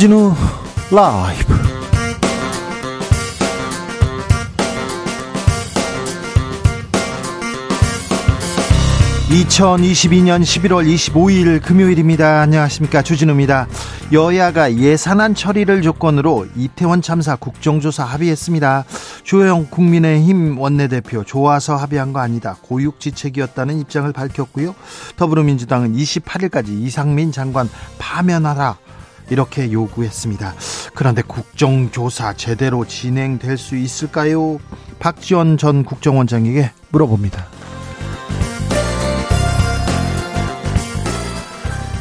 주진우 라이브 2022년 11월 25일 금요일입니다. 안녕하십니까. 주진우입니다. 여야가 예산안 처리를 조건으로 이태원 참사 국정조사 합의했습니다. 주호영 국민의힘 원내대표 좋아서 합의한 거 아니다. 고육지책이었다는 입장을 밝혔고요. 더불어민주당은 28일까지 이상민 장관 파면하라. 이렇게 요구했습니다. 그런데 국정조사 제대로 진행될 수 있을까요? 박지원 전 국정원장에게 물어봅니다.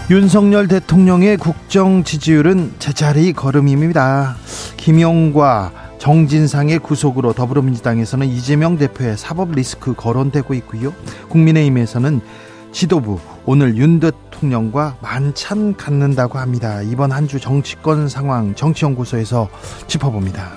윤석열 대통령의 국정 지지율은 제자리 걸음입니다. 김용과 정진상의 구속으로 더불어민주당에서는 이재명 대표의 사법 리스크 거론되고 있고요. 국민의힘에서는 지도부 오늘 윤 대 통령과 만찬 갖는다고 합니다. 이번 한 주 정치권 상황 정치연구소에서 짚어봅니다.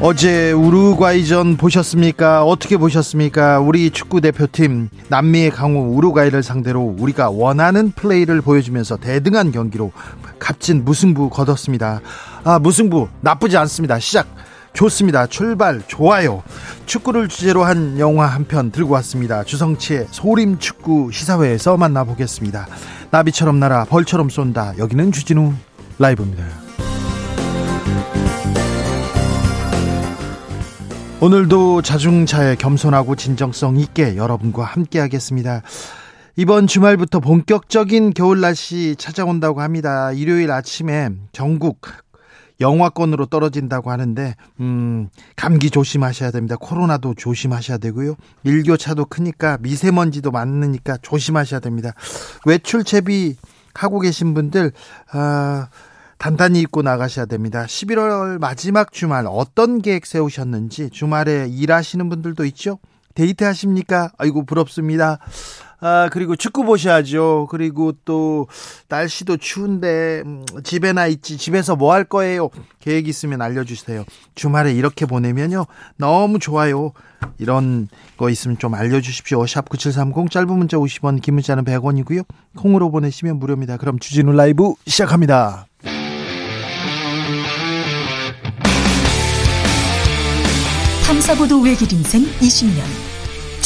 어제 우루과이전 보셨습니까? 어떻게 보셨습니까? 우리 축구 대표팀 남미의 강호 우루과이를 상대로 우리가 원하는 플레이를 보여주면서 대등한 경기로 값진 무승부 거뒀습니다. 아, 무승부 나쁘지 않습니다. 시작 좋습니다. 출발 좋아요. 축구를 주제로 한 영화 한 편 들고 왔습니다. 주성치의 소림 축구 시사회에서 만나보겠습니다. 나비처럼 날아 벌처럼 쏜다. 여기는 주진우 라이브입니다. 오늘도 자중차에 겸손하고 진정성 있게 여러분과 함께 하겠습니다. 이번 주말부터 본격적인 겨울 날씨 찾아온다고 합니다. 일요일 아침에 전국 영화권으로 떨어진다고 하는데 음, 감기 조심하셔야 됩니다. 코로나도 조심하셔야 되고요. 일교차도 크니까 미세먼지도 많으니까 조심하셔야 됩니다. 외출 채비 하고 계신 분들 아 단단히 입고 나가셔야 됩니다. 11월 마지막 주말 어떤 계획 세우셨는지 주말에 일하시는 분들도 있죠? 데이트 하십니까? 아이고 부럽습니다. 아, 그리고 축구 보셔야죠. 그리고 또 날씨도 추운데 음, 집에나 있지. 집에서 뭐 할 거예요? 계획 있으면 알려 주세요. 주말에 이렇게 보내면요. 너무 좋아요. 이런 거 있으면 좀 알려 주십시오. 샵 9730 짧은 문자 50원, 긴 문자는 100원이고요. 콩으로 보내시면 무료입니다. 그럼 주진우 라이브 시작합니다. 탐사보도 외길 인생 20년.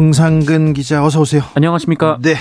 정상근 기자 어서 오세요. 안녕하십니까? 네.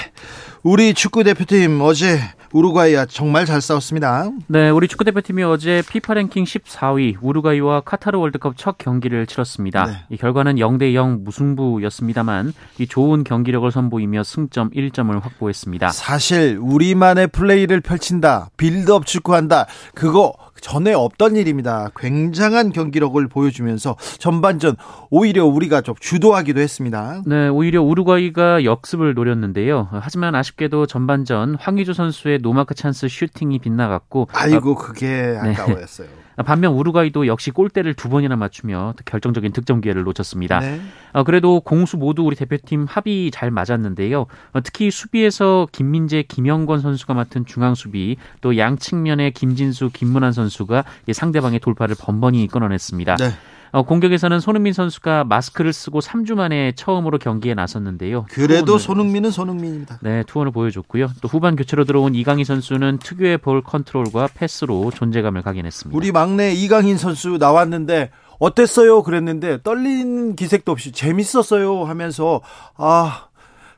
우리 축구 대표팀 어제 우루과이와 정말 잘 싸웠습니다. 네, 우리 축구 대표팀이 어제 피파 랭킹 14위 우루과이와 카타르 월드컵 첫 경기를 치렀습니다. 네. 이 결과는 0대 0 무승부였습니다만 이 좋은 경기력을 선보이며 승점 1점을 확보했습니다. 사실 우리만의 플레이를 펼친다. 빌드업 축구한다. 그거 전에 없던 일입니다. 굉장한 경기력을 보여주면서 전반전 오히려 우리가 좀 주도하기도 했습니다. 네, 오히려 우루과이가 역습을 노렸는데요. 하지만 아쉽게도 전반전 황의조 선수의 노마크 찬스 슈팅이 빗나갔고 아이고 그게 아까워였어요. 네. 반면 우루과이도 역시 골대를 두 번이나 맞추며 결정적인 득점 기회를 놓쳤습니다. 네. 어, 그래도 공수 모두 우리 대표팀 합이 잘 맞았는데요. 어, 특히 수비에서 김민재, 김영권 선수가 맡은 중앙 수비 또 양측면에 김진수, 김문환 선수가 상대방의 돌파를 번번이 끊어냈습니다. 네. 어, 공격에서는 손흥민 선수가 마스크를 쓰고 3주 만에 처음으로 경기에 나섰는데요. 그래도 손흥민은 손흥민입니다. 네, 투혼을 보여줬고요. 또 후반 교체로 들어온 이강인 선수는 특유의 볼 컨트롤과 패스로 존재감을 각인했습니다. 우리 막내 이강인 선수 나왔는데 어땠어요? 그랬는데 떨린 기색도 없이 재밌었어요 하면서 아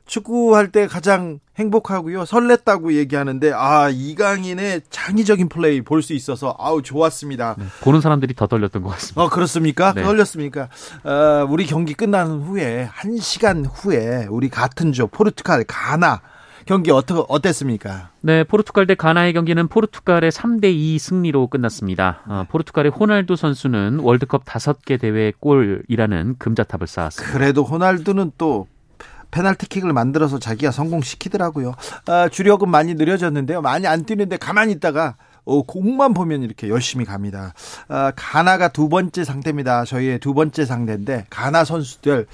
축구할 때 가장 행복하고요. 설렜다고 얘기하는데 아 이강인의 창의적인 플레이 볼 수 있어서 아우 좋았습니다. 네, 보는 사람들이 더 떨렸던 것 같습니다. 어 그렇습니까? 네. 떨렸습니까? 어, 우리 경기 끝난 후에 한 시간 후에 우리 같은 조 포르투갈 가나 경기 어떻 어땠습니까? 네, 포르투갈 대 가나의 경기는 포르투갈의 3대 2 승리로 끝났습니다. 어, 포르투갈의 호날두 선수는 월드컵 5개 대회 골이라는 금자탑을 쌓았습니다. 그래도 호날두는 또 페널티킥을 만들어서 자기가 성공시키더라고요. 아, 주력은 많이 느려졌는데요. 많이 안 뛰는데 가만히 있다가 어, 공만 보면 이렇게 열심히 갑니다. 아, 가나가 두 번째 상대입니다. 저희의 두 번째 상대인데 가나 선수들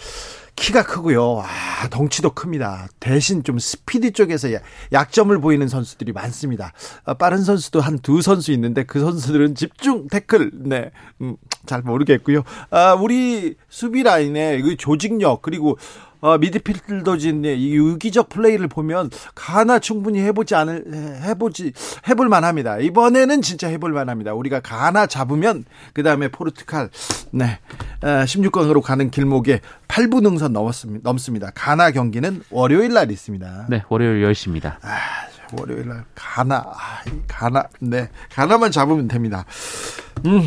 키가 크고요. 아, 덩치도 큽니다. 대신 좀 스피드 쪽에서 약점을 보이는 선수들이 많습니다. 아, 빠른 선수도 한 두 선수 있는데 그 선수들은 집중 태클, 네, 음, 잘 모르겠고요. 아, 우리 수비 라인의 그 조직력 그리고 어, 미드필더진의 이 유기적 플레이를 보면 가나 충분히 해보지 않을 해보지 해볼 만합니다. 이번에는 진짜 해볼 만합니다. 우리가 가나 잡으면 그 다음에 포르투갈 네 16강으로 가는 길목에 8분 능선 넘었습니다. 넘습니다. 가나 경기는 월요일 날 있습니다. 네, 월요일 10시입니다. 아, 월요일 날 가나 아, 가나 네 가나만 잡으면 됩니다. 음,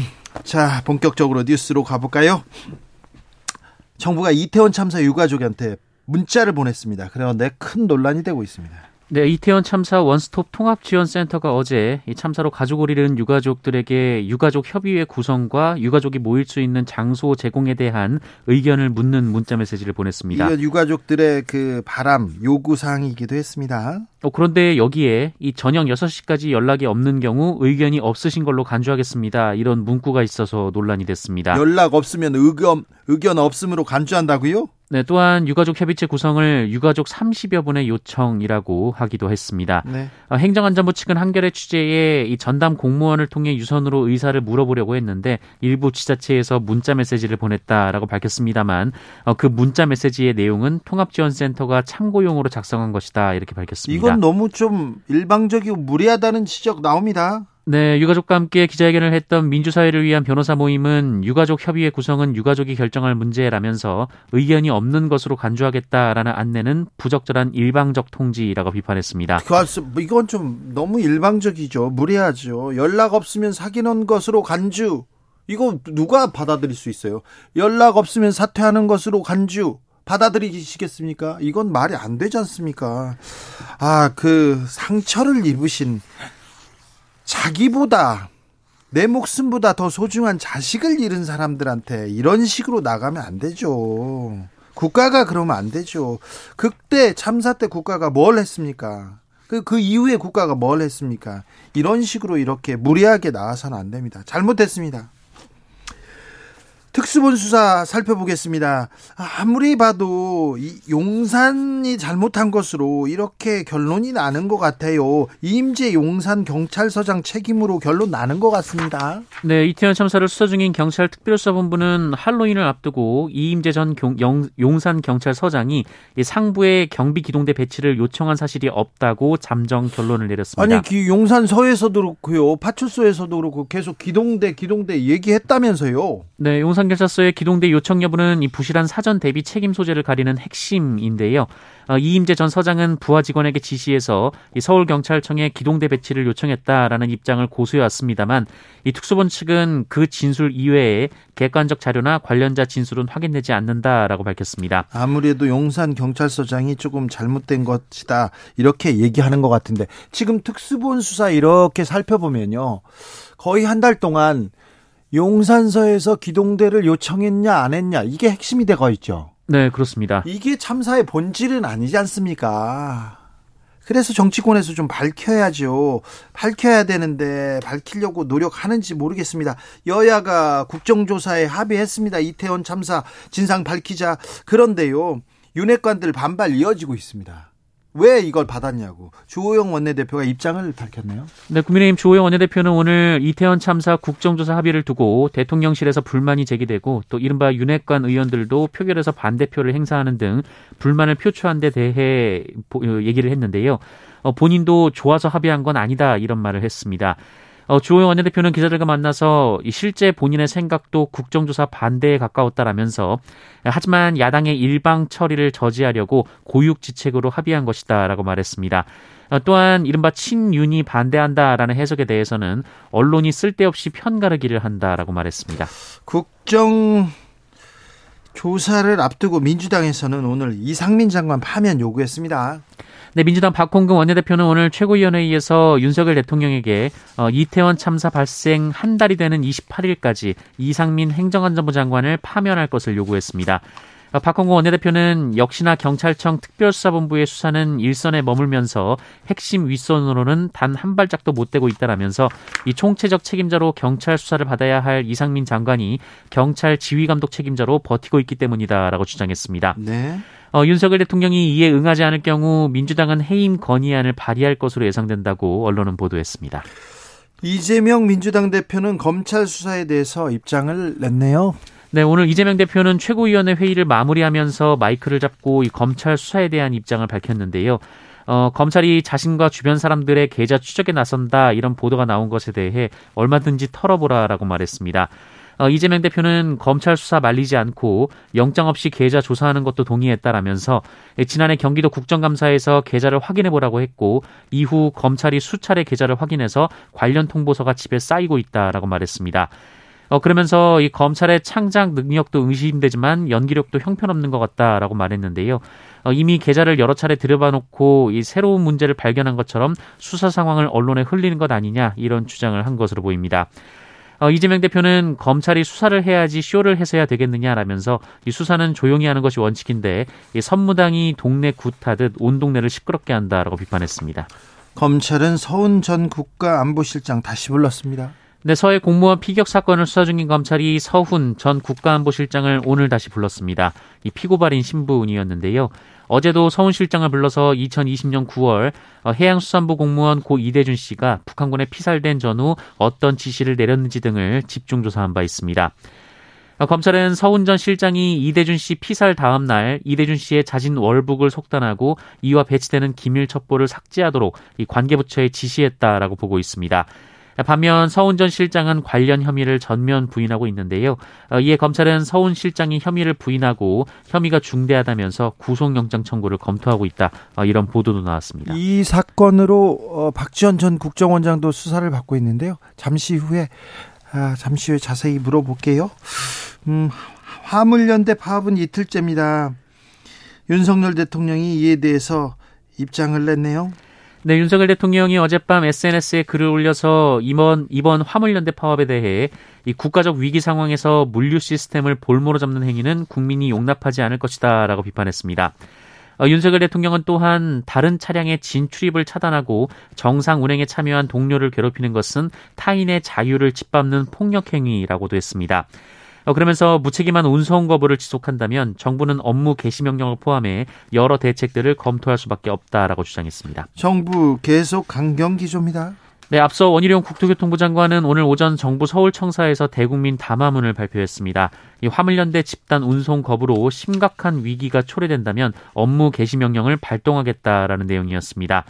자 본격적으로 뉴스로 가볼까요? 정부가 이태원 참사 유가족한테 문자를 보냈습니다. 그런데 큰 논란이 되고 있습니다. 네, 이태원 참사 원스톱 통합지원센터가 어제 이 참사로 가족을 잃은 유가족들에게 유가족 협의회 구성과 유가족이 모일 수 있는 장소 제공에 대한 의견을 묻는 문자 메시지를 보냈습니다. 이건 유가족들의 그 바람, 요구 사항이기도 했습니다. 어, 그런데 여기에 이 저녁 6시까지 연락이 없는 경우 의견이 없으신 걸로 간주하겠습니다. 이런 문구가 있어서 논란이 됐습니다. 연락 없으면 의견 의견 없음으로 간주한다고요? 네, 또한 유가족 협의체 구성을 유가족 30여 분의 요청이라고 하기도 했습니다. 네. 어, 행정안전부 측은 한겨레 취재에 이 전담 공무원을 통해 유선으로 의사를 물어보려고 했는데 일부 지자체에서 문자 메시지를 보냈다라고 밝혔습니다만 어, 그 문자 메시지의 내용은 통합지원센터가 참고용으로 작성한 것이다 이렇게 밝혔습니다. 이건 너무 좀 일방적이고 무리하다는 지적 나옵니다. 네, 유가족과 함께 기자회견을 했던 민주사회를 위한 변호사 모임은 유가족 협의회 구성은 유가족이 결정할 문제라면서 의견이 없는 것으로 간주하겠다라는 안내는 부적절한 일방적 통지라고 비판했습니다. 그, 이건 좀 너무 일방적이죠. 무리하죠. 연락 없으면 사귀는 것으로 간주. 이거 누가 받아들일 수 있어요? 연락 없으면 사퇴하는 것으로 간주. 받아들이시겠습니까? 이건 말이 안 되지 않습니까? 아, 그 상처를 입으신 자기보다 내 목숨보다 더 소중한 자식을 잃은 사람들한테 이런 식으로 나가면 안 되죠. 국가가 그러면 안 되죠. 그때 참사 때 국가가 뭘 했습니까? 그, 그 이후에 국가가 뭘 했습니까? 이런 식으로 이렇게 무리하게 나와서는 안 됩니다. 잘못했습니다. 특수본 수사 살펴보겠습니다. 아무리 봐도 이 용산이 잘못한 것으로 이렇게 결론이 나는 것 같아요. 이임재 용산 경찰서장 책임으로 결론 나는 것 같습니다. 네, 이태원 참사를 수사 중인 경찰 특별수사본부는 할로윈을 앞두고 이임재 전 경, 영, 용산 경찰서장이 상부에 경비 기동대 배치를 요청한 사실이 없다고 잠정 결론을 내렸습니다. 아니, 용산 서에서도 그렇고요, 파출소에서도 그렇고 계속 기동대 기동대 얘기했다면서요. 네, 용산 부산경찰서의 기동대 요청 여부는 이 부실한 사전 대비 책임 소재를 가리는 핵심인데요. 어, 이임재 전 서장은 부하 직원에게 지시해서 서울경찰청에 기동대 배치를 요청했다라는 입장을 고수해왔습니다만 이 특수본 측은 그 진술 이외에 객관적 자료나 관련자 진술은 확인되지 않는다라고 밝혔습니다. 아무래도 용산 경찰서장이 조금 잘못된 것이다 이렇게 얘기하는 것 같은데 지금 특수본 수사 이렇게 살펴보면요 거의 한 달 동안 용산서에서 기동대를 요청했냐 안 했냐 이게 핵심이 되고 있죠. 네, 그렇습니다. 이게 참사의 본질은 아니지 않습니까? 그래서 정치권에서 좀 밝혀야죠. 밝혀야 되는데 밝히려고 노력하는지 모르겠습니다. 여야가 국정조사에 합의했습니다. 이태원 참사 진상 밝히자. 그런데요. 윤핵관들 반발 이어지고 있습니다. 왜 이걸 받았냐고 주호영 원내대표가 입장을 밝혔네요. 네, 국민의힘 주호영 원내대표는 오늘 이태원 참사 국정조사 합의를 두고 대통령실에서 불만이 제기되고 또 이른바 윤핵관 의원들도 표결에서 반대표를 행사하는 등 불만을 표출한 데 대해 얘기를 했는데요. 어, 본인도 좋아서 합의한 건 아니다 이런 말을 했습니다. 어, 주호영 원내대표는 기자들과 만나서 실제 본인의 생각도 국정조사 반대에 가까웠다라면서 하지만 야당의 일방 처리를 저지하려고 고육지책으로 합의한 것이다라고 말했습니다. 어, 또한 이른바 친윤이 반대한다라는 해석에 대해서는 언론이 쓸데없이 편가르기를 한다라고 말했습니다. 국정 조사를 앞두고 민주당에서는 오늘 이상민 장관 파면 요구했습니다. 네, 민주당 박홍근 원내대표는 오늘 최고위원회의에서 윤석열 대통령에게 어, 이태원 참사 발생 한 달이 되는 28일까지 이상민 행정안전부 장관을 파면할 것을 요구했습니다. 어, 박홍구 원내대표는 역시나 경찰청 특별수사본부의 수사는 일선에 머물면서 핵심 윗선으로는 단 한 발짝도 못 대고 있다라면서 이 총체적 책임자로 경찰 수사를 받아야 할 이상민 장관이 경찰 지휘감독 책임자로 버티고 있기 때문이다라고 주장했습니다. 네. 어, 윤석열 대통령이 이에 응하지 않을 경우 민주당은 해임 건의안을 발의할 것으로 예상된다고 언론은 보도했습니다. 이재명 민주당 대표는 검찰 수사에 대해서 입장을 냈네요. 네, 오늘 이재명 대표는 최고위원회 회의를 마무리하면서 마이크를 잡고 이 검찰 수사에 대한 입장을 밝혔는데요. 어, 검찰이 자신과 주변 사람들의 계좌 추적에 나선다 이런 보도가 나온 것에 대해 얼마든지 털어보라라고 말했습니다. 어, 이재명 대표는 검찰 수사 말리지 않고 영장 없이 계좌 조사하는 것도 동의했다라면서 지난해 경기도 국정감사에서 계좌를 확인해 보라고 했고 이후 검찰이 수차례 계좌를 확인해서 관련 통보서가 집에 쌓이고 있다라고 말했습니다. 어, 그러면서 이 검찰의 창작 능력도 의심되지만 연기력도 형편없는 것 같다라고 말했는데요. 어, 이미 계좌를 여러 차례 들여봐놓고 이 새로운 문제를 발견한 것처럼 수사 상황을 언론에 흘리는 것 아니냐 이런 주장을 한 것으로 보입니다. 어, 이재명 대표는 검찰이 수사를 해야지 쇼를 해서야 되겠느냐라면서 이 수사는 조용히 하는 것이 원칙인데 이 선무당이 동네 굿하듯 온 동네를 시끄럽게 한다라고 비판했습니다. 검찰은 서훈 전 국가안보실장 다시 불렀습니다. 네, 서해 공무원 피격 사건을 수사 중인 검찰이 서훈 전 국가안보실장을 오늘 다시 불렀습니다. 이 피고발인 신부운이었는데요. 어제도 서훈 실장을 불러서 2020년 9월 어, 해양수산부 공무원 고 이대준 씨가 북한군에 피살된 전후 어떤 지시를 내렸는지 등을 집중 조사한 바 있습니다. 어, 검찰은 서훈 전 실장이 이대준 씨 피살 다음 날 이대준 씨의 자진 월북을 속단하고 이와 배치되는 기밀 첩보를 삭제하도록 이 관계부처에 지시했다라고 보고 있습니다. 반면 서훈 전 실장은 관련 혐의를 전면 부인하고 있는데요. 어, 이에 검찰은 서훈 실장이 혐의를 부인하고 혐의가 중대하다면서 구속영장 청구를 검토하고 있다. 어, 이런 보도도 나왔습니다. 이 사건으로 어, 박지원 전 국정원장도 수사를 받고 있는데요. 잠시 후에 아, 잠시 후에 자세히 물어볼게요. 음, 화물연대 파업은 이틀째입니다. 윤석열 대통령이 이에 대해서 입장을 냈네요. 네, 윤석열 대통령이 어젯밤 SNS에 글을 올려서 이번 이번 화물연대 파업에 대해 이 국가적 위기 상황에서 물류 시스템을 볼모로 잡는 행위는 국민이 용납하지 않을 것이다라고 비판했습니다. 어, 윤석열 대통령은 또한 다른 차량의 진출입을 차단하고 정상 운행에 참여한 동료를 괴롭히는 것은 타인의 자유를 짓밟는 폭력 행위라고도 했습니다. 어, 그러면서 무책임한 운송 거부를 지속한다면 정부는 업무 개시 명령을 포함해 여러 대책들을 검토할 수밖에 없다라고 주장했습니다. 정부 계속 강경 기조입니다. 네, 앞서 원희룡 국토교통부 장관은 오늘 오전 정부 서울청사에서 대국민 담화문을 발표했습니다. 이 화물연대 집단 운송 거부로 심각한 위기가 초래된다면 업무 개시 명령을 발동하겠다라는 내용이었습니다.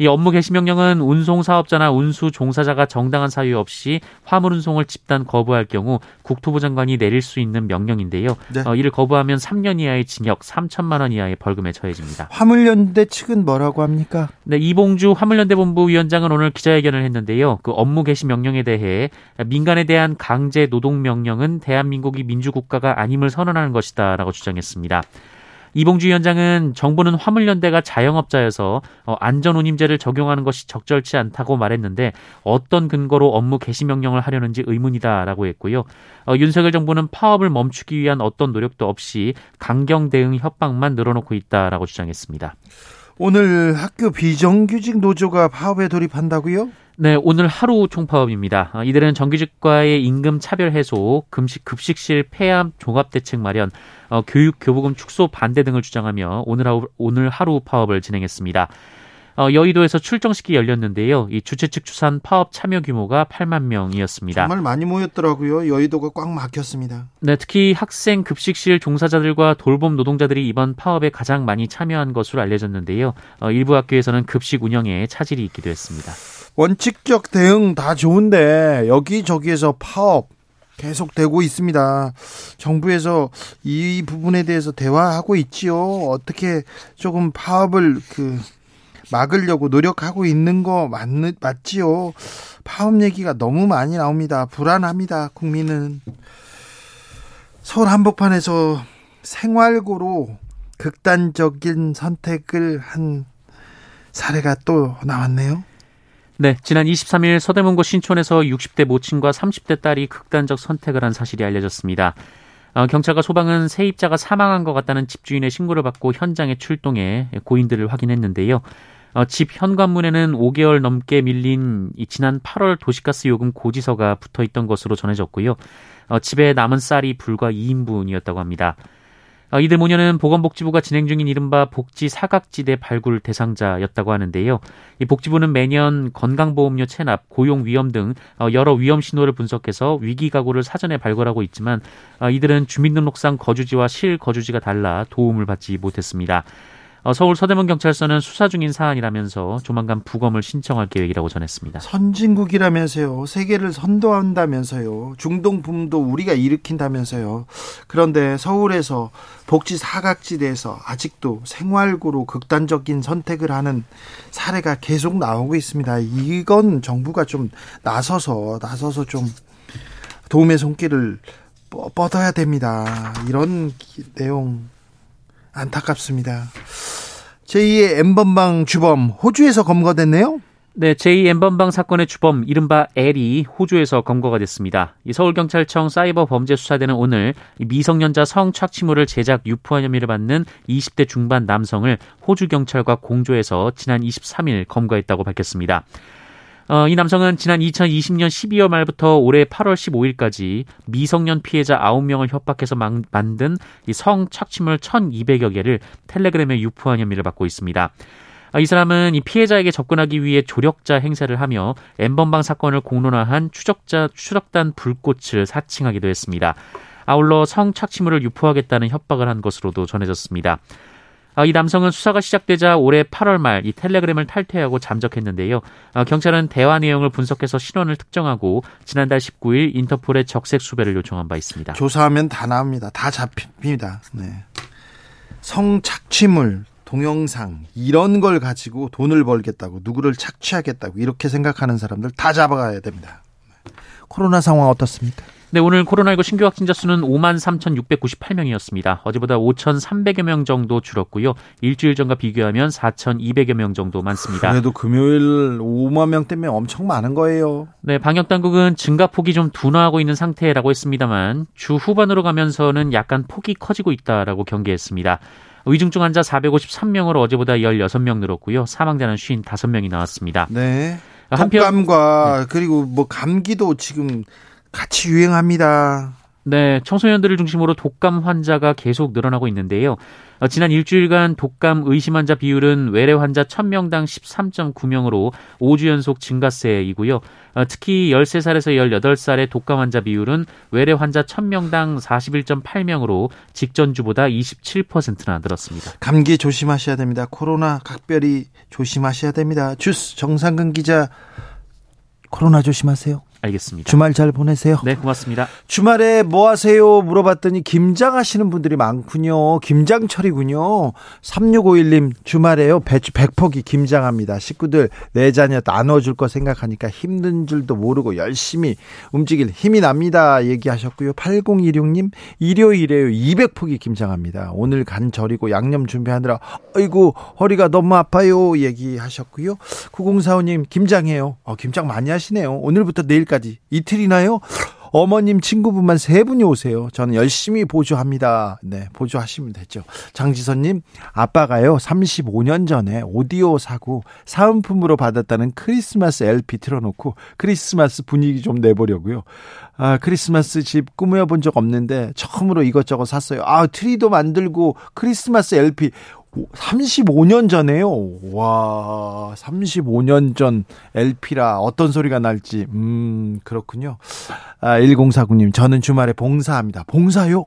이 업무 개시 명령은 운송 사업자나 운수 종사자가 정당한 사유 없이 화물 운송을 집단 거부할 경우 국토부 장관이 내릴 수 있는 명령인데요. 네. 어, 이를 거부하면 3년 이하의 징역, 3천만 원 이하의 벌금에 처해집니다. 화물연대 측은 뭐라고 합니까? 네, 이봉주 화물연대 본부 위원장은 오늘 기자회견을 했는데요. 그 업무 개시 명령에 대해 민간에 대한 강제 노동 명령은 대한민국이 민주국가가 아님을 선언하는 것이다라고 주장했습니다. 이봉주 위원장은 정부는 화물연대가 자영업자여서 어, 안전운임제를 적용하는 것이 적절치 않다고 말했는데 어떤 근거로 업무 개시 명령을 하려는지 의문이다라고 했고요. 어, 윤석열 정부는 파업을 멈추기 위한 어떤 노력도 없이 강경 대응 협박만 늘어놓고 있다라고 주장했습니다. 오늘 학교 비정규직 노조가 파업에 돌입한다고요? 네, 오늘 하루 총파업입니다. 어, 이들은 정규직과의 임금 차별 해소, 금식 급식실 폐암 종합 대책 마련, 어, 교육 교부금 축소 반대 등을 주장하며 오늘 하루, 오늘 하루 파업을 진행했습니다. 어, 여의도에서 출정식이 열렸는데요. 이 주최 측 추산 파업 참여 규모가 8만 명이었습니다. 정말 많이 모였더라고요. 여의도가 꽉 막혔습니다. 네, 특히 학생 급식실 종사자들과 돌봄 노동자들이 이번 파업에 가장 많이 참여한 것으로 알려졌는데요. 어, 일부 학교에서는 급식 운영에 차질이 있기도 했습니다. 원칙적 대응 다 좋은데 여기저기에서 파업 계속되고 있습니다. 정부에서 이 부분에 대해서 대화하고 있지요. 어떻게 조금 파업을 그 막으려고 노력하고 있는 거 맞, 맞지요. 파업 얘기가 너무 많이 나옵니다. 불안합니다. 국민은 서울 한복판에서 생활고로 극단적인 선택을 한 사례가 또 나왔네요. 네, 지난 23일 서대문구 신촌에서 60대 모친과 30대 딸이 극단적 선택을 한 사실이 알려졌습니다. 어, 경찰과 소방은 세입자가 사망한 것 같다는 집주인의 신고를 받고 현장에 출동해 고인들을 확인했는데요. 어, 집 현관문에는 5개월 넘게 밀린 지난 8월 도시가스 요금 고지서가 붙어 있던 것으로 전해졌고요. 어, 집에 남은 쌀이 불과 2인분이었다고 합니다. 어, 이들 모녀는 보건복지부가 진행 중인 이른바 복지 사각지대 발굴 대상자였다고 하는데요. 이 복지부는 매년 건강보험료 체납, 고용 위험 등 어, 여러 위험 신호를 분석해서 위기 가구를 사전에 발굴하고 있지만 어, 이들은 주민등록상 거주지와 실거주지가 달라 도움을 받지 못했습니다. 어, 서울 서대문 경찰서는 수사 중인 사안이라면서 조만간 부검을 신청할 계획이라고 전했습니다. 선진국이라면서요. 세계를 선도한다면서요. 중동 붐도 우리가 일으킨다면서요. 그런데 서울에서 복지 사각지대에서 아직도 생활고로 극단적인 선택을 하는 사례가 계속 나오고 있습니다. 이건 정부가 좀 나서서 나서서 좀 도움의 손길을 뻗어야 됩니다. 이런 내용 안타깝습니다. 제2의 엠번방 주범 호주에서 검거됐네요. 네, 제2 엠번방 사건의 주범 이른바 L이 호주에서 검거가 됐습니다. 서울경찰청 사이버 범죄 수사대는 오늘 미성년자 성착취물을 제작 유포한 혐의를 받는 20대 중반 남성을 호주 경찰과 공조해서 지난 23일 검거했다고 밝혔습니다. 어, 이 남성은 지난 2020년 12월 말부터 올해 8월 15일까지 미성년 피해자 9명을 협박해서 만, 만든 이 성착취물 1,200여 개를 텔레그램에 유포한 혐의를 받고 있습니다. 아, 이 사람은 이 피해자에게 접근하기 위해 조력자 행세를 하며 엠번방 사건을 공론화한 추적자 추적단 불꽃을 사칭하기도 했습니다. 아울러 성착취물을 유포하겠다는 협박을 한 것으로도 전해졌습니다. 아, 이 남성은 수사가 시작되자 올해 8월 말 이 텔레그램을 탈퇴하고 잠적했는데요. 아, 경찰은 대화 내용을 분석해서 신원을 특정하고 지난달 19일 인터폴에 적색 수배를 요청한 바 있습니다. 조사하면 다 나옵니다. 다 잡힙니다. 네. 성착취물, 동영상 이런 걸 가지고 돈을 벌겠다고 누구를 착취하겠다고 이렇게 생각하는 사람들 다 잡아가야 됩니다. 코로나 상황 어떻습니까? 네, 오늘 코로나19 신규 확진자 수는 5만 3,698명이었습니다. 어제보다 5,300여 명 정도 줄었고요. 일주일 전과 비교하면 4,200여 명 정도 많습니다. 그래도 금요일 5만 명 때문에 엄청 많은 거예요. 네, 방역 당국은 증가 폭이 좀 둔화하고 있는 상태라고 했습니다만 주 후반으로 가면서는 약간 폭이 커지고 있다라고 경계했습니다. 위중증 환자 453명으로 어제보다 16명 늘었고요. 사망자는 55명이 나왔습니다. 네. 한편 독감과 네. 그리고 뭐 감기도 지금 같이 유행합니다. 네, 청소년들을 중심으로 독감 환자가 계속 늘어나고 있는데요. 어, 지난 일주일간 독감 의심 환자 비율은 외래 환자 1000명당 13.9명으로 5주 연속 증가세이고요. 어, 특히 13살에서 18살의 독감 환자 비율은 외래 환자 1000명당 41.8명으로 직전주보다 27%나 늘었습니다. 감기 조심하셔야 됩니다. 코로나 각별히 조심하셔야 됩니다. 주스 정상근 기자 코로나 조심하세요. 알겠습니다. 주말 잘 보내세요. 네, 고맙습니다. 주말에 뭐 하세요? 물어봤더니 김장 하시는 분들이 많군요. 김장철이군요. 3651님, 주말에요. 배추 100포기 김장합니다. 식구들 내 자녀 나눠줄 거 생각하니까 힘든 줄도 모르고 열심히 움직일 힘이 납니다. 얘기하셨고요. 8016님, 일요일에요. 200포기 김장합니다. 오늘 간 절이고 양념 준비하느라, 아이고, 허리가 너무 아파요. 얘기하셨고요. 9045님, 김장해요. 어, 김장 많이 하시네요. 오늘부터 내일 내일까지 이틀이나요? 어머님 친구분만 세 분이 오세요. 저는 열심히 보조합니다. 네, 보조하시면 되죠. 장지선님, 아빠가요, 35년 전에 오디오 사고 사은품으로 받았다는 크리스마스 LP 틀어놓고 크리스마스 분위기 좀 내보려고요. 아, 크리스마스 집 꾸며본 적 없는데 처음으로 이것저것 샀어요. 아, 트리도 만들고 크리스마스 LP 35년 전에요. 와, 35년 전 LP라 어떤 소리가 날지. 음, 그렇군요. 아, 1049님, 저는 주말에 봉사합니다. 봉사요?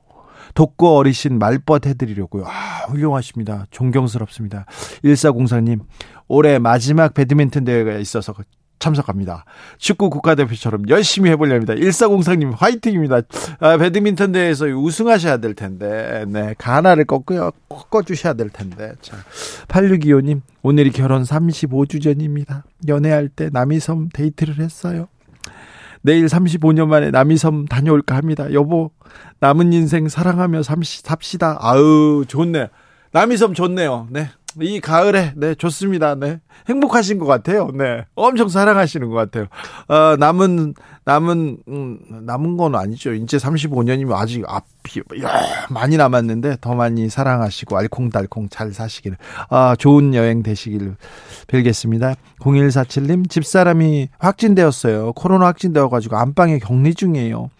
독거 어리신 말벗 해드리려고요. 아, 훌륭하십니다. 존경스럽습니다. 1404님, 올해 마지막 배드민턴 대회가 있어서 참석합니다. 축구 국가대표처럼 열심히 해보렵니다. 1404님 화이팅입니다. 아, 배드민턴 대회에서 우승하셔야 될 텐데, 네, 가나를 꺾어요, 꺾어주셔야 될 텐데. 자, 8625님, 오늘이 결혼 35주 전입니다. 연애할 때 남이섬 데이트를 했어요. 내일 35년 만에 남이섬 다녀올까 합니다. 여보, 남은 인생 사랑하며 삽시다. 아우, 좋네. 남이섬 좋네요. 네. 이 가을에 네 좋습니다. 네 행복하신 것 같아요. 네 엄청 사랑하시는 것 같아요. 어, 남은 남은 음, 남은 건 아니죠. 이제 35년이면 아직 앞이 많이 남았는데 더 많이 사랑하시고 알콩달콩 잘 사시기를 아 좋은 여행 되시기를 빌겠습니다. 0147님 집사람이 확진되었어요. 코로나 확진되어 가지고 안방에 격리 중이에요.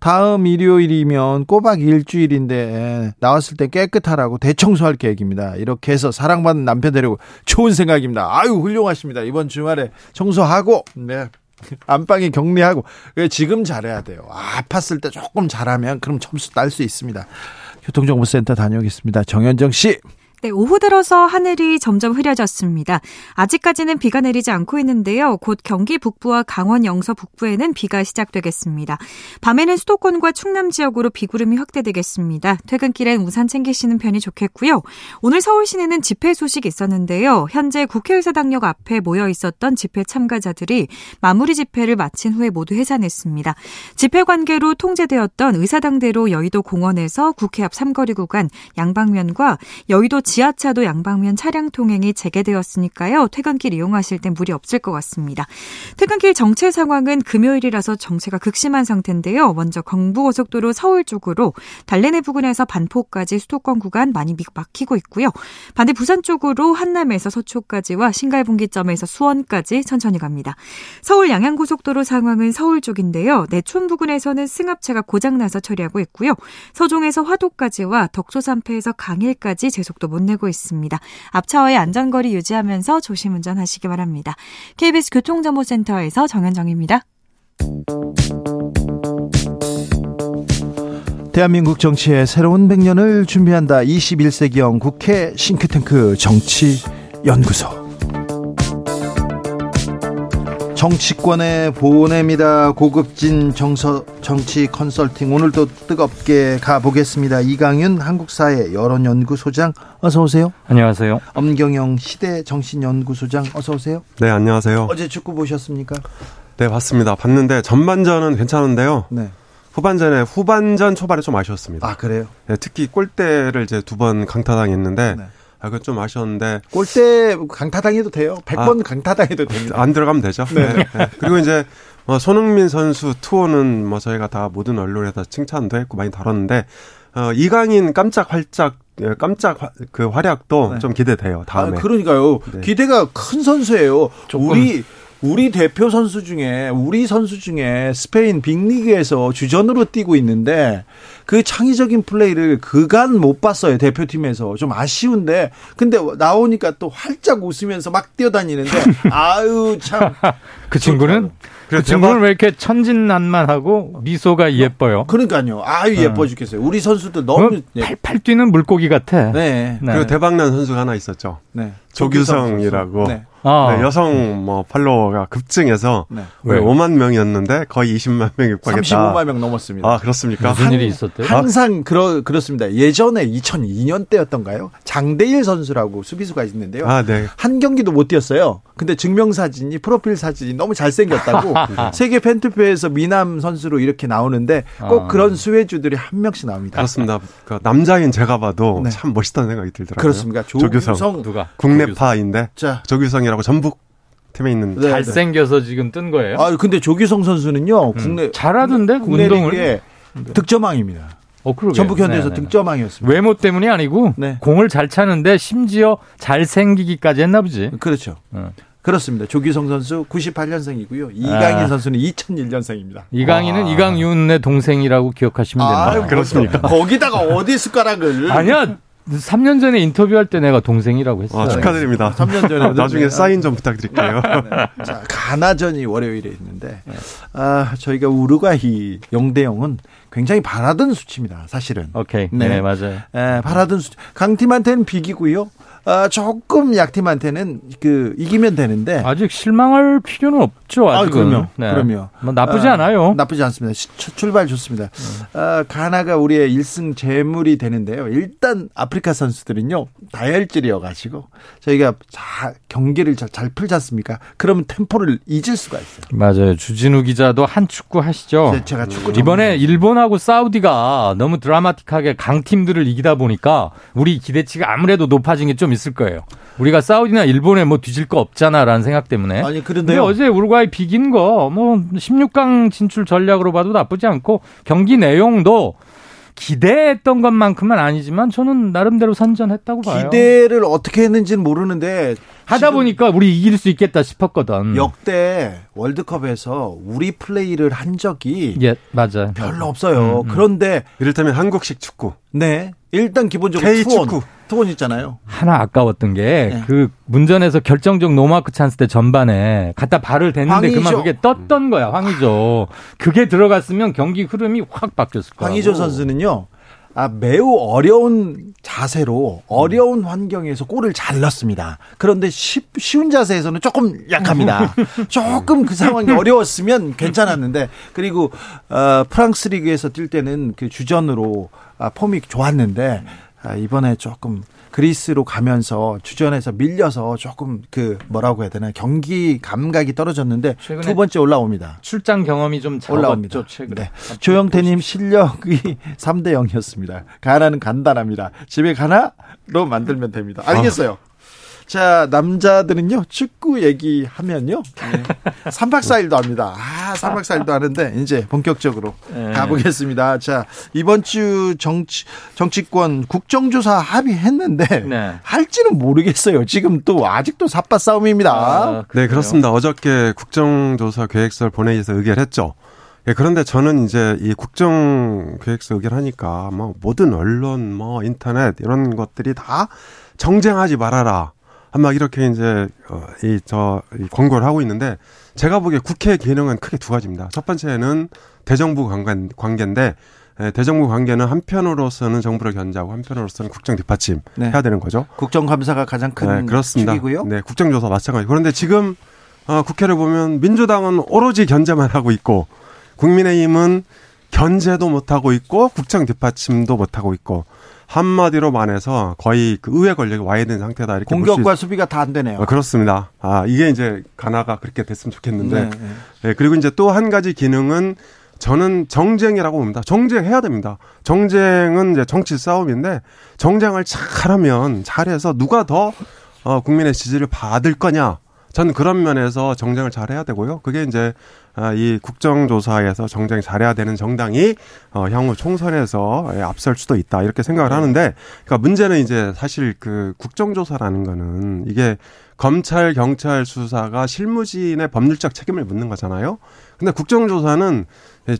다음 일요일이면 꼬박 일주일인데 나왔을 때 깨끗하라고 대청소할 계획입니다. 이렇게 해서 사랑받는 남편 되려고 좋은 생각입니다. 아유 훌륭하십니다. 이번 주말에 청소하고 네. 안방에 격리하고 지금 잘해야 돼요. 아, 아팠을 때 조금 잘하면 그럼 점수 딸 수 있습니다. 교통정보센터 다녀오겠습니다. 정현정 씨. 네, 오후 들어서 하늘이 점점 흐려졌습니다. 아직까지는 비가 내리지 않고 있는데요. 곧 경기 북부와 강원 영서 북부에는 비가 시작되겠습니다. 밤에는 수도권과 충남 지역으로 비구름이 확대되겠습니다. 퇴근길엔 우산 챙기시는 편이 좋겠고요. 오늘 서울 시내는 집회 소식이 있었는데요. 현재 국회의사당역 앞에 모여 있었던 집회 참가자들이 마무리 집회를 마친 후에 모두 해산했습니다. 집회 관계로 통제되었던 의사당대로 여의도 공원에서 국회 앞 삼거리 구간 양방면과 여의도 지하차도 양방면 차량 통행이 재개되었으니까요. 퇴근길 이용하실 땐 무리 없을 것 같습니다. 퇴근길 정체 상황은 금요일이라서 정체가 극심한 상태인데요. 먼저 경부고속도로 서울 쪽으로 달래내 부근에서 반포까지 수도권 구간 많이 막히고 있고요. 반대 부산 쪽으로 한남에서 서초까지와 신갈분기점에서 수원까지 천천히 갑니다. 서울 양양고속도로 상황은 서울 쪽인데요. 내촌 부근에서는 승합차가 고장나서 처리하고 있고요. 서종에서 화도까지와 덕소산패에서 강일까지 제속도 못 내고 있습니다. 앞차와의 안전거리 유지하면서 조심 운전하시기 바랍니다. KBS 교통정보센터에서 정현정입니다. 대한민국 정치의 새로운 100년을 준비한다. 21세기형 국회 싱크탱크 정치연구소. 정치권에 보냅니다. 고급진 정서 정치 컨설팅 오늘도 뜨겁게 가보겠습니다. 이강윤 한국사회 여론연구소장 어서 오세요. 안녕하세요. 엄경영 시대 정신연구소장 어서 오세요. 네 안녕하세요. 어제 축구 보셨습니까? 네 봤습니다. 봤는데 전반전은 괜찮은데요. 네. 후반전에 후반전 초반에 좀 아쉬웠습니다. 아 그래요? 네, 특히 골대를 이제 두 번 강타당했는데. 네. 아, 그건 좀 아쉬웠는데. 골대 강타당해도 돼요. 100번 아, 강타당해도 됩니다. 안 들어가면 되죠. 네. 네. 네. 그리고 이제 어, 손흥민 선수 투어는 뭐 저희가 다 모든 언론에서 칭찬도 했고 많이 다뤘는데 어, 이강인 깜짝 활짝 예, 깜짝 화, 그 활약도 네. 좀 기대돼요. 다음에. 아, 그러니까요. 네. 기대가 큰 선수예요. 우리 우리 대표 선수 중에 우리 선수 중에 스페인 빅리그에서 주전으로 뛰고 있는데 그 창의적인 플레이를 그간 못 봤어요 대표팀에서 좀 아쉬운데 근데 나오니까 또 활짝 웃으면서 막 뛰어다니는데 아유 참 그 친구는 그 친구는 왜 이렇게 천진난만하고 미소가 예뻐요? 그러니까요. 아유 예뻐 죽겠어요. 우리 선수들 너무 예. 팔팔 뛰는 물고기 같아. 네. 네. 그리고 대박난 선수가 하나 있었죠. 네. 조규성이라고. 네. 아. 네, 여성 뭐 팔로워가 급증해서 네. 왜 5만 명이었는데 거의 20만 명이 육박했다. 35만 명 넘었습니다. 아 그렇습니까? 무슨 일이 있었대요? 항상 그러 그렇습니다. 예전에 2002년 때였던가요? 장대일 선수라고 수비수가 있는데요. 아, 네. 한 경기도 못 뛰었어요. 근데 증명사진이 프로필 사진이 너무 잘생겼다고 세계 팬투표에서 미남 선수로 이렇게 나오는데 꼭 아. 그런 수혜주들이 한 명씩 나옵니다. 그렇습니다. 그 남자인 제가 봐도 네. 참 멋있다는 생각이 들더라고요. 그렇습니까? 조규성, 조규성 누가 국내파인데 자 조규성이라고 전북 팀에 있는 네, 잘생겨서 지금 뜬 거예요. 아 근데 조규성 선수는요 음. 국내 잘하던데 국내 운동을 득점왕입니다. 어, 전북 현대에서 네, 네, 네. 득점왕이었습니다. 외모 때문이 아니고 네. 공을 잘 차는데 심지어 잘 생기기까지 했나 보지. 그렇죠. 어. 그렇습니다. 조기성 선수 98년생이고요. 이강인 아. 선수는 2001년생입니다. 이강인은 아. 이강윤의 동생이라고 기억하시면 됩니다. 아, 그렇습니까? 거기다가 어디 숟가락을 아니야. 3년 전에 인터뷰할 때 내가 동생이라고 했어요. 아, 축하드립니다. 3년 전에 나중에 사인 좀 부탁드릴게요. 네. 자, 가나전이 월요일에 있는데 아, 저희가 우루과이 0대 0은 굉장히 바라던 수치입니다. 사실은. 오케이. 네, 네 맞아요. 네, 바라던 수치. 강팀한테는 비기고요. 아, 조금 약팀한테는 그 이기면 되는데 아직 실망할 필요는 없죠. 아직은. 아, 그럼요. 네. 그럼요. 뭐 나쁘지 아, 않아요. 나쁘지 않습니다. 시, 출발 좋습니다. 음. 아, 가나가 우리의 1승 재물이 되는데요. 일단 아프리카 선수들은요 다혈질이어 가지고 저희가 자, 경기를 잘, 잘 풀지 않습니까? 그러면 템포를 잊을 수가 있어요. 맞아요. 주진우 기자도 한 축구 하시죠. 네, 제가 축구 이번에 일본하고 사우디가 너무 드라마틱하게 강팀들을 이기다 보니까 우리 기대치가 아무래도 높아진 게좀 있을 거예요. 우리가 사우디나 일본에 뭐 뒤질 거 없잖아라는 생각 때문에. 아니 그런데 어제 우루과이 비긴 거 뭐 16강 진출 전략으로 봐도 나쁘지 않고 경기 내용도 기대했던 것만큼은 아니지만 저는 나름대로 선전했다고 봐요. 기대를 어떻게 했는지는 모르는데 하다 보니까 우리 이길 수 있겠다 싶었거든. 역대 월드컵에서 우리 플레이를 한 적이 예, 맞아. 별로 없어요. 음, 음. 그런데 이를테면 한국식 축구. 네. 일단 기본적으로 K 투혼, 축구. 투혼 있잖아요. 하나 아까웠던 게그 네. 문전에서 결정적 노마크 찬스 때 전반에 갖다 발을 댔는데 황의조. 그만 그게 떴던 거야. 황의조. 그게 들어갔으면 경기 흐름이 확 바뀌었을 거야. 황의조 선수는요. 아, 매우 어려운 자세로 어려운 환경에서 골을 잘 넣습니다. 그런데 쉽, 쉬운 자세에서는 조금 약합니다. 조금 그 상황이 어려웠으면 괜찮았는데 그리고 어, 프랑스 리그에서 뛸 때는 그 주전으로 아, 폼이 좋았는데 아, 이번에 조금 그리스로 가면서 주전에서 밀려서 조금 그 뭐라고 해야 되나 경기 감각이 떨어졌는데 두 번째 올라옵니다. 출장 경험이 좀 올라옵니다. 최근에. 네. 조영태님 실력이 3대 0이었습니다. 가나는 간단합니다. 집에 가나로 만들면 됩니다. 알겠어요. 자, 남자들은요, 축구 얘기하면요, 네. 3박 4일도 합니다. 아, 3박 4일도 하는데, 이제 본격적으로 네. 가보겠습니다. 자, 이번 주 정치, 정치권 국정조사 합의했는데, 네. 할지는 모르겠어요. 지금 또 아직도 삿바 싸움입니다. 아, 네, 그렇습니다. 어저께 국정조사 계획서를 본회의에서 의결했죠. 예, 그런데 저는 이제 이 국정 계획서 의결하니까 뭐 모든 언론, 뭐 인터넷 이런 것들이 다 정쟁하지 말아라. 막 이렇게 이제 어, 이저 권고를 하고 있는데 제가 보기에 국회 기능은 크게 두 가지입니다. 첫 번째는 대정부 관계, 관계인데 예, 대정부 관계는 한편으로서는 정부를 견제하고 한편으로서는 국정 뒷받침 네. 해야 되는 거죠. 국정감사가 가장 큰 네, 그렇습니다. 축이고요. 네, 국정조사 마찬가지. 그런데 지금 어, 국회를 보면 민주당은 오로지 견제만 하고 있고 국민의힘은 견제도 못 하고 있고 국정 뒷받침도 못 하고 있고 한마디로 말해서 거의 그 의회 권력이 와야 되는 상태다 이렇게 공격과 수비가 다 안 되네요. 어, 그렇습니다. 아 이게 이제 가나가 그렇게 됐으면 좋겠는데 네, 네. 네, 그리고 이제 또 한 가지 기능은 저는 정쟁이라고 봅니다. 정쟁해야 됩니다. 정쟁은 이제 정치 싸움인데 정쟁을 잘하면 잘해서 누가 더 어, 국민의 지지를 받을 거냐 저는 그런 면에서 정쟁을 잘해야 되고요. 그게 이제 아, 이 국정조사에서 정쟁 잘해야 되는 정당이 어, 향후 총선에서 예, 앞설 수도 있다 이렇게 생각을 네. 하는데, 그러니까 문제는 이제 사실 그 국정조사라는 거는 이게 검찰 경찰 수사가 실무진의 법률적 책임을 묻는 거잖아요. 근데 국정조사는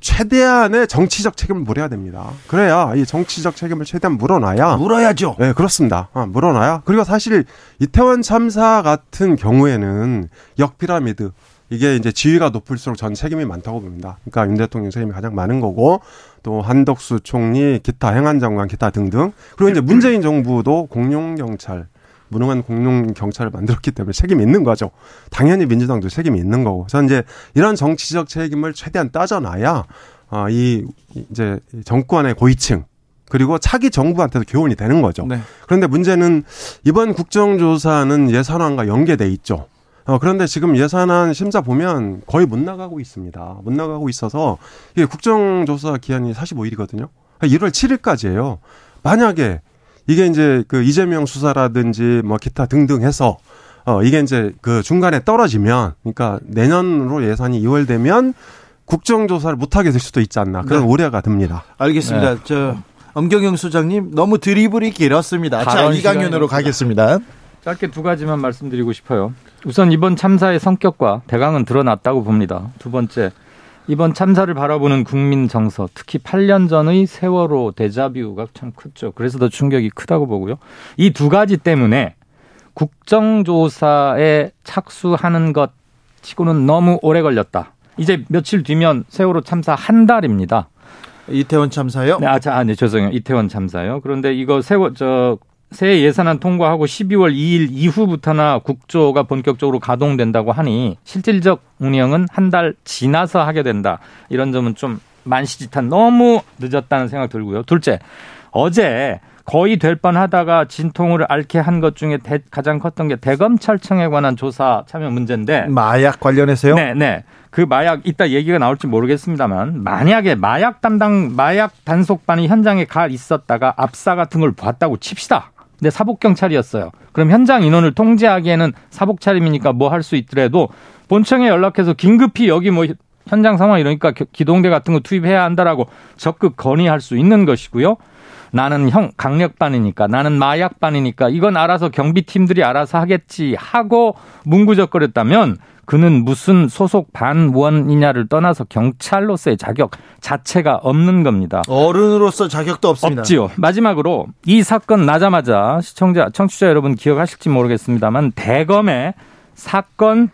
최대한의 정치적 책임을 물어야 됩니다. 그래야 이 정치적 책임을 최대한 물어놔야 물어야죠. 네, 그렇습니다. 아, 물어놔야. 그리고 사실 이태원 참사 같은 경우에는 역피라미드 이게 이제 지위가 높을수록 전 책임이 많다고 봅니다. 그러니까 윤 대통령 책임이 가장 많은 거고 또 한덕수 총리, 기타 행안장관, 기타 등등. 그리고 이제 문재인 정부도 공룡 경찰 무능한 공룡 경찰을 만들었기 때문에 책임이 있는 거죠. 당연히 민주당도 책임이 있는 거고. 그래서 이제 이런 정치적 책임을 최대한 따져놔야 아, 이 이제 정권의 고위층 그리고 차기 정부한테도 교훈이 되는 거죠. 네. 그런데 문제는 이번 국정조사는 예산안과 연계돼 있죠. 어, 그런데 지금 예산안 심사 보면 거의 못 나가고 있습니다. 못 나가고 있어서 이게 국정조사 기한이 45일이거든요. 1월 7일까지예요. 만약에 이게 이제 그 이재명 수사라든지 뭐 기타 등등 해서 어 이게 이제 그 중간에 떨어지면 그러니까 내년으로 예산이 2월 되면 국정조사를 못 하게 될 수도 있지 않나 그런 네. 우려가 듭니다. 알겠습니다. 네. 저 엄경영 소장님 너무 드리블이 길었습니다. 자 이강윤으로 가겠습니다. 짧게 두 가지만 말씀드리고 싶어요. 우선 이번 참사의 성격과 대강은 드러났다고 봅니다. 두 번째 이번 참사를 바라보는 국민 정서, 특히 8년 전의 세월호 데자뷰가 참 크죠. 그래서 더 충격이 크다고 보고요. 이 두 가지 때문에 국정조사에 착수하는 것 치고는 너무 오래 걸렸다. 이제 며칠 뒤면 세월호 참사 한 달입니다. 이태원 참사요? 네, 아, 자, 아, 네, 죄송해요. 이태원 참사요. 그런데 이거 세월, 저, 새 예산안 통과하고 12월 2일 이후부터나 국조가 본격적으로 가동된다고 하니 실질적 운영은 한 달 지나서 하게 된다. 이런 점은 좀 만시지탄 너무 늦었다는 생각 들고요. 둘째, 어제 거의 될 뻔하다가 진통을 앓게 한 것 중에 대, 가장 컸던 게 대검찰청에 관한 조사 참여 문제인데 마약 관련해서요? 네, 네. 그 마약 이따 얘기가 나올지 모르겠습니다만 만약에 마약 담당 마약 단속반이 현장에 가 있었다가 압사 같은 걸 봤다고 칩시다. 근데 사복 경찰이었어요. 그럼 현장 인원을 통제하기에는 사복 차림이니까 뭐 할 수 있더라도 본청에 연락해서 긴급히 여기 뭐 현장 상황 이러니까 기동대 같은 거 투입해야 한다라고 적극 건의할 수 있는 것이고요. 나는 형 강력반이니까 나는 마약반이니까 이건 알아서 경비팀들이 알아서 하겠지 하고 문구적거렸다면 그는 무슨 소속 반원이냐를 떠나서 경찰로서의 자격 자체가 없는 겁니다. 어른으로서 자격도 없습니다. 없지요. 마지막으로 이 사건 나자마자 시청자, 청취자 여러분 기억하실지 모르겠습니다만 대검의 사건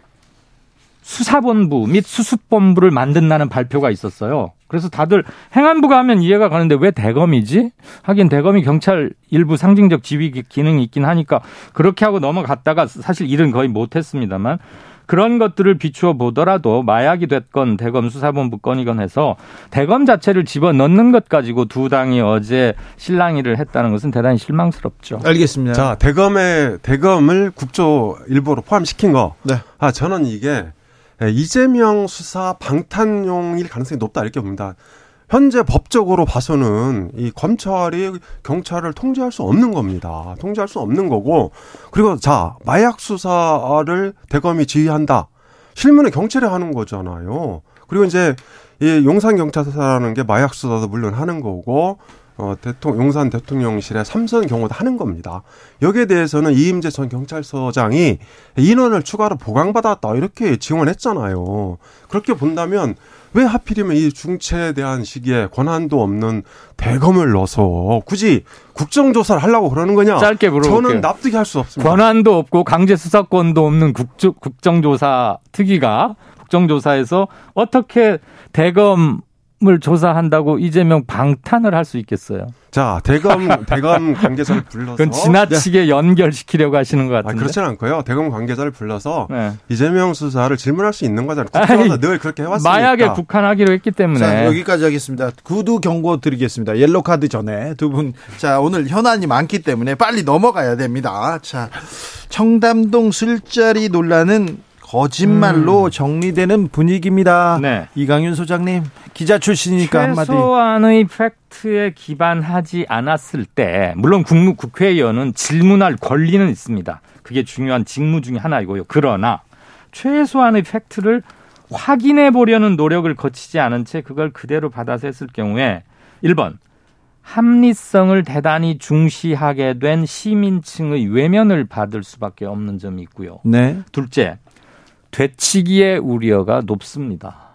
수사본부 및 수습본부를 만든다는 발표가 있었어요. 그래서 다들 행안부가 하면 이해가 가는데 왜 대검이지? 하긴 대검이 경찰 일부 상징적 지휘 기능이 있긴 하니까 그렇게 하고 넘어갔다가 사실 일은 거의 못했습니다만 그런 것들을 비추어 보더라도 마약이 됐건 대검 수사본부 건이건 해서 대검 자체를 집어 넣는 것 가지고 두 당이 어제 실랑이를 했다는 것은 대단히 실망스럽죠. 알겠습니다. 자, 대검의 대검을 국조 일부로 포함시킨 거. 네. 아, 저는 이게 이재명 수사 방탄용일 가능성이 높다 이렇게 봅니다. 현재 법적으로 봐서는 이 검찰이 경찰을 통제할 수 없는 겁니다. 통제할 수 없는 거고 그리고 자 마약 수사를 대검이 지휘한다. 실무는 경찰이 하는 거잖아요. 그리고 이제 이 용산 경찰서라는 게 마약 수사도 물론 하는 거고 어, 대통령, 용산 대통령실의 삼선 경호도 하는 겁니다. 여기에 대해서는 이임재 전 경찰서장이 인원을 추가로 보강받았다 이렇게 지원했잖아요. 그렇게 본다면 왜 하필이면 이 중체에 대한 시기에 권한도 없는 대검을 넣어서 굳이 국정조사를 하려고 그러는 거냐? 짧게 물어볼게요. 저는 납득이 할 수 없습니다. 권한도 없고 강제 수사권도 없는 국조, 국정조사 특위가 국정조사에서 어떻게 대검 을 조사한다고 이재명 방탄을 할 수 있겠어요. 자, 대검 대검 관계자를 불러서 그건 지나치게 네. 연결시키려고 하시는 것 같은데. 아, 그렇지는 않고요. 대검 관계자를 불러서 네. 이재명 수사를 질문할 수 있는 거잖아요. 국정에서 늘 그렇게 해왔으니까. 마약에 국한하기로 했기 때문에. 자, 여기까지 하겠습니다. 구두 경고 드리겠습니다. 옐로 카드 전에 두 분. 자, 오늘 현안이 많기 때문에 빨리 넘어가야 됩니다. 자, 청담동 술자리 논란은 거짓말로 음. 정리되는 분위기입니다. 네. 이강윤 소장님 기자 출신이니까 한마디. 최소한의 팩트에 기반하지 않았을 때 물론 국무 국회의원은 질문할 권리는 있습니다. 그게 중요한 직무 중의 하나이고요. 그러나 최소한의 팩트를 확인해 보려는 노력을 거치지 않은 채 그걸 그대로 받아서 했을 경우에 1번 합리성을 대단히 중시하게 된 시민층의 외면을 받을 수밖에 없는 점이 있고요. 네. 둘째, 되치기의 우려가 높습니다.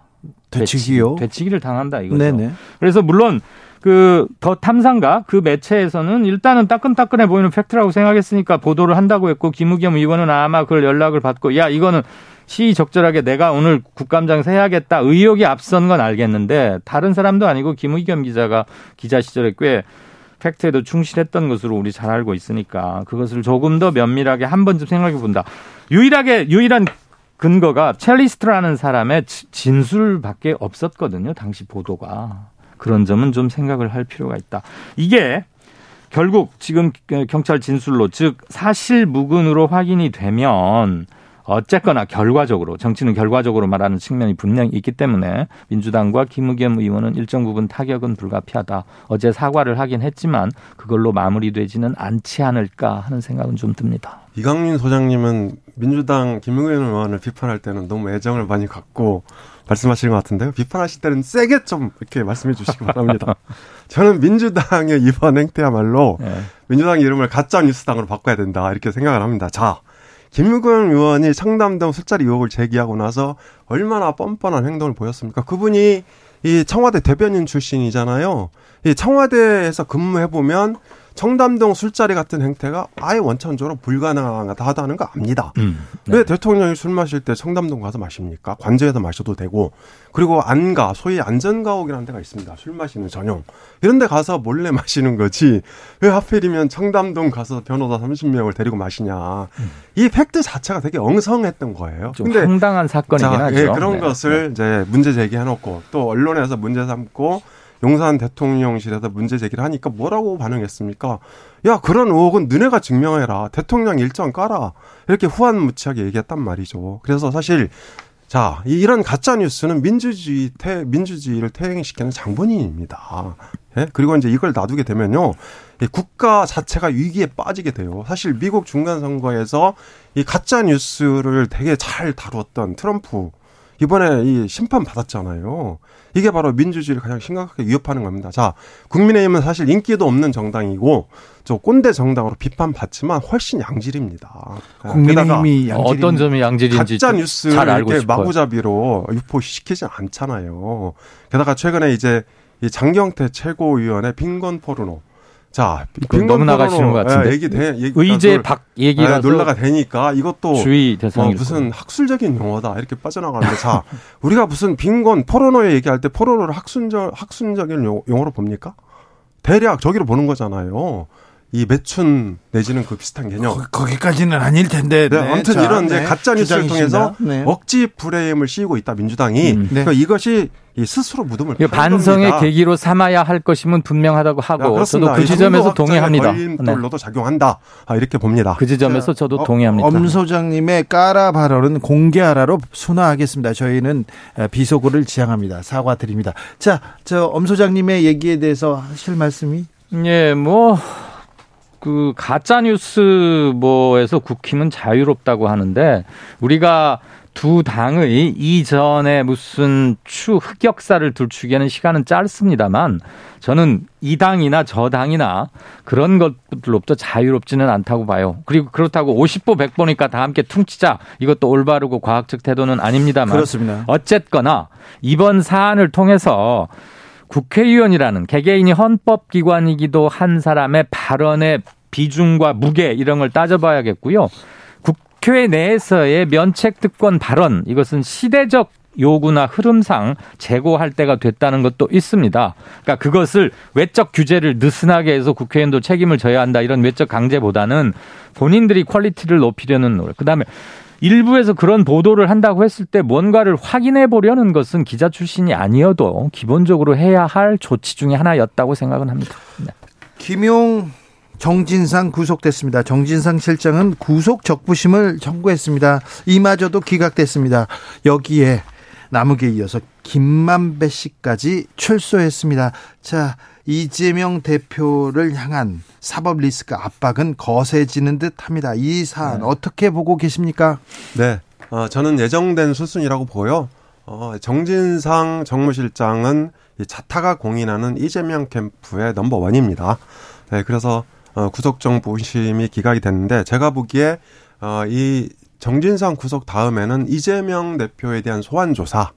되치기요? 되치기, 를 당한다 이거죠. 네네. 그래서 물론 그 더 탐상가 그 매체에서는 일단은 따끈따끈해 보이는 팩트라고 생각했으니까 보도를 한다고 했고 김우겸 의원은 아마 그걸 연락을 받고 야 이거는 시의적절하게 내가 오늘 국감장에서 해야겠다 의욕이 앞선 건 알겠는데 다른 사람도 아니고 김의겸 기자가 기자 시절에 꽤 팩트에도 충실했던 것으로 우리 잘 알고 있으니까 그것을 조금 더 면밀하게 한 번쯤 생각해 본다. 유일하게 유일한 근거가 첼리스트라는 사람의 진술밖에 없었거든요. 당시 보도가. 그런 점은 좀 생각을 할 필요가 있다. 이게 결국 지금 경찰 진술로 즉 사실 무근으로 확인이 되면 어쨌거나 결과적으로 정치는 결과적으로 말하는 측면이 분명히 있기 때문에 민주당과 김의겸 의원은 일정 부분 타격은 불가피하다. 어제 사과를 하긴 했지만 그걸로 마무리되지는 않지 않을까 하는 생각은 좀 듭니다. 이강민 소장님은 민주당 김의겸 의원을 비판할 때는 너무 애정을 많이 갖고 말씀하시는 것 같은데요. 비판하실 때는 세게 좀 이렇게 말씀해 주시기 바랍니다. 저는 민주당의 이번 행태야말로 네. 민주당 이름을 가짜 뉴스당으로 바꿔야 된다 이렇게 생각을 합니다. 자, 김무근 의원이 상담동 술자리 의혹을 제기하고 나서 얼마나 뻔뻔한 행동을 보였습니까? 그분이 이 청와대 대변인 출신이잖아요. 이 청와대에서 근무해 보면 청담동 술자리 같은 행태가 아예 원천적으로 불가능하다는 거 압니다. 음, 네. 왜 대통령이 술 마실 때 청담동 가서 마십니까? 관저에서 마셔도 되고 그리고 안가 소위 안전가옥이라는 데가 있습니다. 술 마시는 전용 이런 데 가서 몰래 마시는 거지 왜 하필이면 청담동 가서 변호사 30명을 데리고 마시냐 음. 이 팩트 자체가 되게 엉성했던 거예요. 좀 근데 황당한 사건이긴 자, 하죠. 예, 그런 네. 것을 네. 이제 문제 제기해놓고 또 언론에서 문제 삼고 용산 대통령실에서 문제 제기를 하니까 뭐라고 반응했습니까? 야, 그런 의혹은 너네가 증명해라. 대통령 일정 깔아. 이렇게 후한무치하게 얘기했단 말이죠. 그래서 사실 자, 이런 가짜 뉴스는 민주주의 태, 민주주의를 퇴행시키는 장본인입니다. 예? 그리고 이제 이걸 놔두게 되면요. 국가 자체가 위기에 빠지게 돼요. 사실 미국 중간 선거에서 이 가짜 뉴스를 되게 잘 다루었던 트럼프 이번에 이 심판 받았잖아요. 이게 바로 민주주의를 가장 심각하게 위협하는 겁니다. 자, 국민의힘은 사실 인기도 없는 정당이고 저 꼰대 정당으로 비판받지만 훨씬 양질입니다. 국민의힘이 양질 어떤 점이 양질인지 가짜 뉴스를 이렇게 마구잡이로 유포시키지 않잖아요. 게다가 최근에 이제 이 장경태 최고위원의 빈곤 포르노 자, 너무 나가시는 것 같은데. 얘기 돼, 얘기, 의제 밖 얘기가 논란이 되니까 이것도 주의 대상 어, 무슨 학술적인 용어다 이렇게 빠져나가는데 자, 우리가 무슨 빈곤 포르노에 얘기할 때 포르노를 학술적 학술적인 용어로 봅니까? 대략 저기로 보는 거잖아요. 이 매춘 내지는 그 비슷한 개념. 거, 기까지는 아닐 텐데. 네, 네. 아무튼 자, 이런 이제 네. 가짜 뉴스를 통해서 네. 억지 프레임을 씌우고 있다 민주당이. 음, 네. 그러니까 이것이 스스로 무덤을 반성의 겁니다. 계기로 삼아야 할 것임은 분명하다고 하고 야, 저도 그 지점에서 동의합니다. 걸림돌로도 작용한다. 아, 이렇게 봅니다. 그 지점에서 저도 어, 동의합니다. 엄 소장님의 까라 발언은 공개하라로 순화하겠습니다. 저희는 비속어를 지향합니다. 사과드립니다. 자, 저 엄 소장님의 얘기에 대해서 하실 말씀이? 예, 뭐 그 가짜 뉴스 뭐에서 국힘은 자유롭다고 하는데 우리가 두 당의 이전에 무슨 추 흑역사를 들추기에는 시간은 짧습니다만 저는 이 당이나 저 당이나 그런 것들로부터 자유롭지는 않다고 봐요. 그리고 그렇다고 50보 100보니까 다 함께 퉁치자 이것도 올바르고 과학적 태도는 아닙니다만 그렇습니다. 어쨌거나 이번 사안을 통해서 국회의원이라는 개개인이 헌법기관이기도 한 사람의 발언의 비중과 무게 이런 걸 따져봐야겠고요. 국회 내에서의 면책특권 발언 이것은 시대적 요구나 흐름상 재고할 때가 됐다는 것도 있습니다. 그러니까 그것을 외적 규제를 느슨하게 해서 국회의원도 책임을 져야 한다 이런 외적 강제보다는 본인들이 quality를 높이려는 노력. 그다음에 일부에서 그런 보도를 한다고 했을 때 뭔가를 확인해 보려는 것은 기자 출신이 아니어도 기본적으로 해야 할 조치 중의 하나였다고 생각은 합니다. 네. 김용 정진상 구속됐습니다. 정진상 실장은 구속 적부심을 청구했습니다. 이마저도 기각됐습니다. 여기에 남욱에 이어서 김만배 씨까지 출소했습니다. 자, 이재명 대표를 향한 사법 리스크 압박은 거세지는 듯 합니다. 이 사안 네. 어떻게 보고 계십니까? 네. 어, 저는 예정된 수순이라고 보고요. 어, 정진상 정무실장은 이 자타가 공인하는 이재명 캠프의 넘버 원입니다. 네, 그래서 어, 구속정 보심이 기각이 됐는데 제가 보기에 어, 이 정진상 구속 다음에는 이재명 대표에 대한 소환 조사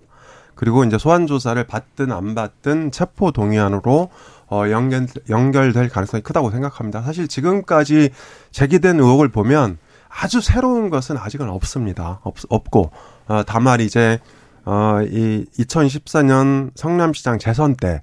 그리고 이제 소환 조사를 받든 안 받든 체포 동의안으로 어, 연결, 연결될 가능성이 크다고 생각합니다. 사실 지금까지 제기된 의혹을 보면 아주 새로운 것은 아직은 없습니다. 없, 없고, 어, 다만 이제, 어, 이 2014년 성남시장 재선 때,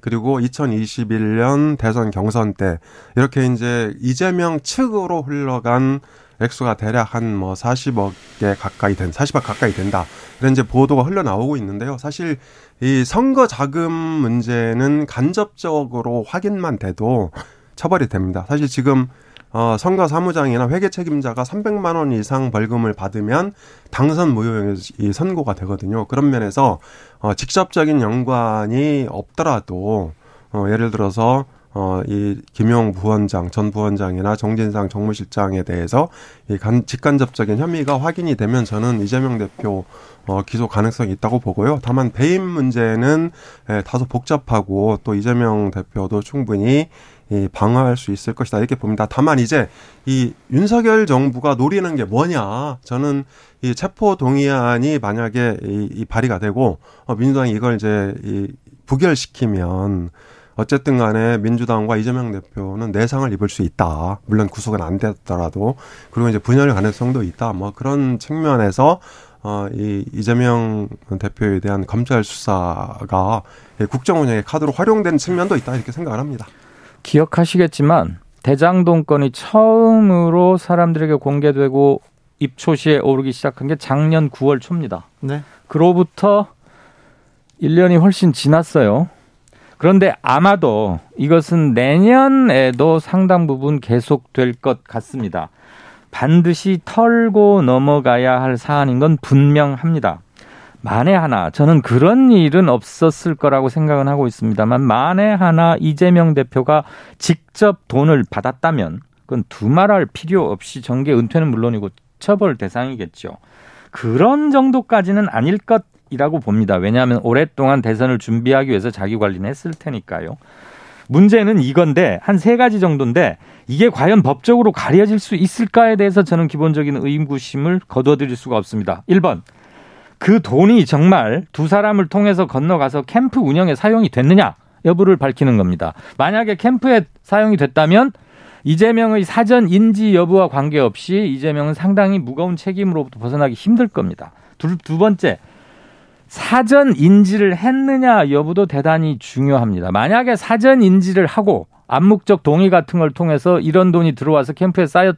그리고 2021년 대선 경선 때, 이렇게 이제 이재명 측으로 흘러간 액수가 대략 한 뭐 40억에 가까이 된, 40억 가까이 된다. 이런 이제 보도가 흘러나오고 있는데요. 사실 이 선거 자금 문제는 간접적으로 확인만 돼도 처벌이 됩니다. 사실 지금 어, 선거 사무장이나 회계 책임자가 300만 원 이상 벌금을 받으면 당선 무효이 선고가 되거든요. 그런 면에서 어, 직접적인 연관이 없더라도 어, 예를 들어서 어, 이 김용 부원장, 전 부원장이나 정진상 정무실장에 대해서 이 간, 직간접적인 혐의가 확인이 되면 저는 이재명 대표 어, 기소 가능성이 있다고 보고요. 다만 배임 문제는 예, 다소 복잡하고 또 이재명 대표도 충분히 이 방어할 수 있을 것이다 이렇게 봅니다. 다만 이제 이 윤석열 정부가 노리는 게 뭐냐? 저는 이 체포 동의안이 만약에 이, 이 발의가 되고 어, 민주당이 이걸 이제 이 부결시키면 어쨌든 간에 민주당과 이재명 대표는 내상을 입을 수 있다. 물론 구속은 안 됐더라도. 그리고 이제 분열 가능성도 있다. 뭐 그런 측면에서 어, 이 이재명 대표에 대한 검찰 수사가 국정 운영의 카드로 활용된 측면도 있다. 이렇게 생각을 합니다. 기억하시겠지만 대장동 건이 처음으로 사람들에게 공개되고 입초시에 오르기 시작한 게 작년 9월 초입니다. 네. 그로부터 1년이 훨씬 지났어요. 그런데 아마도 이것은 내년에도 상당 부분 계속될 것 같습니다. 반드시 털고 넘어가야 할 사안인 건 분명합니다. 만에 하나 저는 그런 일은 없었을 거라고 생각은 하고 있습니다만 만에 하나 이재명 대표가 직접 돈을 받았다면 그건 두말할 필요 없이 정계 은퇴는 물론이고 처벌 대상이겠죠. 그런 정도까지는 아닐 것 이라고 봅니다. 왜냐하면 오랫동안 대선을 준비하기 위해서 자기 관리는 했을 테니까요. 문제는 이건데 한 세 가지 정도인데 이게 과연 법적으로 가려질 수 있을까에 대해서 저는 기본적인 의구심을 거둬들일 수가 없습니다. 1번. 그 돈이 정말 두 사람을 통해서 건너가서 캠프 운영에 사용이 됐느냐 여부를 밝히는 겁니다. 만약에 캠프에 사용이 됐다면 이재명의 사전 인지 여부와 관계없이 이재명은 상당히 무거운 책임으로부터 벗어나기 힘들 겁니다. 두, 두 번째, 사전 인지를 했느냐 여부도 대단히 중요합니다. 만약에 사전 인지를 하고 암묵적 동의 같은 걸 통해서 이런 돈이 들어와서 캠프에 쌓였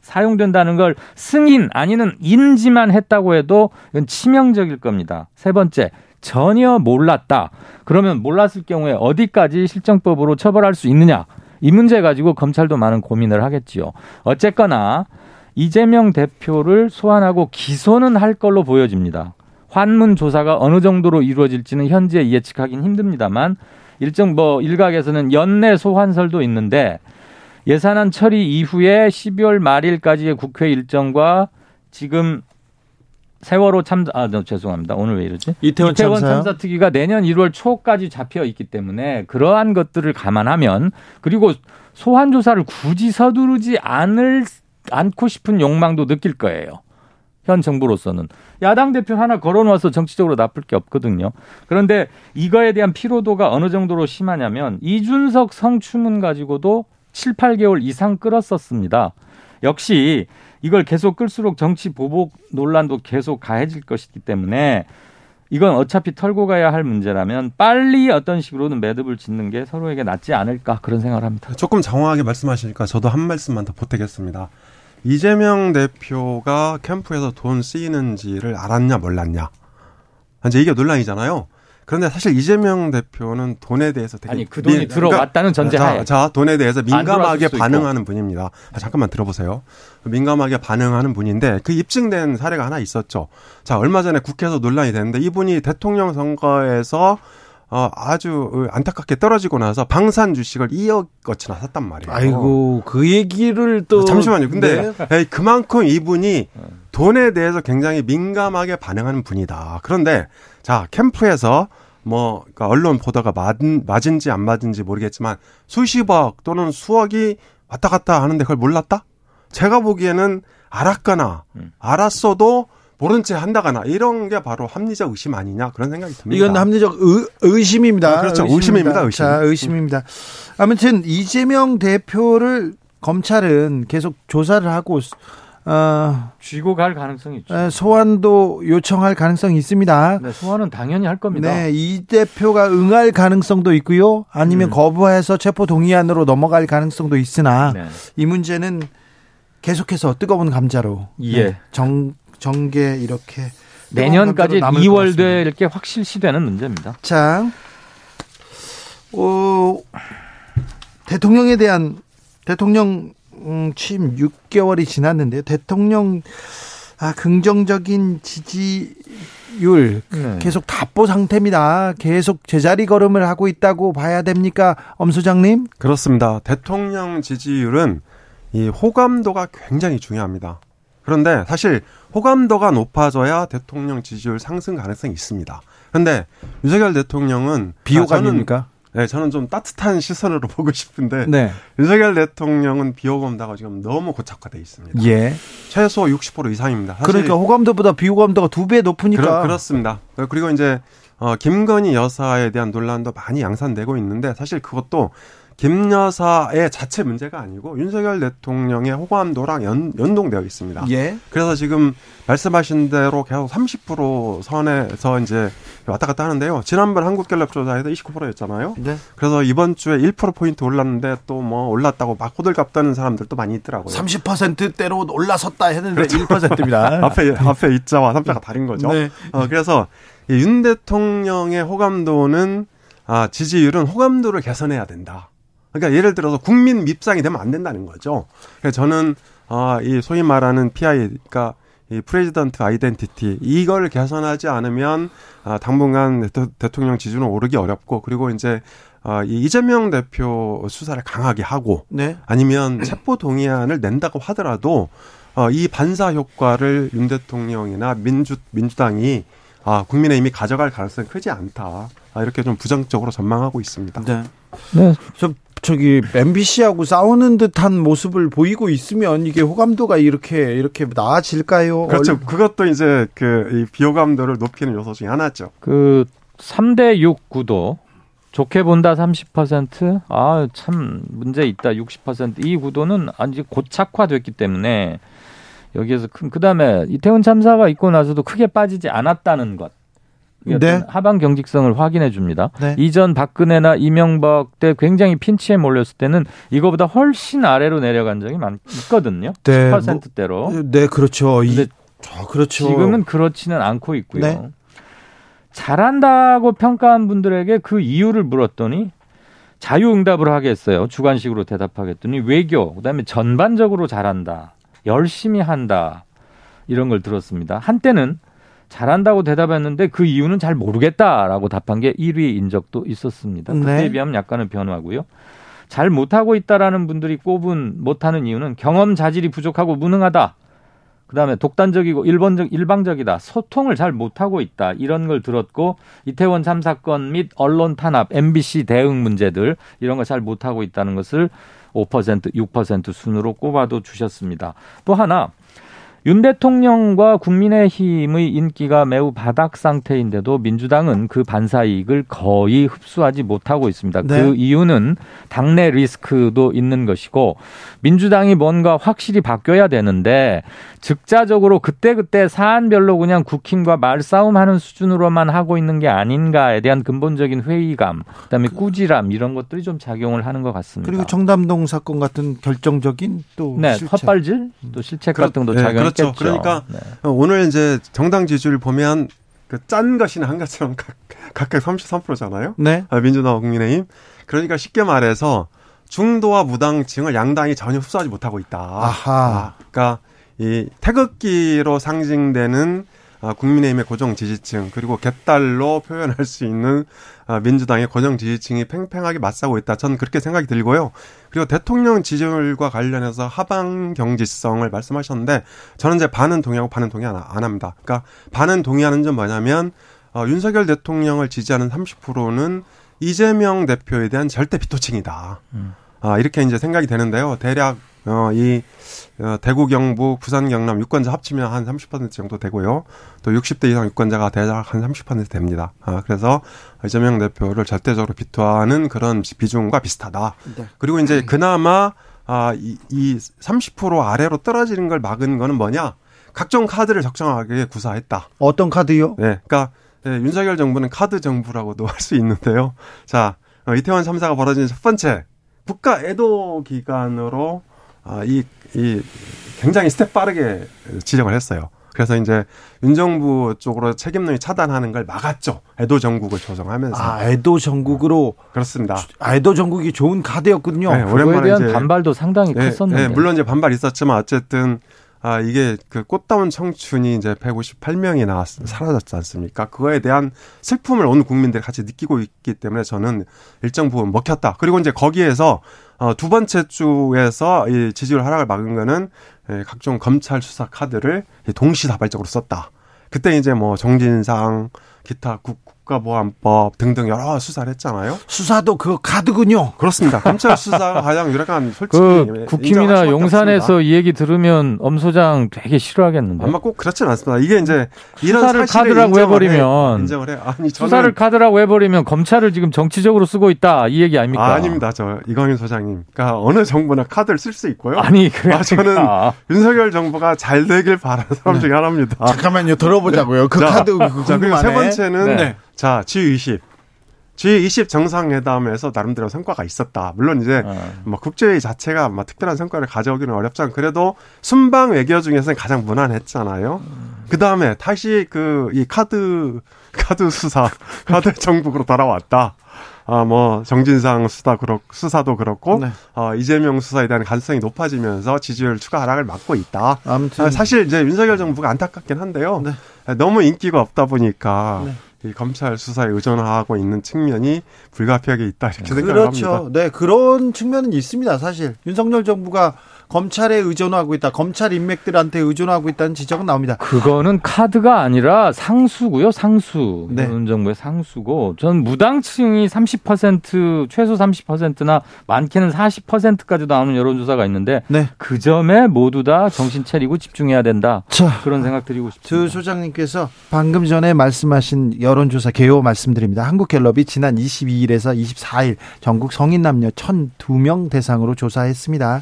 사용된다는 걸 승인 아니는 인지만 했다고 해도 이건 치명적일 겁니다. 세 번째, 전혀 몰랐다. 그러면 몰랐을 경우에 어디까지 실정법으로 처벌할 수 있느냐? 이 문제 가지고 검찰도 많은 고민을 하겠지요. 어쨌거나 이재명 대표를 소환하고 기소는 할 걸로 보여집니다. 환문 조사가 어느 정도로 이루어질지는 현재 예측하기는 힘듭니다만 일정 뭐 일각에서는 연내 소환설도 있는데 예산안 처리 이후에 12월 말일까지의 국회 일정과 지금 세월호 참사 아 네, 죄송합니다. 오늘 왜 이러지? 이태원, 이태원 참사? 특위가 내년 1월 초까지 잡혀 있기 때문에 그러한 것들을 감안하면 그리고 소환 조사를 굳이 서두르지 않을 않고 싶은 욕망도 느낄 거예요. 현 정부로서는 야당 대표 하나 걸어놓아서 정치적으로 나쁠 게 없거든요. 그런데 이거에 대한 피로도가 어느 정도로 심하냐면 이준석 성추문 가지고도 7, 8개월 이상 끌었었습니다. 역시 이걸 계속 끌수록 정치 보복 논란도 계속 가해질 것이기 때문에 이건 어차피 털고 가야 할 문제라면 빨리 어떤 식으로든 매듭을 짓는 게 서로에게 낫지 않을까 그런 생각을 합니다. 조금 장황하게 말씀하시니까 저도 한 말씀만 더 보태겠습니다. 이재명 대표가 캠프에서 돈 쓰이는지를 알았냐 몰랐냐. 이제 이게 논란이잖아요. 그런데 사실 이재명 대표는 돈에 대해서 되게 아니 그 돈이 민, 들어왔다는 전제하에 자, 자, 돈에 대해서 민감하게 반응하는 있고. 분입니다. 아, 잠깐만 들어보세요. 민감하게 반응하는 분인데 그 입증된 사례가 하나 있었죠. 자 얼마 전에 국회에서 논란이 됐는데 이분이 대통령 선거에서 어, 아주 안타깝게 떨어지고 나서 방산 주식을 2억 어치나 샀단 말이에요. 아이고, 그 얘기를 또. 잠시만요. 근데 네. 그만큼 이분이 돈에 대해서 굉장히 민감하게 반응하는 분이다. 그런데 자, 캠프에서 뭐, 그러니까 언론 보도가 맞은, 맞은지 안 맞은지 모르겠지만 수십억 또는 수억이 왔다 갔다 하는데 그걸 몰랐다? 제가 보기에는 알았거나 음. 알았어도 모른 채 한다거나 이런 게 바로 합리적 의심 아니냐 그런 생각이 듭니다. 이건 합리적 의, 심입니다 아, 그렇죠. 의심입니다. 의심. 자, 의심입니다. 아무튼 이재명 대표를 검찰은 계속 조사를 하고 어, 쥐고 갈 가능성이 있죠. 소환도 요청할 가능성이 있습니다. 네, 소환은 당연히 할 겁니다. 네, 이 대표가 응할 가능성도 있고요. 아니면 음. 거부해서 체포 동의안으로 넘어갈 가능성도 있으나 네. 이 문제는 계속해서 뜨거운 감자로 예. 네, 정 정계 이렇게 내년까지 2월 이렇게 확실시되는 문제입니다. 자, 어, 대통령에 대한 대통령 음, 취임 6개월이 지났는데요. 대통령 아, 긍정적인 지지율 네. 계속 답보 상태입니다. 계속 제자리 걸음을 하고 있다고 봐야 됩니까, 엄 소장님? 그렇습니다. 대통령 지지율은 이 호감도가 굉장히 중요합니다. 그런데 사실 호감도가 높아져야 대통령 지지율 상승 가능성이 있습니다. 그런데 윤석열 대통령은 비호감입니까? 네, 저는 좀 따뜻한 시선으로 보고 싶은데 네. 윤석열 대통령은 비호감도가 지금 너무 고착화돼 있습니다. 예. 최소 60% 이상입니다. 그러니까 호감도보다 비호감도가 두 배 높으니까. 그렇, 습니다 그리고 이제 어, 김건희 여사에 대한 논란도 많이 양산되고 있는데 사실 그것도 김 여사의 자체 문제가 아니고 윤석열 대통령의 호감도랑 연, 연동되어 있습니다. 예. 그래서 지금 말씀하신 대로 계속 30% 선에서 이제 왔다 갔다 하는데요. 지난번 한국갤럽 조사에서 29%였잖아요. 네. 그래서 이번 주에 1% 포인트 올랐는데 또 뭐 올랐다고 막 호들갑 떠는 사람들도 많이 있더라고요. 30%대로 올라섰다 했는데 그렇죠. 1%입니다. 앞에 앞에 이자와 삼자가 다른 거죠. 네. 어, 그래서 윤 대통령의 호감도는 아, 지지율은 호감도를 개선해야 된다. 그러니까 예를 들어서 국민 밉상이 되면 안 된다는 거죠. 그래서 저는 아, 이 소위 말하는 PI, 그러니까 이 president identity 이걸 개선하지 않으면 아, 당분간 대통령 지지는 오르기 어렵고 그리고 이제 어, 이 이재명 대표 수사를 강하게 하고 네. 아니면 체포 동의안을 낸다고 하더라도 어, 이 반사 효과를 윤 대통령이나 민주 민주당이 아, 국민의힘이 가져갈 가능성이 크지 않다. 아, 이렇게 좀 부정적으로 전망하고 있습니다. 네. 네. 저 저기 MBC하고 싸우는 듯한 모습을 보이고 있으면 이게 호감도가 이렇게 이렇게 나아질까요? 그렇죠. 그것도 이제 그이 비호감도를 높이는 요소 중에 하나죠. 그 3대 6 구도 좋게 본다 30%, 아, 참, 문제 있다 60%. 이 구도는 아직 고착화됐기 때문에 여기에서 큰, 그 다음에 이태원 참사가 있고 나서도 크게 빠지지 않았다는 것. 네. 하방 경직성을 확인해 줍니다. 네. 이전 박근혜나 이명박 때 굉장히 핀치에 몰렸을 때는 이거보다 훨씬 아래로 내려간 적이 많, 있거든요. 네. 10%대로. 뭐, 네, 그렇죠. 이, 아, 그렇죠. 지금은 그렇지는 않고 있고요. 네. 잘한다고 평가한 분들에게 그 이유를 물었더니 자유응답을 하겠어요. 주관식으로 대답하겠더니 외교, 그다음에 전반적으로 잘한다. 열심히 한다. 이런 걸 들었습니다. 한때는 잘한다고 대답했는데 그 이유는 잘 모르겠다라고 답한 게 1위인 적도 있었습니다. 그때에 네. 비하면 약간은 변화고요. 잘 못하고 있다라는 분들이 꼽은 못하는 이유는 경험 자질이 부족하고 무능하다. 그다음에 독단적이고 일본적 일방적이다. 소통을 잘 못하고 있다. 이런 걸 들었고 이태원 참사건 및 언론 탄압, MBC 대응 문제들 이런 걸 잘 못하고 있다는 것을 5% 6% 순으로 꼽아도 주셨습니다. 또 하나 윤 대통령과 국민의힘의 인기가 매우 바닥 상태인데도 민주당은 그 반사 이익을 거의 흡수하지 못하고 있습니다. 네. 그 이유는 당내 리스크도 있는 것이고 민주당이 뭔가 확실히 바뀌어야 되는데 즉자적으로 그때그때 사안별로 그냥 국힘과 말싸움하는 수준으로만 하고 있는 게 아닌가에 대한 근본적인 회의감, 그다음에 꾸지람 이런 것들이 좀 작용을 하는 것 같습니다. 그리고 정담동 사건 같은 결정적인 또 네, 실책. 헛발질 또 실책 그렇, 같은 것도 작용. 네, 그렇죠. 그러니까 네. 오늘 이제 정당 지지율 보면 그짠 것이나 한 것처럼 각, 각각 33%잖아요. 네. 아, 민주당과 국민의힘. 그러니까 쉽게 말해서 중도와 무당층을 양당이 전혀 흡수하지 못하고 있다. 아하. 아, 그러니까 이 태극기로 상징되는 아, 국민의힘의 고정 지지층 그리고 개딸로 표현할 수 있는 아, 민주당의 고정 지지층이 팽팽하게 맞서고 있다. 저는 그렇게 생각이 들고요. 그리고 대통령 지지율과 관련해서 하방 경지성을 말씀하셨는데 저는 이제 반은 동의하고 반은 동의 안 합니다. 그러니까 반은 동의하는 점 뭐냐면 어, 윤석열 대통령을 지지하는 30%는 이재명 대표에 대한 절대 비토층이다. 음. 아, 이렇게 이제 생각이 되는데요. 대략 어, 이 어, 대구, 경북, 부산, 경남 유권자 합치면 한 30% 정도 되고요. 또 60대 이상 유권자가 대략 한 30% 됩니다. 아, 그래서 이재명 대표를 절대적으로 비토하는 그런 비중과 비슷하다. 네. 그리고 이제 그나마 아, 이, 이 30% 아래로 떨어지는 걸 막은 거는 뭐냐? 각종 카드를 적정하게 구사했다. 어떤 카드요? 네. 그러니까 네, 윤석열 정부는 카드 정부라고도 할 수 있는데요. 자, 어, 이태원 참사가 벌어진 첫 번째 국가 애도 기간으로 아, 이, 이 굉장히 스텝 빠르게 지정을 했어요. 그래서 이제 윤 정부 쪽으로 책임론이 차단하는 걸 막았죠. 애도 정국을 조정하면서. 아, 애도 정국으로 그렇습니다. 아, 애도 정국이 좋은 카드였군요. 네, 오랜만에 대한 반발도 상당히 네, 컸었는데. 네, 물론 이제 반발 있었지만 어쨌든 아, 이게 그 꽃다운 청춘이 이제 158명이나 사라졌지 않습니까? 그거에 대한 슬픔을 온 국민들이 같이 느끼고 있기 때문에 저는 일정 부분 먹혔다. 그리고 이제 거기에서 어, 두 번째 주에서 이 지지율 하락을 막은 거는 예, 각종 검찰 수사 카드를 동시다발적으로 썼다. 그때 이제 뭐 정진상 기타 국, 국가보안법 등등 여러 수사를 했잖아요. 수사도 그 카드군요. 그렇습니다. 검찰 수사가 가장 유력한 솔직히 그 국힘이나 용산에서 이 얘기 들으면 엄 소장 되게 싫어하겠는데. 아마 꼭 그렇지는 않습니다. 이게 이제 이런 수사를 카드라고 해버리면 인정을 해. 아니 수사를 카드라고 해버리면 검찰을 지금 정치적으로 쓰고 있다 이 얘기 아닙니까? 아, 닙니다저 이광윤 소장님. 그러니까 어느 정부나 카드를 쓸 수 있고요. 아니 그래. 아, 저는 윤석열 정부가 잘 되길 바라는 사람 네. 중에 하나입니다. 잠깐만요. 들어보자고요. 그 자, 카드 그 자, 그리고 세 번째는 네. 자, G20. G20 정상회담에서 나름대로 성과가 있었다. 물론 이제 어. 뭐 국제회의 자체가 뭐 특별한 성과를 가져오기는 어렵지만 그래도 순방 외교 중에서는 가장 무난했잖아요. 음. 그 다음에 다시 그 이 카드 카드 수사 카드 정국으로 돌아왔다. 어, 뭐 정진상 수사 그렇 수사도 그렇고 네. 어, 이재명 수사에 대한 가능성이 높아지면서 지지율 추가 하락을 막고 있다. 아무튼 사실 이제 윤석열 정부가 안타깝긴 한데요. 네. 너무 인기가 없다 보니까 네. 이 검찰 수사에 의존하고 있는 측면이 불가피하게 있다 이렇게 생각합니다. 그렇죠. 네 그런 측면은 있습니다. 사실 윤석열 정부가 검찰에 의존하고 있다. 검찰 인맥들한테 의존하고 있다는 지적은 나옵니다. 그거는 카드가 아니라 상수고요. 상수. 네. 문 정부의 상수고 전 무당층이 30% 최소 30%나 많게는 40%까지 나오는 여론조사가 있는데 네. 그 점에 모두 다 정신 차리고 집중해야 된다. 자, 그런 생각 드리고 싶습니다. 주 소장님께서 방금 전에 말씀하신 여론조사 개요 말씀드립니다. 한국갤럽이 지난 22일에서 24일 전국 성인 남녀 1,002명 대상으로 조사했습니다.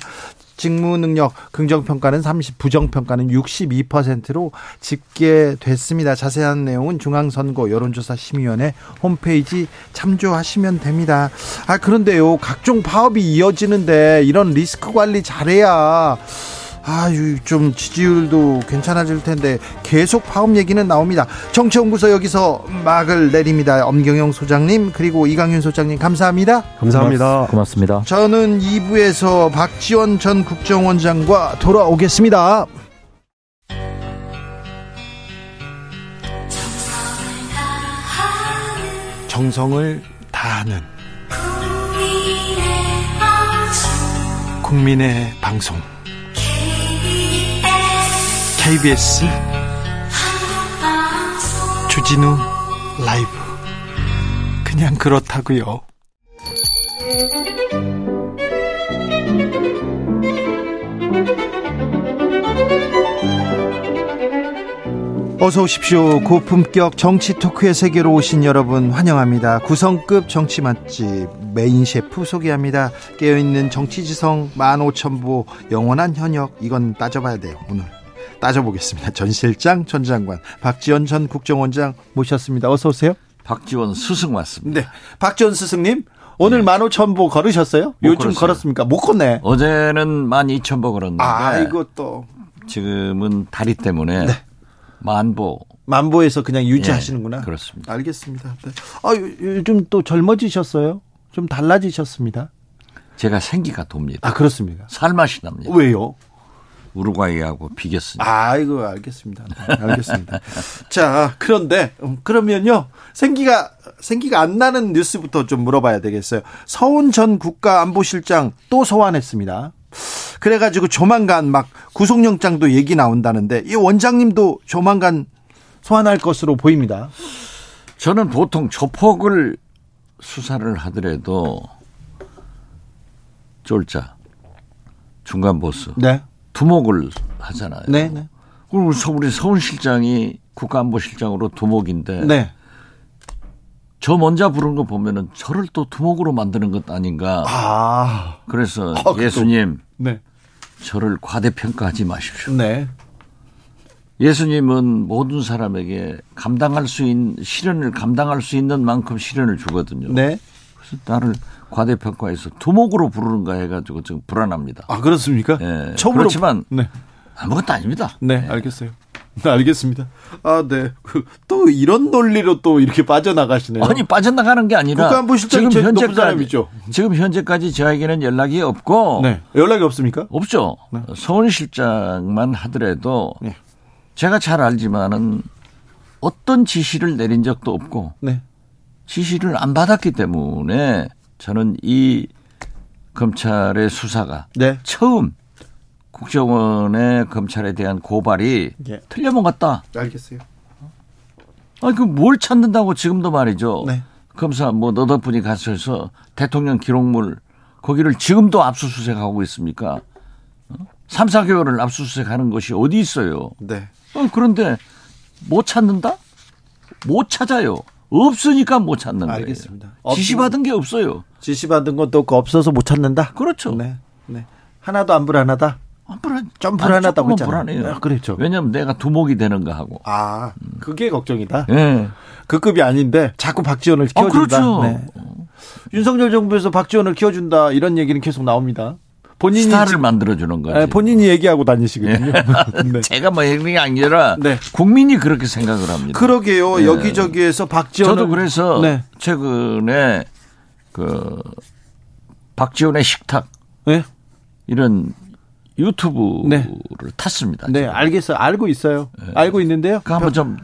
직무 능력 긍정 평가는 30, 부정 평가는 62%로 집계됐습니다. 자세한 내용은 중앙선거 여론조사 심의위원회 홈페이지 참조하시면 됩니다. 아 그런데요 각종 파업이 이어지는데 이런 리스크 관리 잘해야 아유 좀 지지율도 괜찮아질 텐데 계속 파업 얘기는 나옵니다. 정치연구소 여기서 막을 내립니다. 엄경영 소장님 그리고 이강윤 소장님 감사합니다. 감사합니다. 고맙습니다. 저는 2부에서 박지원 전 국정원장과 돌아오겠습니다. 정성을 다하는 국민의 방송 KBS 주진우 라이브 그냥 그렇다고요. 어서 오십시오. 고품격 정치 talk의 세계로 오신 여러분 환영합니다. 구성급 정치 맛집 메인 셰프 소개합니다. 깨어있는 정치지성 15,000보 영원한 현역 이건 따져봐야 돼요. 오늘 따져보겠습니다. 전 실장, 전 장관, 박지원 전 국정원장 모셨습니다. 어서 오세요. 박지원 스승 맞습니다. 네. 박지원 스승님, 오늘 네. 15,000보 걸으셨어요? 요즘 걸었어요. 걸었습니까? 못 걷네. 어제는 12,000보 걸었는데. 아, 이것도. 지금은 다리 때문에. 네. 만보. 만보에서 그냥 유지하시는구나. 네, 그렇습니다. 알겠습니다. 네. 아, 요즘 또 젊어지셨어요? 좀 달라지셨습니다. 제가 생기가 돕니다. 아, 그렇습니까? 살맛이 납니다. 왜요? 우루과이하고 비겼습니다. 아이고 알겠습니다. 네, 알겠습니다. 자 그런데 음, 그러면요 생기가 생기가 안 나는 뉴스부터 좀 물어봐야 되겠어요. 서훈 전 국가안보실장 또 소환했습니다. 그래 가지고 조만간 막 구속영장도 얘기 나온다는데 이 원장님도 조만간 소환할 것으로 보입니다. 저는 보통 조폭을 수사를 하더라도 쫄자 중간 보스. 네. 두목을 하잖아요. 네, 네. 그리고 우리 서울 실장이 국가안보실장으로 두목인데 네. 저 먼저 부른 거 보면은 저를 또 두목으로 만드는 것 아닌가. 아. 그래서 아, 예수님, 네. 저를 과대평가하지 마십시오. 네. 예수님은 모든 사람에게 감당할 수 있는 시련을 감당할 수 있는 만큼 시련을 주거든요. 네. 그래서 나를 과대평가해서 두목으로 부르는가 해가지고 좀 불안합니다. 아 그렇습니까? 예. 처음으로 그렇지만 네. 아무것도 아닙니다. 네, 네. 알겠어요. 네, 알겠습니다. 아, 네. 그, 또 이런 논리로 또 이렇게 빠져나가시네요. 아니, 빠져나가는 게 아니라. 국가안보실장이 지금 현재까지, 지금 현재까지 저에게는 연락이 없고. 네. 연락이 없습니까? 없죠. 네. 서울 실장만 하더라도. 네. 제가 잘 알지만은 어떤 지시를 내린 적도 없고. 네. 지시를 안 받았기 때문에 저는 이 검찰의 수사가 네. 처음 국정원의 검찰에 대한 고발이 예. 틀려먹었다. 알겠어요. 아니 그 뭘 찾는다고 지금도 말이죠. 네. 검사 뭐 너 덕분이 가셔서 대통령 기록물 거기를 지금도 압수수색하고 있습니까? 3, 어? 4개월을 압수수색하는 것이 어디 있어요? 네. 어, 그런데 못 찾는다? 못 찾아요. 없으니까 못 찾는 거예요. 알겠습니다. 지시받은 게 없어요. 지시받은 것도 없어서 못 찾는다? 그렇죠. 네. 네. 하나도 안 불안하다? 안 불안, 좀 불안하다고 했잖아요. 불안해요. 아, 그렇죠. 왜냐면 내가 두목이 되는가 하고. 아, 그게 걱정이다? 예. 네. 그 급이 아닌데 자꾸 박지원을 아, 키워준다. 아, 그렇죠. 네. 윤석열 정부에서 박지원을 키워준다 이런 얘기는 계속 나옵니다. 본인이 스타를 만들어주는 거지. 네, 본인이 얘기하고 다니시거든요. 네. 제가 뭐 얘기한 게 아니라 네. 국민이 그렇게 생각을 합니다. 그러게요. 네. 여기저기에서 박지원 저도 그래서 네. 최근에 그 박지원의 식탁 네? 이런 유튜브를 네. 탔습니다. 네, 지금. 알겠어요. 알고 있어요. 네. 알고 있는데요. 그 한번 좀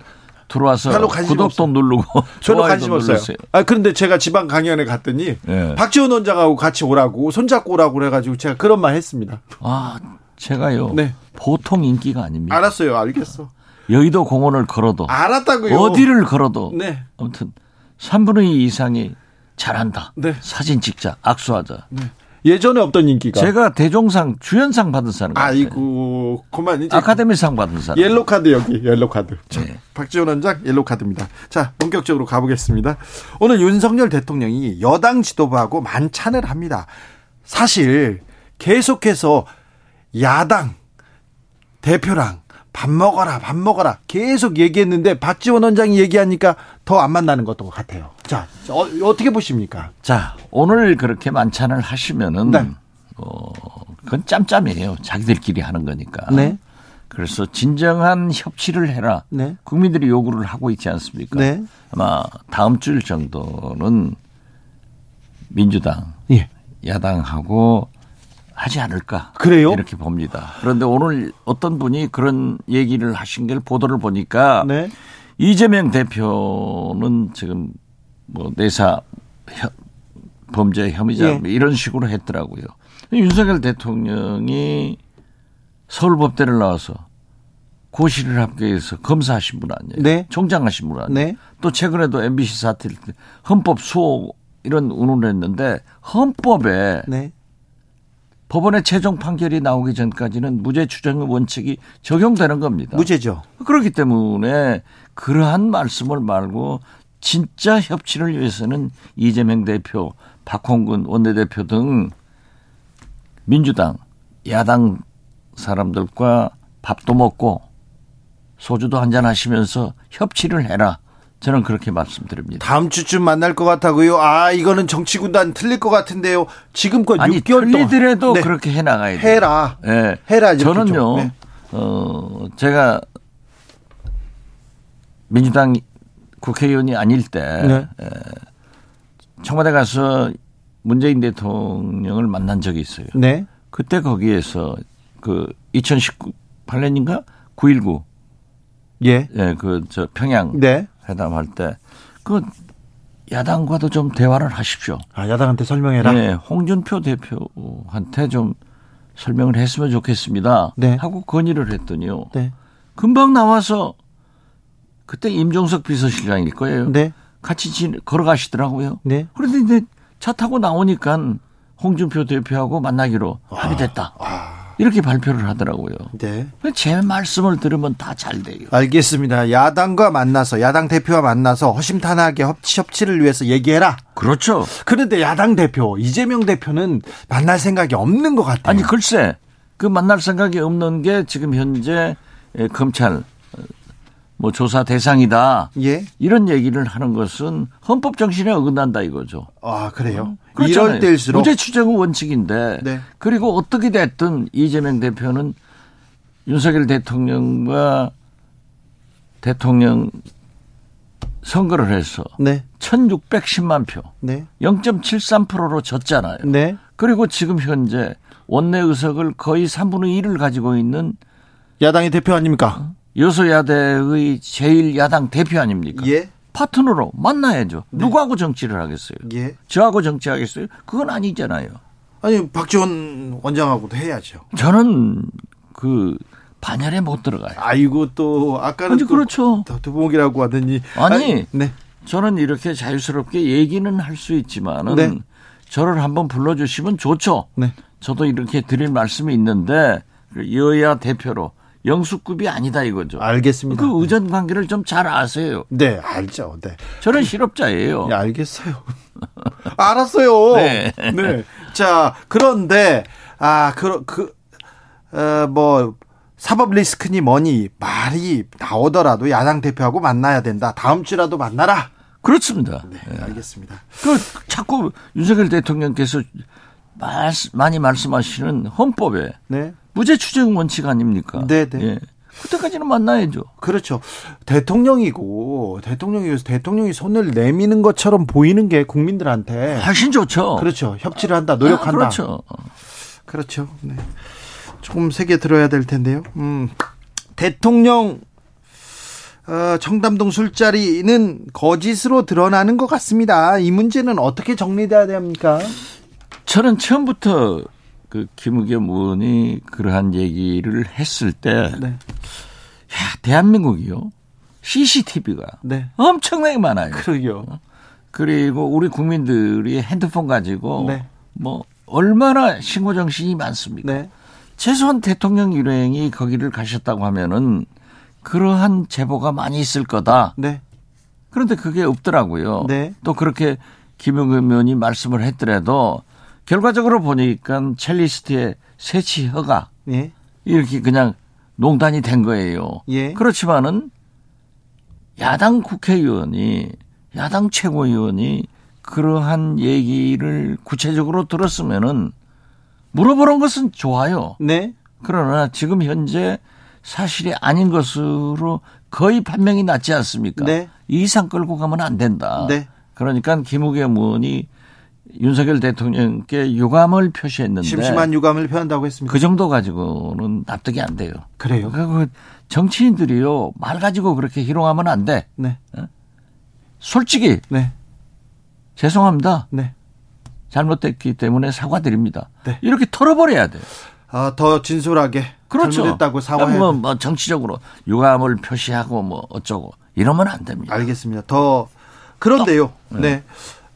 들어와서 구독도. 누르고 저도 관심 없어요. 누르세요. 아 그런데 제가 지방 강연에 갔더니 네. 박지원 원장하고 같이 오라고 손잡고 오라고 그래가지고 제가 그런 말 했습니다. 아 제가요. 네. 보통 인기가 아닙니다. 알았어요. 알겠어. 여의도 공원을 걸어도 알았다고요. 어디를 걸어도 네. 아무튼 3분의 2 이상이 잘한다. 네. 사진 찍자, 악수하자. 네. 예전에 없던 인기가. 제가 대종상 주연상 받은 사람. 아이고, 그만 이제 아카데미상 받은 사람. 옐로 카드 여기 옐로 카드. 네. 박지원 원장 옐로 카드입니다. 자, 본격적으로 가보겠습니다. 오늘 윤석열 대통령이 여당 지도부하고 만찬을 합니다. 사실 계속해서 야당 대표랑 밥 먹어라, 밥 먹어라. 계속 얘기했는데 박지원 원장이 얘기하니까 더 안 만나는 것도 같아요. 자, 어, 떻게 보십니까? 자, 오늘 그렇게 만찬을 하시면은 네. 어, 그건 짬짬이에요. 자기들끼리 하는 거니까. 네. 그래서 진정한 협치를 해라. 네. 국민들이 요구를 하고 있지 않습니까? 네. 아마 다음 주일 정도는 민주당, 예. 야당하고 하지 않을까. 그래요? 이렇게 봅니다. 그런데 오늘 어떤 분이 그런 얘기를 하신 걸 보도를 보니까 네. 이재명 대표는 지금 뭐 내사 범죄 혐의자 예. 뭐 이런 식으로 했더라고요. 윤석열 대통령이 서울법대를 나와서 고시를 합격해서 검사하신 분 아니에요? 네. 총장하신 분 아니에요? 네. 또 최근에도 MBC 사태 헌법 수호 이런 운운을 했는데 헌법에 네. 법원의 최종 판결이 나오기 전까지는 무죄 추정의 원칙이 적용되는 겁니다. 무죄죠. 그렇기 때문에 그러한 말씀을 말고 진짜 협치를 위해서는 이재명 대표, 박홍근 원내대표 등 민주당, 야당 사람들과 밥도 먹고 소주도 한잔 하시면서 협치를 해라. 저는 그렇게 말씀드립니다. 다음 주쯤 만날 것 같다고요? 아, 이거는 정치군단 틀릴 것 같은데요. 지금껏 아니, 6개월 동안. 틀리더라도 네. 그렇게 해나가야 돼요. 해라. 네. 해라. 저는요, 네. 어, 제가 민주당 국회의원이 아닐 때 네. 청와대 가서 문재인 대통령을 만난 적이 있어요. 네. 그때 거기에서 그 2018년인가 9.19 예. 예, 그 저 평양 네. 회담할 때 그 야당과도 좀 대화를 하십시오. 아, 야당한테 설명해라. 네, 홍준표 대표한테 좀 설명을 했으면 좋겠습니다. 네. 하고 건의를 했더니요. 네. 금방 나와서 그때 임종석 비서실장일 거예요. 네. 같이 걸어가시더라고요. 네. 그런데 이제 차 타고 나오니까 홍준표 대표하고 만나기로 합의됐다. 아. 이렇게 발표를 하더라고요. 네. 제 말씀을 들으면 다 잘 돼요. 알겠습니다. 야당과 만나서 야당 대표와 만나서 허심탄회하게 협치 협치를 위해서 얘기해라. 그렇죠. 그런데 야당 대표 이재명 대표는 만날 생각이 없는 것 같아요. 아니 글쎄 그 만날 생각이 없는 게 지금 현재 검찰 뭐 조사 대상이다. 예. 이런 얘기를 하는 것은 헌법 정신에 어긋난다 이거죠. 아 그래요? 음, 이럴 때일수록 무죄 추정 원칙인데 네. 그리고 어떻게 됐든 이재명 대표는 윤석열 대통령과 대통령 선거를 해서 네. 1,610만 표, 네. 0.73%로 졌잖아요. 네. 그리고 지금 현재 원내 의석을 거의 3분의 1을 가지고 있는 야당의 대표 아닙니까? 어? 여소야대의 제1야당 대표 아닙니까? 예. 파트너로 만나야죠. 네. 누구하고 정치를 하겠어요? 예. 저하고 정치하겠어요? 그건 아니잖아요. 아니 박지원 원장하고도 해야죠. 저는 그 반열에 못 들어가요. 아이고 또 아까는 아니, 그렇죠. 두봉이라고 하더니 아니, 아니 네. 저는 이렇게 자유스럽게 얘기는 할 수 있지만은 네. 저를 한번 불러주시면 좋죠. 네. 저도 이렇게 드릴 말씀이 있는데 여야 대표로 영수급이 아니다 이거죠. 알겠습니다. 그 의전 관계를 좀 잘 아세요. 네, 알죠. 네. 저는 실업자예요. 네, 알겠어요. 알았어요. 네. 네. 자, 그런데 아, 그, 그, 어, 뭐 사법 리스크니 뭐니 말이 나오더라도 야당 대표하고 만나야 된다. 다음 주라도 만나라. 그렇습니다. 네, 네. 알겠습니다. 그 자꾸 윤석열 대통령께서 말, 많이 말씀하시는 헌법에 네. 무죄 추정 원칙 아닙니까? 네, 네. 예. 그때까지는 만나야죠. 그렇죠. 대통령이고 대통령이어서 대통령이 손을 내미는 것처럼 보이는 게 국민들한테 훨씬 좋죠. 그렇죠. 협치를 한다, 노력한다. 아, 그렇죠. 그렇죠. 네. 조금 세게 들어야 될 텐데요. 음. 대통령 어, 청담동 술자리는 거짓으로 드러나는 것 같습니다. 이 문제는 어떻게 정리돼야 됩니까? 저는 처음부터 그 김우겸 의원이 그러한 얘기를 했을 때, 네. 야 대한민국이요 CCTV가 네. 엄청나게 많아요. 그러게요. 그리고 우리 국민들이 핸드폰 가지고 네. 뭐 얼마나 신고 정신이 많습니까? 네. 최소한 대통령 일행이 거기를 가셨다고 하면은 그러한 제보가 많이 있을 거다. 네. 그런데 그게 없더라고요. 네. 또 그렇게 김용겸 의원이 말씀을 했더라도 결과적으로 보니까 첼리스트의 세치 허가 예. 이렇게 그냥 농단이 된 거예요. 예. 그렇지만은 야당 국회의원이 야당 최고위원이 그러한 얘기를 구체적으로 들었으면은 물어보는 것은 좋아요. 네. 그러나 지금 현재 사실이 아닌 것으로 거의 판명이 났지 않습니까? 네. 이 이상 끌고 가면 안 된다. 네. 그러니까 김우겸 의원이 윤석열 대통령께 유감을 표시했는데 심심한 유감을 표한다고 했습니다. 그 정도 가지고는 납득이 안 돼요. 그래요? 그 정치인들이요 말 가지고 그렇게 희롱하면 안 돼. 네. 어? 솔직히 네. 죄송합니다. 네. 잘못됐기 때문에 사과드립니다. 네. 이렇게 털어버려야 돼요. 아, 더 진솔하게 그렇죠. 잘못했다고 사과해. 뭐, 뭐 정치적으로 유감을 표시하고 뭐 어쩌고 이러면 안 됩니다. 알겠습니다. 더 그런데요. 네. 네.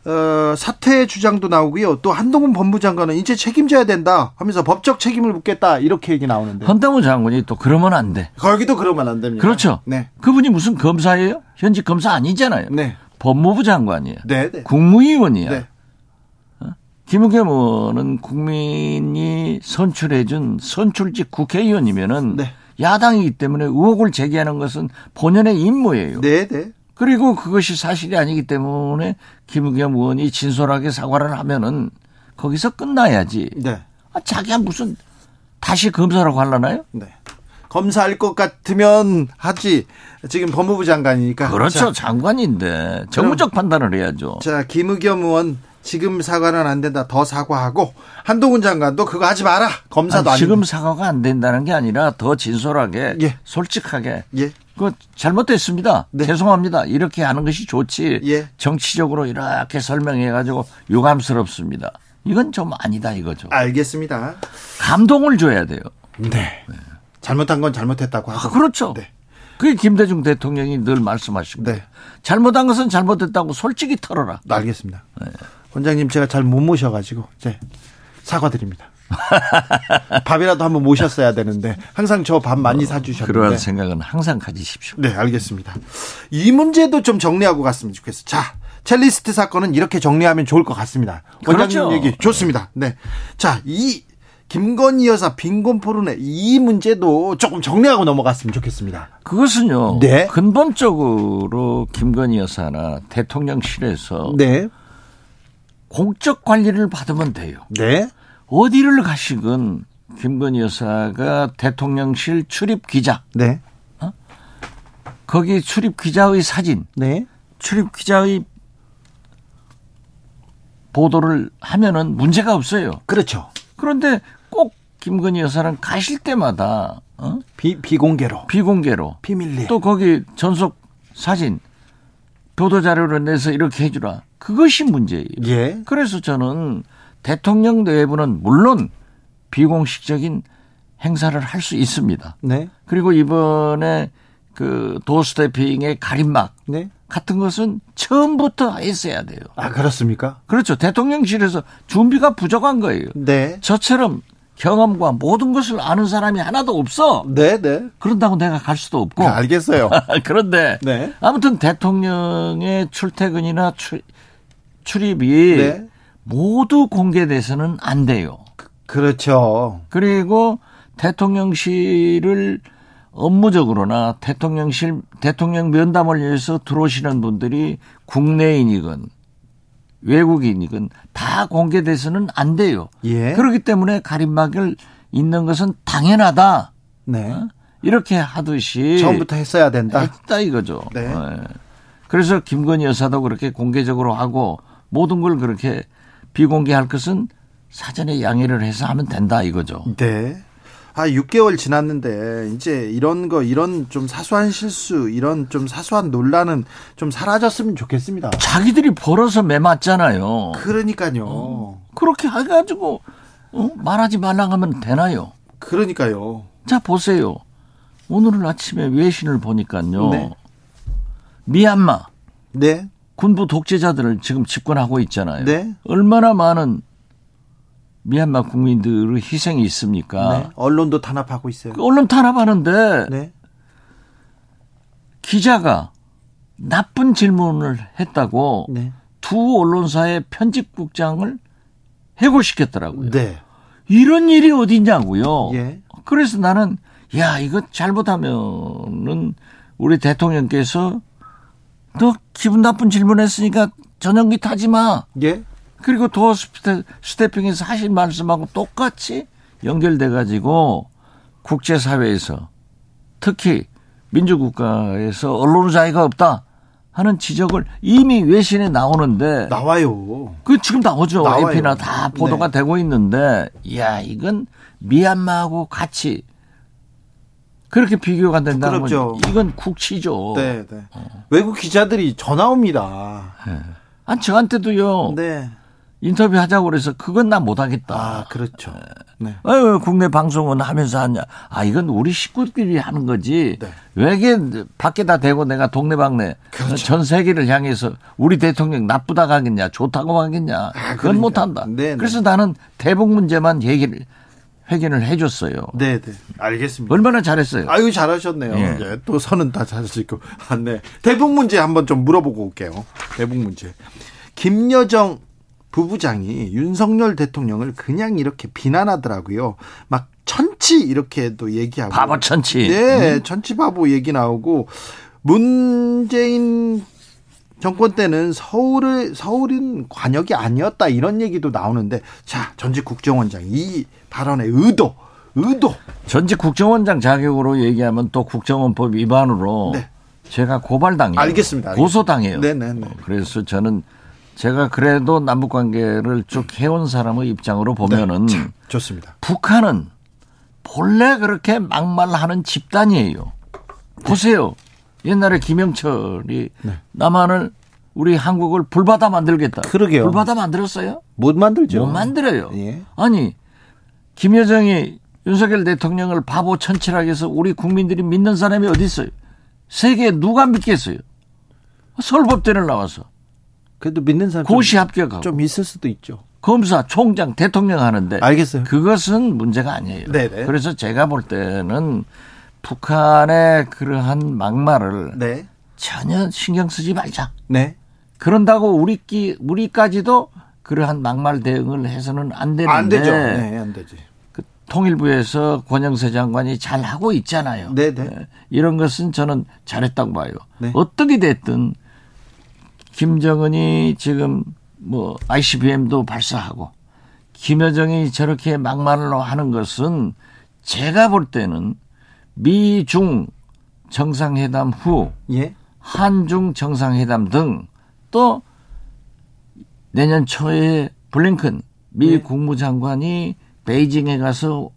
어, 사퇴 주장도 나오고요. 또 한동훈 법무장관은 이제 책임져야 된다 하면서 법적 책임을 묻겠다 이렇게 얘기 나오는데. 한동훈 장관이 또 그러면 안 돼. 거기도 그러면 안 됩니다. 그렇죠. 네. 그분이 무슨 검사예요? 현직 검사 아니잖아요. 네. 법무부 장관이에요. 네, 네. 국무위원이야. 네. 어? 김우겸 의원은 국민이 선출해준 선출직 국회의원이면은 네. 야당이기 때문에 의혹을 제기하는 것은 본연의 임무예요. 네, 네. 그리고 그것이 사실이 아니기 때문에 김우겸 의원이 진솔하게 사과를 하면은 거기서 끝나야지. 네. 아, 자기가 무슨 다시 검사라고 할라나요? 네. 검사할 것 같으면 하지. 지금 법무부 장관이니까. 그렇죠. 자, 장관인데 정무적 판단을 해야죠. 자, 김우겸 의원 지금 사과는 안 된다. 더 사과하고 한동훈 장관도 그거 하지 마라. 검사도 아니, 지금 사과가 안 된다는 게 아니라 더 진솔하게 예. 솔직하게 예. 그 잘못됐습니다. 네. 죄송합니다. 이렇게 하는 것이 좋지. 예. 정치적으로 이렇게 설명해 가지고 유감스럽습니다. 이건 좀 아니다 이거죠. 알겠습니다. 감동을 줘야 돼요. 네. 네. 잘못한 건 잘못했다고 하고. 아, 그렇죠. 네. 그게 김대중 대통령이 늘 말씀하시고. 네. 잘못한 것은 잘못했다고 솔직히 털어라. 알겠습니다. 네. 원장님 제가 잘 못 모셔가지고 네. 사과드립니다. 밥이라도 한번 모셨어야 되는데 항상 저 밥 많이 어, 사주셨는데 그러한 생각은 항상 가지십시오. 네, 알겠습니다. 이 문제도 좀 정리하고 갔으면 좋겠어. 자, 첼리스트 사건은 이렇게 정리하면 좋을 것 같습니다. 원장님 그렇죠. 얘기 좋습니다. 네, 자, 이 김건희 여사 빈곤 포르네 이 문제도 조금 정리하고 넘어갔으면 좋겠습니다. 그것은요. 네. 근본적으로 김건희 여사나 대통령실에서 네. 공적 관리를 받으면 돼요. 네. 어디를 가시건 김건희 여사가 대통령실 출입 기자. 네. 어? 거기 출입 기자의 사진. 네. 출입 기자의 보도를 하면은 문제가 없어요. 그렇죠. 그런데 꼭 김건희 여사는 가실 때마다 어? 비, 비공개로 비공개로 비밀리 또 거기 전속 사진 보도 자료를 내서 이렇게 해주라 그것이 문제예요. 예. 그래서 저는 대통령 내부는 물론 비공식적인 행사를 할 수 있습니다. 네. 그리고 이번에 그 도스태핑의 가림막 네. 같은 것은 처음부터 했어야 돼요. 아 그렇습니까? 그렇죠. 대통령실에서 준비가 부족한 거예요. 네. 저처럼 경험과 모든 것을 아는 사람이 하나도 없어. 네, 네. 그런다고 내가 갈 수도 없고. 네, 알겠어요. 그런데 네. 아무튼 대통령의 출퇴근이나 출, 출입이 네. 모두 공개돼서는 안 돼요. 그렇죠. 그리고 대통령실을 업무적으로나 대통령실 대통령 면담을 위해서 들어오시는 분들이 국내인이건 외국인이건 다 공개돼서는 안 돼요. 예. 그렇기 때문에 가림막을 있는 것은 당연하다. 네. 어? 이렇게 하듯이 처음부터 했어야 된다. 했다 이거죠. 네. 네. 그래서 김건희 여사도 그렇게 공개적으로 하고 모든 걸 그렇게 비공개할 것은 사전에 양해를 해서 하면 된다 이거죠. 네. 아, 6개월 지났는데 이제 이런 거 이런 좀 사소한 실수, 이런 좀 사소한 논란은 좀 사라졌으면 좋겠습니다. 자기들이 벌어서 매 맞잖아요. 그러니까요. 어, 그렇게 해 가지고 어? 말하지 말라 하면 되나요? 그러니까요. 자, 보세요. 오늘 아침에 외신을 보니까요. 네. 미얀마. 네. 군부 독재자들을 지금 집권하고 있잖아요. 네. 얼마나 많은 미얀마 국민들의 희생이 있습니까? 네. 언론도 탄압하고 있어요. 그 언론 탄압하는데 네. 기자가 나쁜 질문을 했다고 네. 두 언론사의 편집국장을 해고시켰더라고요. 네. 이런 일이 어디냐고요. 예. 그래서 나는 야 이거 잘못하면은 우리 대통령께서 너 기분 나쁜 질문했으니까 전용기 타지 마. 예. 그리고 도어 스태, 스태핑에서 하신 말씀하고 똑같이 연결돼 가지고 국제사회에서 특히 민주국가에서 언론 자유가 없다 하는 지적을 이미 외신에 나오는데 나와요. 그 지금 나오죠. 나와요. AP나 다 보도가 네. 되고 있는데 야 이건 미얀마하고 같이 그렇게 비교가 된다는 건 이건 국치죠. 네, 네. 어. 외국 기자들이 전화 옵니다. 네. 아 저한테도요. 네. 인터뷰 하자고 그래서 그건 나 못하겠다. 아, 그렇죠. 네. 어, 국내 방송은 하면서 하냐. 아, 이건 우리 식구들이 하는 거지. 네. 왜게 밖에다 대고 내가 동네방네 그렇죠. 전 세계를 향해서 우리 대통령 나쁘다고 하겠냐, 좋다고 하겠냐. 아, 그건 그러니까. 못한다. 네, 네, 그래서 나는 대북 문제만 얘기를 회견을 해줬어요. 네, 네. 알겠습니다. 얼마나 잘했어요. 아유, 잘하셨네요. 예. 네, 또 선은 다 잘하시고. 아, 네. 대북 문제 한번 좀 물어보고 올게요. 대북 문제. 김여정 부부장이 윤석열 대통령을 그냥 이렇게 비난하더라고요. 막 천치 이렇게도 얘기하고 바보 천치. 네, 음. 천치 바보 얘기 나오고 문재인 정권 때는 서울을 서울은 관역이 아니었다 이런 얘기도 나오는데 자 전직 국정원장 이 발언의 의도 의도 전직 국정원장 자격으로 얘기하면 또 국정원법 위반으로 네. 제가 고발당해요. 알겠습니다. 고소당해요. 네네네. 그래서 저는 제가 그래도 남북 관계를 쭉 해온 사람의 입장으로 보면은 네, 좋습니다. 북한은 본래 그렇게 막말하는 집단이에요. 보세요. 옛날에 김영철이 네. 남한을 우리 한국을 불바다 만들겠다. 그러게요. 불바다 만들었어요? 못 만들죠. 못 만들어요. 예. 아니 김여정이 윤석열 대통령을 바보 천칠하게 해서 우리 국민들이 믿는 사람이 어디 있어요? 세계에 누가 믿겠어요? 서울법대를 나와서. 그래도 믿는 사람 고시 합격하고 좀 있을 수도 있죠. 검사, 총장, 대통령 하는데 알겠어요. 그것은 문제가 아니에요. 네네. 그래서 제가 볼 때는 북한의 그러한 막말을 네. 전혀 신경 쓰지 말자. 네. 그런다고 우리끼 우리까지도 그러한 막말 대응을 해서는 안 되는데 안 되죠. 네, 안 되지. 그 통일부에서 권영세 장관이 잘 하고 있잖아요. 네네. 네. 이런 것은 저는 잘했다고 봐요. 네. 어떻게 됐든 김정은이 지금 뭐 ICBM도 발사하고 김여정이 저렇게 막말로 하는 것은 제가 볼 때는 미중 정상회담 후 예? 한중 정상회담 등 또 내년 초에 블링컨 미 예? 국무장관이 베이징에 가서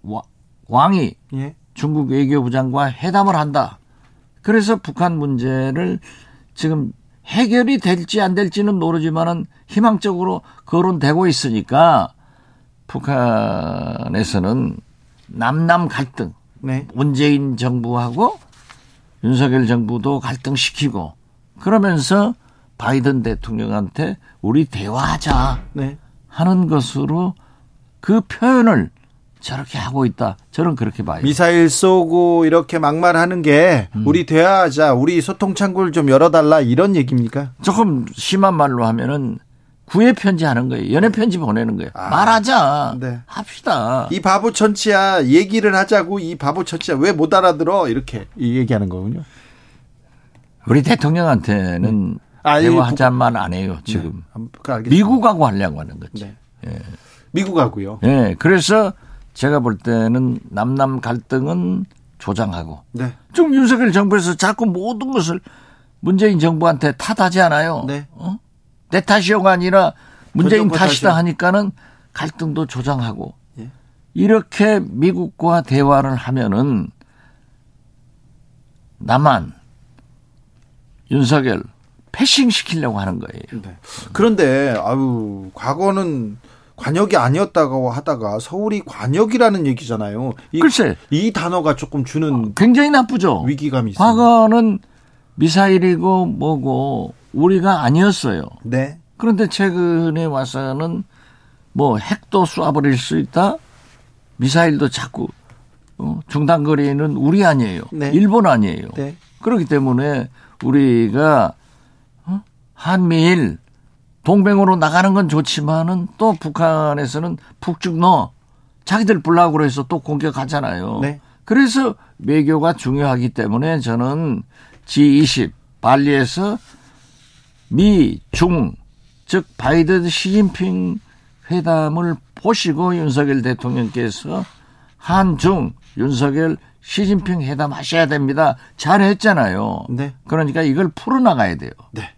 왕이 예? 중국 외교부장과 회담을 한다. 그래서 북한 문제를 지금 해결이 될지 안 될지는 모르지만은 희망적으로 거론되고 있으니까 북한에서는 남남 갈등, 네. 문재인 정부하고 윤석열 정부도 갈등시키고 그러면서 바이든 대통령한테 우리 대화하자 네. 하는 것으로 그 표현을 저렇게 하고 있다. 저는 그렇게 봐요. 미사일 쏘고 이렇게 막말하는 게 음. 우리 대화하자, 우리 소통 창구를 좀 열어달라 이런 얘기입니까? 조금 심한 말로 하면은 구애 편지 하는 거예요. 연애 편지 보내는 거예요. 아, 말하자. 네. 합시다. 이 바보 천치야 얘기를 하자고 이 바보 천치야 왜 못 알아들어 이렇게 얘기하는 거군요. 우리 대통령한테는 네. 아, 대화하자만 안 해요 지금. 네. 미국하고 하려고 하는 거지. 네. 예. 미국하고요. 예. 그래서 제가 볼 때는 남남 갈등은 조장하고. 네. 지금 윤석열 정부에서 자꾸 모든 것을 문재인 정부한테 탓하지 않아요. 네. 어? 내 탓이요가 아니라 문재인 탓이다 하니까는 갈등도 조장하고. 예. 이렇게 미국과 대화를 하면은 나만 윤석열 패싱 시키려고 하는 거예요. 네. 그런데 아유 과거는 관역이 아니었다고 하다가 서울이 관역이라는 얘기잖아요. 이, 글쎄 이 단어가 조금 주는 굉장히 나쁘죠. 위기감이 있어요. 과거는 미사일이고 뭐고 우리가 아니었어요. 네. 그런데 최근에 와서는 뭐 핵도 쏴버릴 수 있다. 미사일도 자꾸 어, 중단거리는 우리 아니에요. 네. 일본 아니에요. 네. 그렇기 때문에 우리가 어? 한미일 동맹으로 나가는 건 좋지만은 또 북한에서는 북측 너 자기들 불락으로 해서 또 공격하잖아요. 네. 그래서 외교가 중요하기 때문에 저는 G20 발리에서 미, 중, 즉 바이든 시진핑 회담을 보시고 윤석열 대통령께서 한중 윤석열 시진핑 회담 하셔야 됩니다. 잘 했잖아요. 네. 그러니까 이걸 풀어나가야 돼요. 네.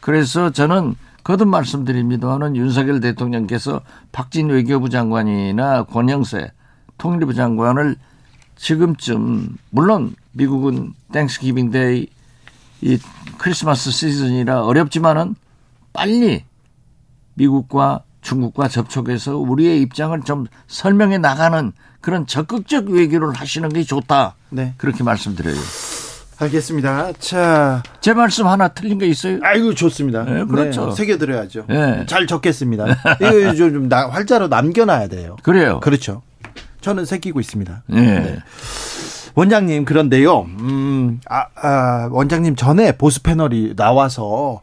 그래서 저는 거듭 말씀드립니다는 윤석열 대통령께서 박진 외교부 장관이나 권영세 통일부 장관을 지금쯤 물론 미국은 Thanksgiving Day 이 크리스마스 시즌이라 어렵지만은 빨리 미국과 중국과 접촉해서 우리의 입장을 좀 설명해 나가는 그런 적극적 외교를 하시는 게 좋다. 네. 그렇게 말씀드려요. 알겠습니다. 자. 제 말씀 하나 틀린 게 있어요? 아이고, 좋습니다. 네, 그렇죠. 네, 새겨드려야죠. 네. 잘 적겠습니다. 이거 좀 활자로 남겨놔야 돼요. 그래요. 그렇죠. 저는 새기고 있습니다. 네. 네. 원장님 그런데요. 음, 아, 아, 원장님 전에 보수 패널이 나와서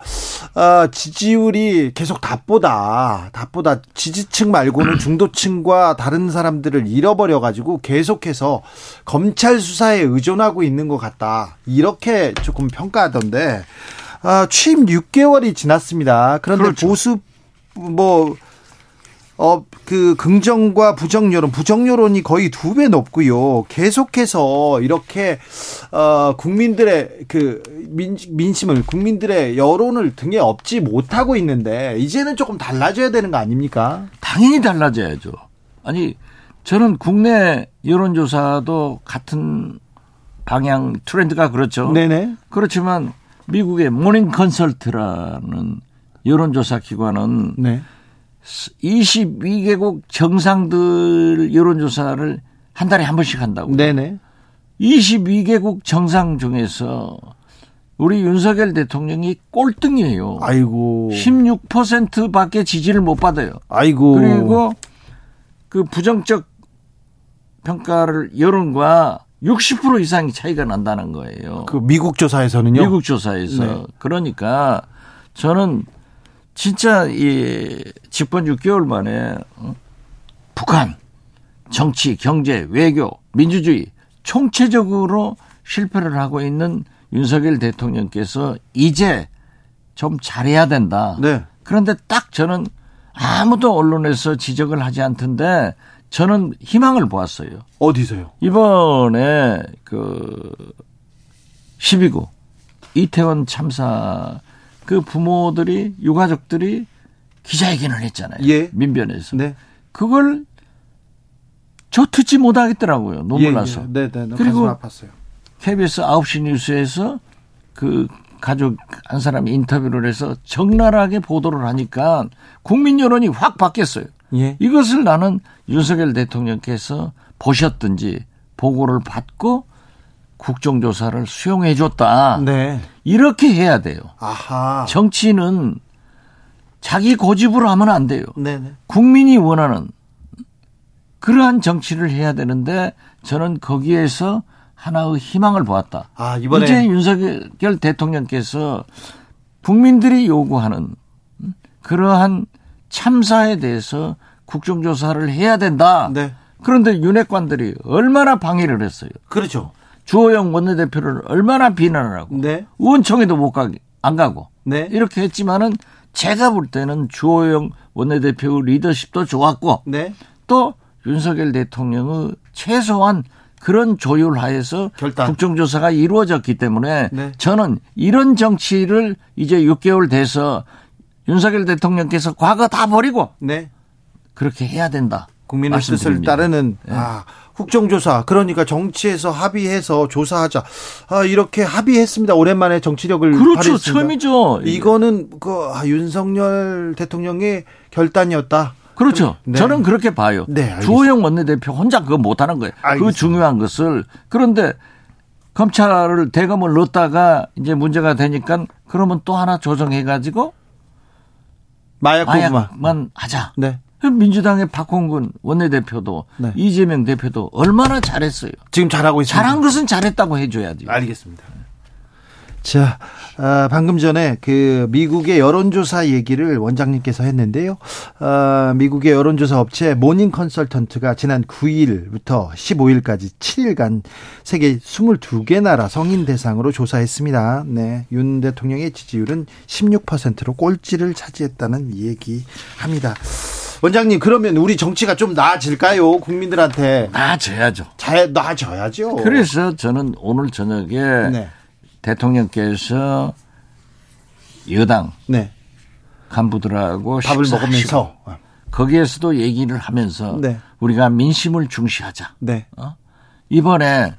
아, 지지율이 계속 답보다 답보다 지지층 말고는 중도층과 다른 사람들을 잃어버려 가지고 계속해서 검찰 수사에 의존하고 있는 것 같다. 이렇게 조금 평가하던데 아, 취임 6개월이 지났습니다. 그런데 그렇죠. 보수 뭐 어, 그 긍정과 부정 여론, 부정 여론이 거의 두 배 높고요. 계속해서 이렇게 어 국민들의 그 민, 민심을 국민들의 여론을 등에 업지 못하고 있는데 이제는 조금 달라져야 되는 거 아닙니까? 당연히 달라져야죠. 아니 저는 국내 여론조사도 같은 방향 트렌드가 그렇죠. 네네. 그렇지만 미국의 Morning Consult라는 여론조사 기관은 네. 22개국 정상들 여론조사를 한 달에 한 번씩 한다고. 네네. 22개국 정상 중에서 우리 윤석열 대통령이 꼴등이에요. 아이고. 16%밖에 지지를 못 받아요. 아이고. 그리고 그 부정적 평가를 여론과 60% 이상이 차이가 난다는 거예요. 그 미국 조사에서는요? 미국 조사에서. 네. 그러니까 저는 진짜 이 집권 6개월 만에 어? 북한 정치, 경제, 외교, 민주주의 총체적으로 실패를 하고 있는 윤석열 대통령께서 이제 좀 잘해야 된다. 네. 그런데 딱 저는 아무도 언론에서 지적을 하지 않던데 저는 희망을 보았어요. 어디서요? 이번에 그 12구 이태원 참사 그 부모들이 유가족들이 기자회견을 했잖아요. 예. 민변에서. 네. 그걸 저 듣지 못하겠더라고요. 나서. 예, 예. 네, 네, 그리고 아팠어요. KBS 9시 뉴스에서 그 가족 한 사람이 인터뷰를 해서 적나라하게 보도를 하니까 국민 여론이 확 바뀌었어요. 예. 이것을 나는 윤석열 대통령께서 보셨든지 보고를 받고 국정조사를 수용해 줬다. 네. 이렇게 해야 돼요. 아하. 정치는 자기 고집으로 하면 안 돼요. 네네. 국민이 원하는 그러한 정치를 해야 되는데 저는 거기에서 하나의 희망을 보았다. 아, 이번에 이제 윤석열 대통령께서 국민들이 요구하는 그러한 참사에 대해서 국정조사를 해야 된다. 네. 그런데 윤핵관들이 얼마나 방해를 했어요. 그렇죠. 주호영 원내대표를 얼마나 비난을 하고 네. 의원총회도 못 가게 안 가고 네. 이렇게 했지만은 제가 볼 때는 주호영 원내대표 리더십도 좋았고 네. 또 윤석열 대통령의 최소한 그런 조율 하에서 결단. 국정조사가 이루어졌기 때문에 네. 저는 이런 정치를 이제 6개월 돼서 윤석열 대통령께서 과거 다 버리고 네. 그렇게 해야 된다. 국민의 뜻을 따르는 네. 아, 국정조사 그러니까 정치에서 합의해서 조사하자 아, 이렇게 합의했습니다. 오랜만에 정치력을 그렇죠. 발휘했습니다. 처음이죠. 이거는 그 아, 윤석열 대통령의 결단이었다. 그렇죠. 네. 저는 그렇게 봐요. 네, 주호영 원내대표 혼자 그거 못하는 거예요. 그 알겠습니다. 그 중요한 것을 그런데 검찰을 대검을 넣었다가 이제 문제가 되니까 그러면 또 하나 조정해가지고 마약 마약만 하자. 네. 민주당의 박홍근 원내대표도 네. 이재명 대표도 얼마나 잘했어요. 지금 잘하고 있습니다. 잘한 것은 잘했다고 해줘야지. 알겠습니다. 자, 아, 방금 전에 그 미국의 여론조사 얘기를 원장님께서 했는데요. 아, 미국의 여론조사 업체 Morning Consultant가 지난 9일부터 15일까지 7일간 세계 22개 나라 성인 대상으로 조사했습니다. 네. 윤 대통령의 지지율은 16%로 꼴찌를 차지했다는 얘기합니다. 원장님 그러면 우리 정치가 좀 나아질까요? 국민들한테 나아져야죠. 잘 나아져야죠. 그래서 저는 오늘 저녁에 네. 대통령께서 여당 네. 간부들하고 밥을 먹으면서 거기에서도 얘기를 하면서 네. 우리가 민심을 중시하자. 네. 어? 이번에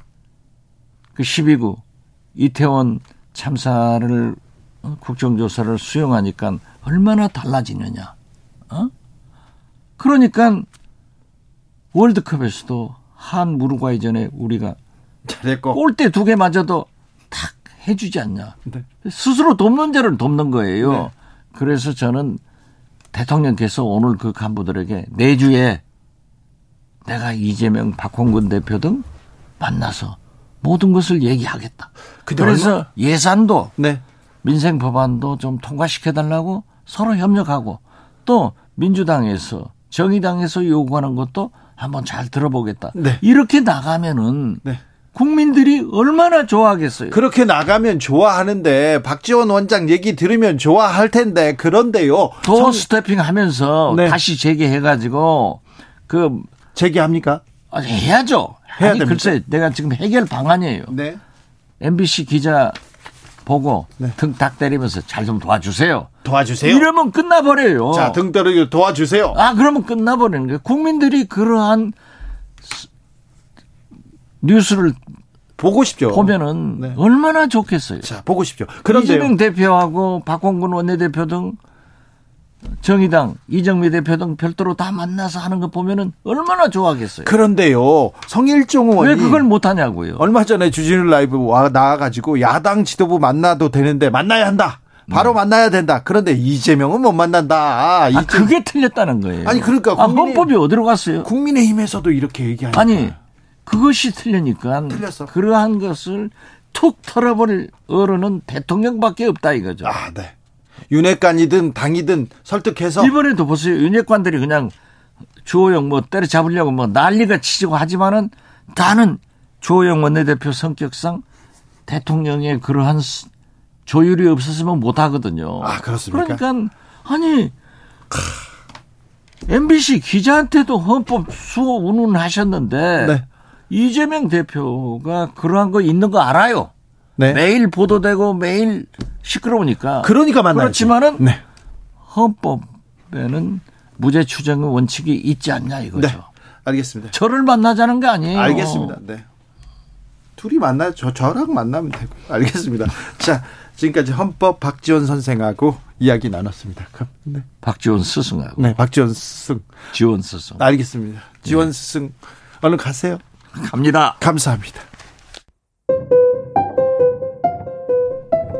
그 12구 이태원 참사를 어? 국정조사를 수용하니까 얼마나 달라지느냐. 어? 그러니까 월드컵에서도 한 무르과이전에 우리가 잘했고 골대 두 개 맞아도 탁 해주지 않냐. 네. 스스로 돕는 자를 돕는 거예요. 네. 그래서 저는 대통령께서 오늘 그 간부들에게 내주에 내가 이재명, 박홍근 대표 등 만나서 모든 것을 얘기하겠다. 그래서 얼마? 예산도 네. 민생 법안도 좀 통과시켜달라고 서로 협력하고 또 민주당에서 정의당에서 요구하는 것도 한번 잘 들어보겠다. 네. 이렇게 나가면은 네. 국민들이 얼마나 좋아하겠어요. 그렇게 나가면 좋아하는데 박지원 원장 얘기 들으면 좋아할 텐데 그런데요. 더 성... 스태핑 하면서 네. 다시 재개해 가지고 그 재개합니까? 아, 해야죠. 해야 아니, 됩니까? 글쎄 내가 지금 해결 방안이에요. 네. MBC 기자 보고 네. 등딱 때리면서 잘 좀 도와주세요. 도와주세요. 이러면 끝나버려요. 자, 등 때리기 도와주세요. 아, 그러면 끝나버리는 거예요. 국민들이 그러한 뉴스를 보고 싶죠. 보면은 네. 얼마나 좋겠어요. 자, 보고 싶죠. 그런데 이재명 대표하고 박홍근 원내대표 등 정의당 이정미 대표 등 별도로 다 만나서 하는 거 보면은 얼마나 좋아하겠어요. 그런데요, 성일종 의원이 왜 그걸 못 하냐고요. 얼마 전에 주진우 라이브 와 나와가지고 야당 지도부 만나도 되는데 만나야 한다. 바로 네. 만나야 된다. 그런데 이재명은 못 만난다. 아, 이재... 아, 그게 틀렸다는 거예요. 아니 그러니까 국민의, 아, 헌법이 어디로 갔어요? 국민의힘에서도 이렇게 얘기하니까. 아니 그것이 틀리니까 틀렸어. 그러한 것을 툭 털어버릴 어른은 대통령밖에 없다 이거죠. 아, 네. 윤핵관이든 당이든 설득해서 이번에도 보세요. 윤핵관들이 그냥 주호영 뭐 때려잡으려고 뭐 난리가 치지고 하지만은 나는 주호영 원내대표 성격상 대통령의 그러한 조율이 없었으면 못 하거든요. 아, 그렇습니까? 그러니까 아니 MBC 기자한테도 헌법 수호 운운하셨는데 네. 이재명 대표가 그러한 거 있는 거 알아요. 네. 매일 보도되고 매일 시끄러우니까. 그러니까 만나요. 그렇지만은 네. 헌법에는 무죄 추정의 원칙이 있지 않냐 이거죠. 네. 알겠습니다. 저를 만나자는 게 아니에요. 알겠습니다. 네. 둘이 만나 저 저랑 만나면 되고 알겠습니다. 자 지금까지 헌법 박지원 선생하고 이야기 나눴습니다. 네. 박지원 스승하고. 네, 박지원 스승. 지원 스승. 알겠습니다. 지원 네. 스승 얼른 가세요. 갑니다. 감사합니다.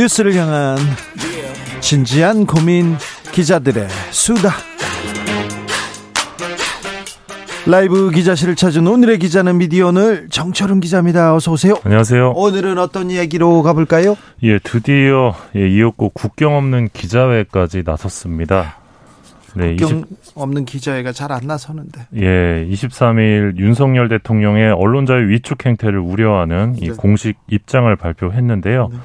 뉴스를 향한 진지한 고민 기자들의 수다. 라이브 기자실을 찾은 오늘의 기자는 미디어널 정철은 기자입니다. 어서 오세요. 안녕하세요. 오늘은 어떤 이야기로 가볼까요? 예, 드디어 예, 이윽고 국경 없는 기자회까지 나섰습니다. 네, 국경 20, 없는 기자회가 잘 안 나서는데. 예, 23일 윤석열 대통령의 언론자유 위축 행태를 우려하는 이 네. 공식 입장을 발표했는데요. 네.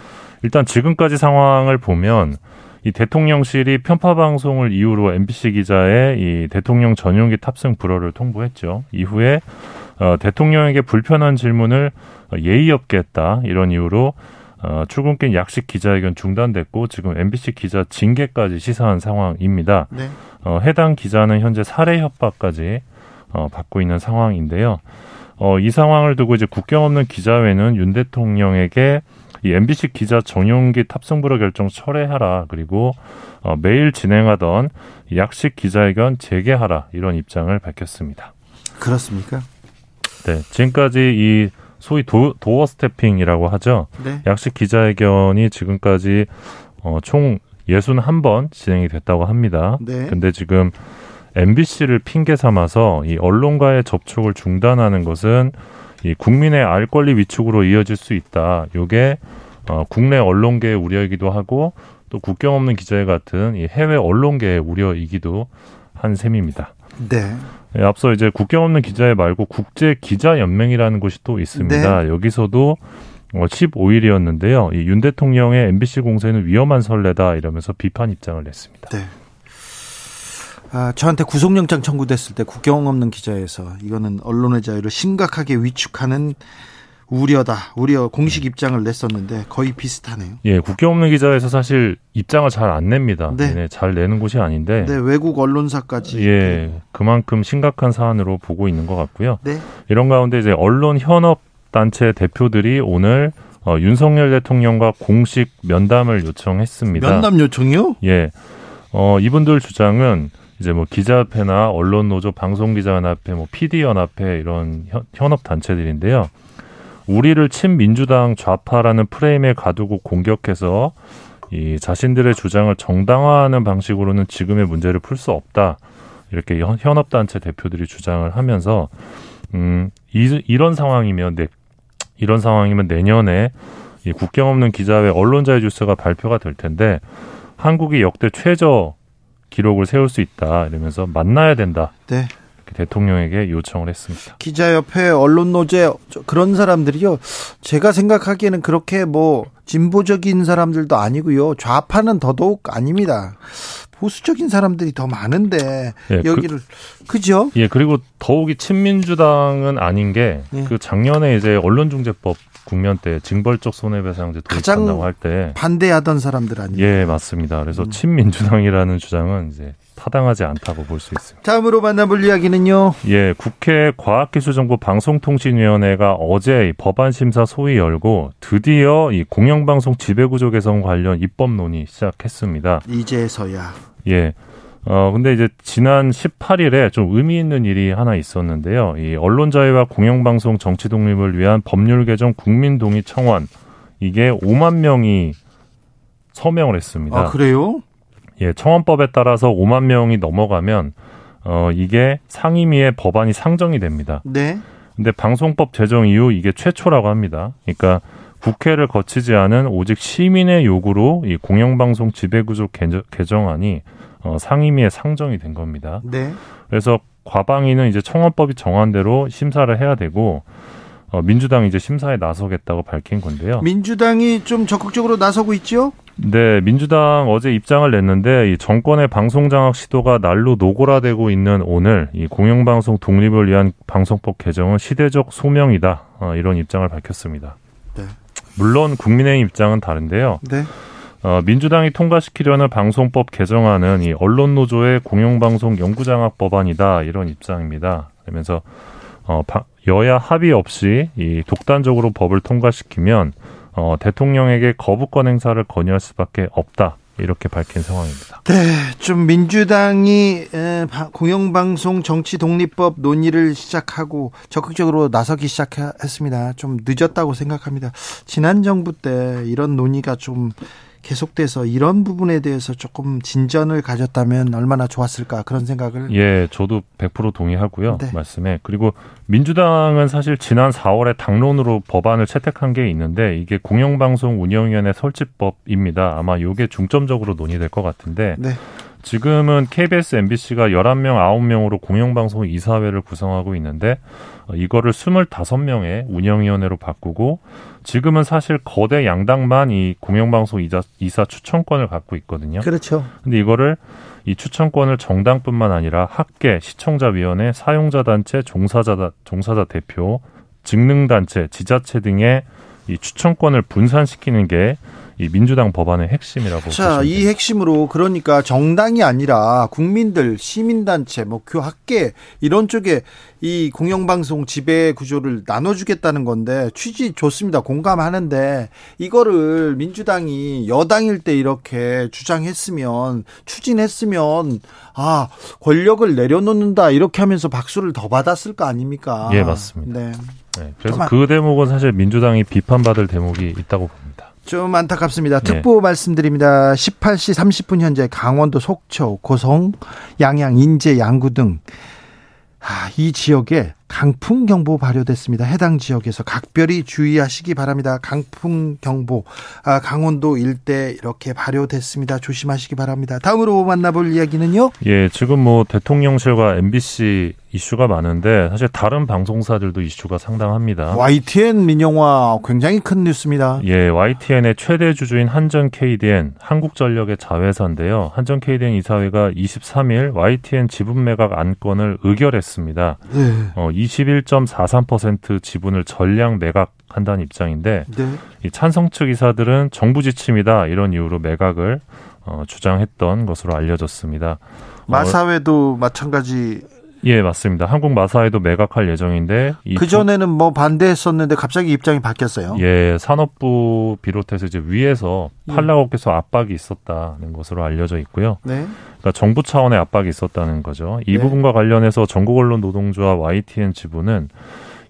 일단 지금까지 상황을 보면 이 대통령실이 편파 방송을 이유로 MBC 기자의 이 대통령 전용기 탑승 불허를 통보했죠. 이후에 어, 대통령에게 불편한 질문을 예의 없게 했다 이런 이유로 어, 출근길 약식 기자회견 중단됐고 지금 MBC 기자 징계까지 시사한 상황입니다. 네. 어, 해당 기자는 현재 살해 협박까지 어, 받고 있는 상황인데요. 어, 이 상황을 두고 이제 국경 없는 기자회는 윤 대통령에게 이 MBC 기자 전용기 탑승 불허 결정 철회하라 그리고 어, 매일 진행하던 약식 기자회견 재개하라 이런 입장을 밝혔습니다. 그렇습니까? 네, 지금까지 이 소위 도, 도어 스태핑이라고 하죠. 네. 약식 기자회견이 지금까지 어, 총 61번 진행이 됐다고 합니다. 네. 근데 지금 MBC를 핑계 삼아서 이 언론과의 접촉을 중단하는 것은 이 국민의 알 권리 위축으로 이어질 수 있다. 요게 어, 국내 언론계의 우려이기도 하고 또 국경 없는 기자회 같은 이 해외 언론계의 우려이기도 한 셈입니다. 네. 네. 앞서 이제 국경 없는 기자회 말고 국제 기자 연맹이라는 곳이 또 있습니다. 네. 여기서도 어, 15일이었는데요. 이 윤 대통령의 MBC 공세는 위험한 선례다 이러면서 비판 입장을 냈습니다. 네. 아, 저한테 구속영장 청구됐을 때 국경 없는 기자에서 이거는 언론의 자유를 심각하게 위축하는 우려다. 우려 공식 입장을 냈었는데 거의 비슷하네요. 예, 국경 없는 기자에서 사실 입장을 잘 안 냅니다. 네. 네. 잘 내는 곳이 아닌데. 네, 외국 언론사까지. 예, 그만큼 심각한 사안으로 보고 있는 것 같고요. 네. 이런 가운데 이제 언론 현업 단체 대표들이 오늘 어, 윤석열 대통령과 공식 면담을 요청했습니다. 면담 요청이요? 예. 어, 이분들 주장은 이제 뭐 기자협회나 언론노조, 방송기자연합회, 뭐 PD연합회 이런 현업 단체들인데요. 우리를 친민주당 좌파라는 프레임에 가두고 공격해서 이 자신들의 주장을 정당화하는 방식으로는 지금의 문제를 풀 수 없다. 이렇게 현업 단체 대표들이 주장을 하면서 음, 이, 이런 상황이면 네, 이런 상황이면 내년에 이 국경 없는 기자회 언론자유 주스가 발표가 될 텐데 한국이 역대 최저 기록을 세울 수 있다 이러면서 만나야 된다. 네. 대통령에게 요청을 했습니다. 기자협회, 언론노제 그런 사람들이요. 제가 생각하기에는 그렇게 뭐 진보적인 사람들도 아니고요. 좌파는 더더욱 아닙니다. 보수적인 사람들이 더 많은데 예, 그 여기를 그, 죠 예, 그리고 더욱이 친민주당은 아닌 게그 예. 작년에 이제 언론중재법 국면 때 징벌적 손해배상제 도입한다고 할 때 반대하던 사람들 아니에요? 예, 맞습니다. 그래서 음. 친민주당이라는 주장은 이제 타당하지 않다고 볼 수 있습니다. 다음으로 만나볼 이야기는요. 예, 국회 과학기술정보 방송통신위원회가 어제 법안 심사 소위 열고 드디어 이 공영방송 지배구조 개선 관련 입법 논의 시작했습니다. 이제서야. 예. 어, 근데 이제 지난 18일에 좀 의미 있는 일이 하나 있었는데요. 이 언론 자유와 공영방송 정치 독립을 위한 법률 개정 국민 동의 청원. 이게 5만 명이 서명을 했습니다. 아, 그래요? 예, 청원법에 따라서 5만 명이 넘어가면 어 이게 상임위의 법안이 상정이 됩니다. 네. 근데 방송법 제정 이후 이게 최초라고 합니다. 그러니까 국회를 거치지 않은 오직 시민의 요구로 이 공영방송 지배구조 개정안이 어, 상임위에 상정이 된 겁니다. 네. 그래서 과방위는 이제 청원법이 정한 대로 심사를 해야 되고 어, 민주당이 이제 심사에 나서겠다고 밝힌 건데요. 민주당이 좀 적극적으로 나서고 있죠? 네, 민주당 어제 입장을 냈는데 이 정권의 방송 장악 시도가 날로 노골화되고 있는 오늘 이 공영방송 독립을 위한 방송법 개정은 시대적 소명이다 어, 이런 입장을 밝혔습니다. 네. 물론 국민의힘 입장은 다른데요. 네. 어, 민주당이 통과시키려는 방송법 개정안은 이 언론노조의 공영방송 연구장악 법안이다 이런 입장입니다. 그러면서 어, 여야 합의 없이 이 독단적으로 법을 통과시키면 어, 대통령에게 거부권 행사를 건의할 수밖에 없다. 이렇게 밝힌 상황입니다. 네, 좀 민주당이 공영방송 정치 독립법 논의를 시작하고 적극적으로 나서기 시작했습니다. 좀 늦었다고 생각합니다. 지난 정부 때 이런 논의가 좀 계속돼서 이런 부분에 대해서 조금 진전을 가졌다면 얼마나 좋았을까 그런 생각을 예, 저도 100% 동의하고요. 네. 말씀에. 그리고 민주당은 사실 지난 4월에 당론으로 법안을 채택한 게 있는데 이게 공영방송 운영위원회 설치법입니다. 아마 이게 중점적으로 논의될 것 같은데 네. 지금은 KBS, MBC가 11명, 9명으로 공영방송 이사회를 구성하고 있는데 이거를 25명의 운영위원회로 바꾸고 지금은 사실 거대 양당만 이 공영방송 이사, 이사 추천권을 갖고 있거든요. 그렇죠. 근데 이거를 이 추천권을 정당뿐만 아니라 학계, 시청자위원회, 사용자단체, 종사자, 종사자 대표, 직능단체, 지자체 등의 이 추천권을 분산시키는 게 이 민주당 법안의 핵심이라고 자, 이 핵심으로 그러니까 정당이 아니라 국민들, 시민단체, 뭐 교학계 이런 쪽에 이 공영방송 지배 구조를 나눠주겠다는 건데 취지 좋습니다. 공감하는데 이거를 민주당이 여당일 때 이렇게 주장했으면 추진했으면 아 권력을 내려놓는다 이렇게 하면서 박수를 더 받았을 거 아닙니까? 예 맞습니다. 네. 네 그래서 그 대목은 사실 민주당이 비판받을 대목이 있다고 봅니다. 좀 안타깝습니다. 네. 특보 말씀드립니다. 18시 30분 현재 강원도 속초, 고성, 양양, 인제, 양구 등 아, 이 지역에 강풍 경보 발효됐습니다. 해당 지역에서 각별히 주의하시기 바랍니다. 강풍 경보 아, 강원도 일대 이렇게 발효됐습니다. 조심하시기 바랍니다. 다음으로 만나볼 이야기는요? 예, 지금 뭐 대통령실과 MBC 이슈가 많은데 사실 다른 방송사들도 이슈가 상당합니다. YTN 민영화 굉장히 큰 뉴스입니다. 예, YTN의 최대 주주인 한전 KDN 한국전력의 자회사인데요. 한전 KDN 이사회가 23일 YTN 지분 매각 안건을 의결했습니다. 네. 어, 21.43% 지분을 전량 매각 한다는 입장인데 네. 이 찬성 측 이사들은 정부 지침이다 이런 이유로 매각을 어, 주장했던 것으로 알려졌습니다. 마사회도 어, 마찬가지. 예, 맞습니다. 한국 마사회도 매각할 예정인데 그 전에는 뭐 반대했었는데 갑자기 입장이 바뀌었어요. 예, 산업부 비롯해서 이제 위에서 예. 팔라고 계속 압박이 있었다는 것으로 알려져 있고요. 네. 그러니까 정부 차원의 압박이 있었다는 거죠. 이 네. 부분과 관련해서 전국 언론 노동조합 YTN 지부는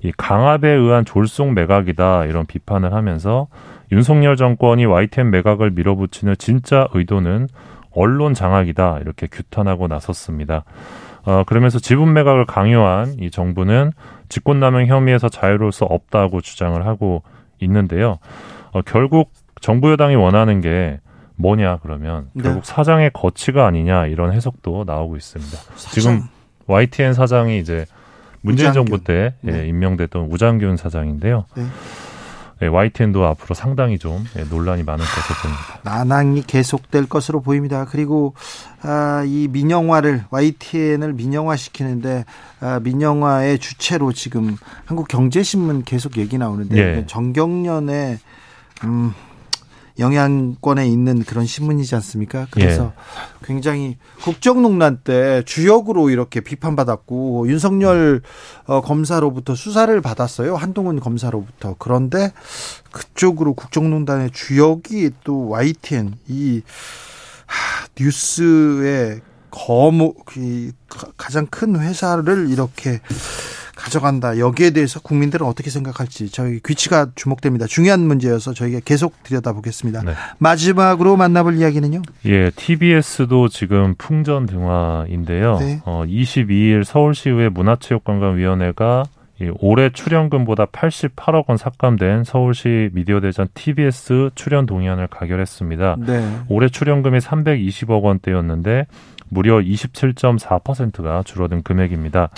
이 강압에 의한 졸속 매각이다 이런 비판을 하면서 윤석열 정권이 YTN 매각을 밀어붙이는 진짜 의도는 언론 장악이다 이렇게 규탄하고 나섰습니다. 어, 그러면서 지분 매각을 강요한 이 정부는 직권남용 혐의에서 자유로울 수 없다고 주장을 하고 있는데요. 어, 결국 정부 여당이 원하는 게 뭐냐 그러면 네. 결국 사장의 거치가 아니냐 이런 해석도 나오고 있습니다. 사장. 지금 YTN 사장이 이제 문재인 우장균. 정부 때 예, 네. 예, 임명됐던 우장균 사장인데요. 네. 예, YTN도 앞으로 상당히 좀 예, 논란이 많을 것으로 보입니다. 난항이 계속될 것으로 보입니다. 그리고 아, 이 민영화를 YTN을 민영화 시키는데 아, 민영화의 주체로 지금 한국경제신문 계속 얘기 나오는데 예. 정경련의 음, 영향권에 있는 그런 신문이지 않습니까? 그래서 예. 굉장히 국정농단 때 주역으로 이렇게 비판받았고 윤석열 어, 검사로부터 수사를 받았어요. 한동훈 검사로부터. 그런데 그쪽으로 국정농단의 주역이 또 YTN 이 하, 뉴스의 거목 가장 큰 회사를 이렇게 가져간다. 여기에 대해서 국민들은 어떻게 생각할지 저희 귀치가 주목됩니다. 중요한 문제여서 저희가 계속 들여다보겠습니다. 네. 마지막으로 만나볼 이야기는요? 예, TBS도 지금 풍전 등화인데요. 네. 어, 22일 서울시의회 문화체육관광위원회가 올해 출연금보다 88억 원 삭감된 서울시 미디어 대전 TBS 출연 동의안을 가결했습니다. 네. 올해 출연금이 320억 원대였는데 무려 27.4%가 줄어든 금액입니다.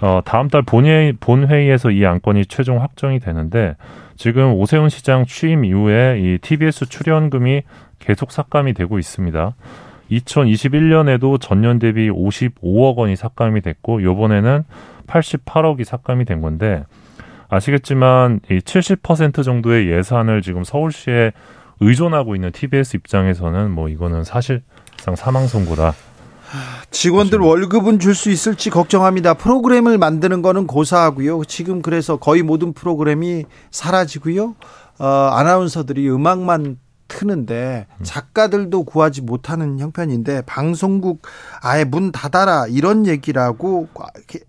어, 다음 달 본회의, 본회의에서 이 안건이 최종 확정이 되는데 지금 오세훈 시장 취임 이후에 이 TBS 출연금이 계속 삭감이 되고 있습니다. 2021년에도 전년 대비 55억 원이 삭감이 됐고 요번에는 88억이 삭감이 된 건데 아시겠지만 이 70% 정도의 예산을 지금 서울시에 의존하고 있는 TBS 입장에서는 뭐 이거는 사실상 사망 선고다. 직원들. 월급은 줄 수 있을지 걱정합니다. 프로그램을 만드는 거는 고사하고요. 지금 그래서 거의 모든 프로그램이 사라지고요. 어, 아나운서들이 음악만 트는데 음. 작가들도 구하지 못하는 형편인데 방송국 아예 문 닫아라 이런 얘기라고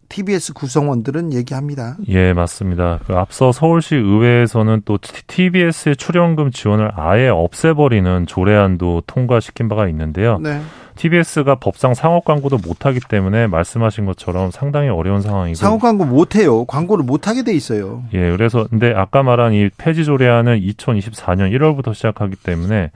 TBS 구성원들은 얘기합니다. 예, 맞습니다. 그 앞서 서울시 의회에서는 또 TBS의 출연금 지원을 아예 없애버리는 조례안도 통과시킨 바가 있는데요. 네. TBS가 법상 상업 광고도 못하기 때문에 말씀하신 것처럼 상당히 어려운 상황이고 상업 광고 못해요. 광고를 못하게 돼 있어요. 예, 그래서 근데 아까 말한 이 폐지 조례안은 2024년 1월부터 시작하기 때문에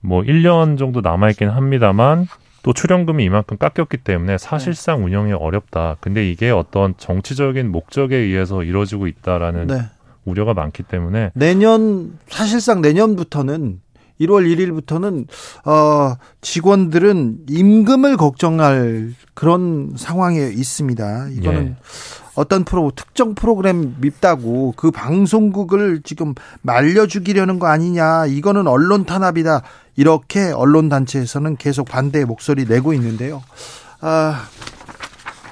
뭐 1년 정도 남아 있긴 합니다만 또 출연금이 이만큼 깎였기 때문에 사실상 운영이 어렵다. 근데 이게 어떤 정치적인 목적에 의해서 이루어지고 있다라는 네. 우려가 많기 때문에 내년 사실상 내년부터는 1월 1일부터는 어 직원들은 임금을 걱정할 그런 상황에 있습니다. 이거는 예. 어떤 프로 특정 프로그램 밉다고 그 방송국을 지금 말려 죽이려는 거 아니냐. 이거는 언론 탄압이다. 이렇게 언론 단체에서는 계속 반대의 목소리 내고 있는데요. 아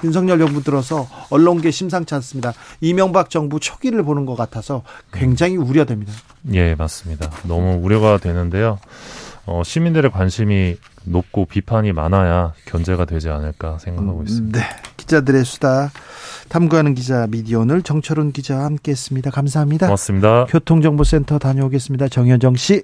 윤석열 정부 들어서 언론계 심상치 않습니다. 이명박 정부 초기를 보는 것 같아서 굉장히 우려됩니다. 예, 맞습니다. 너무 우려가 되는데요. 어, 시민들의 관심이 높고 비판이 많아야 견제가 되지 않을까 생각하고 음, 있습니다. 네. 기자들의 수다 탐구하는 기자 미디어 오늘 정철훈 기자와 함께했습니다. 감사합니다. 고맙습니다. 교통정보센터 다녀오겠습니다. 정현정 씨.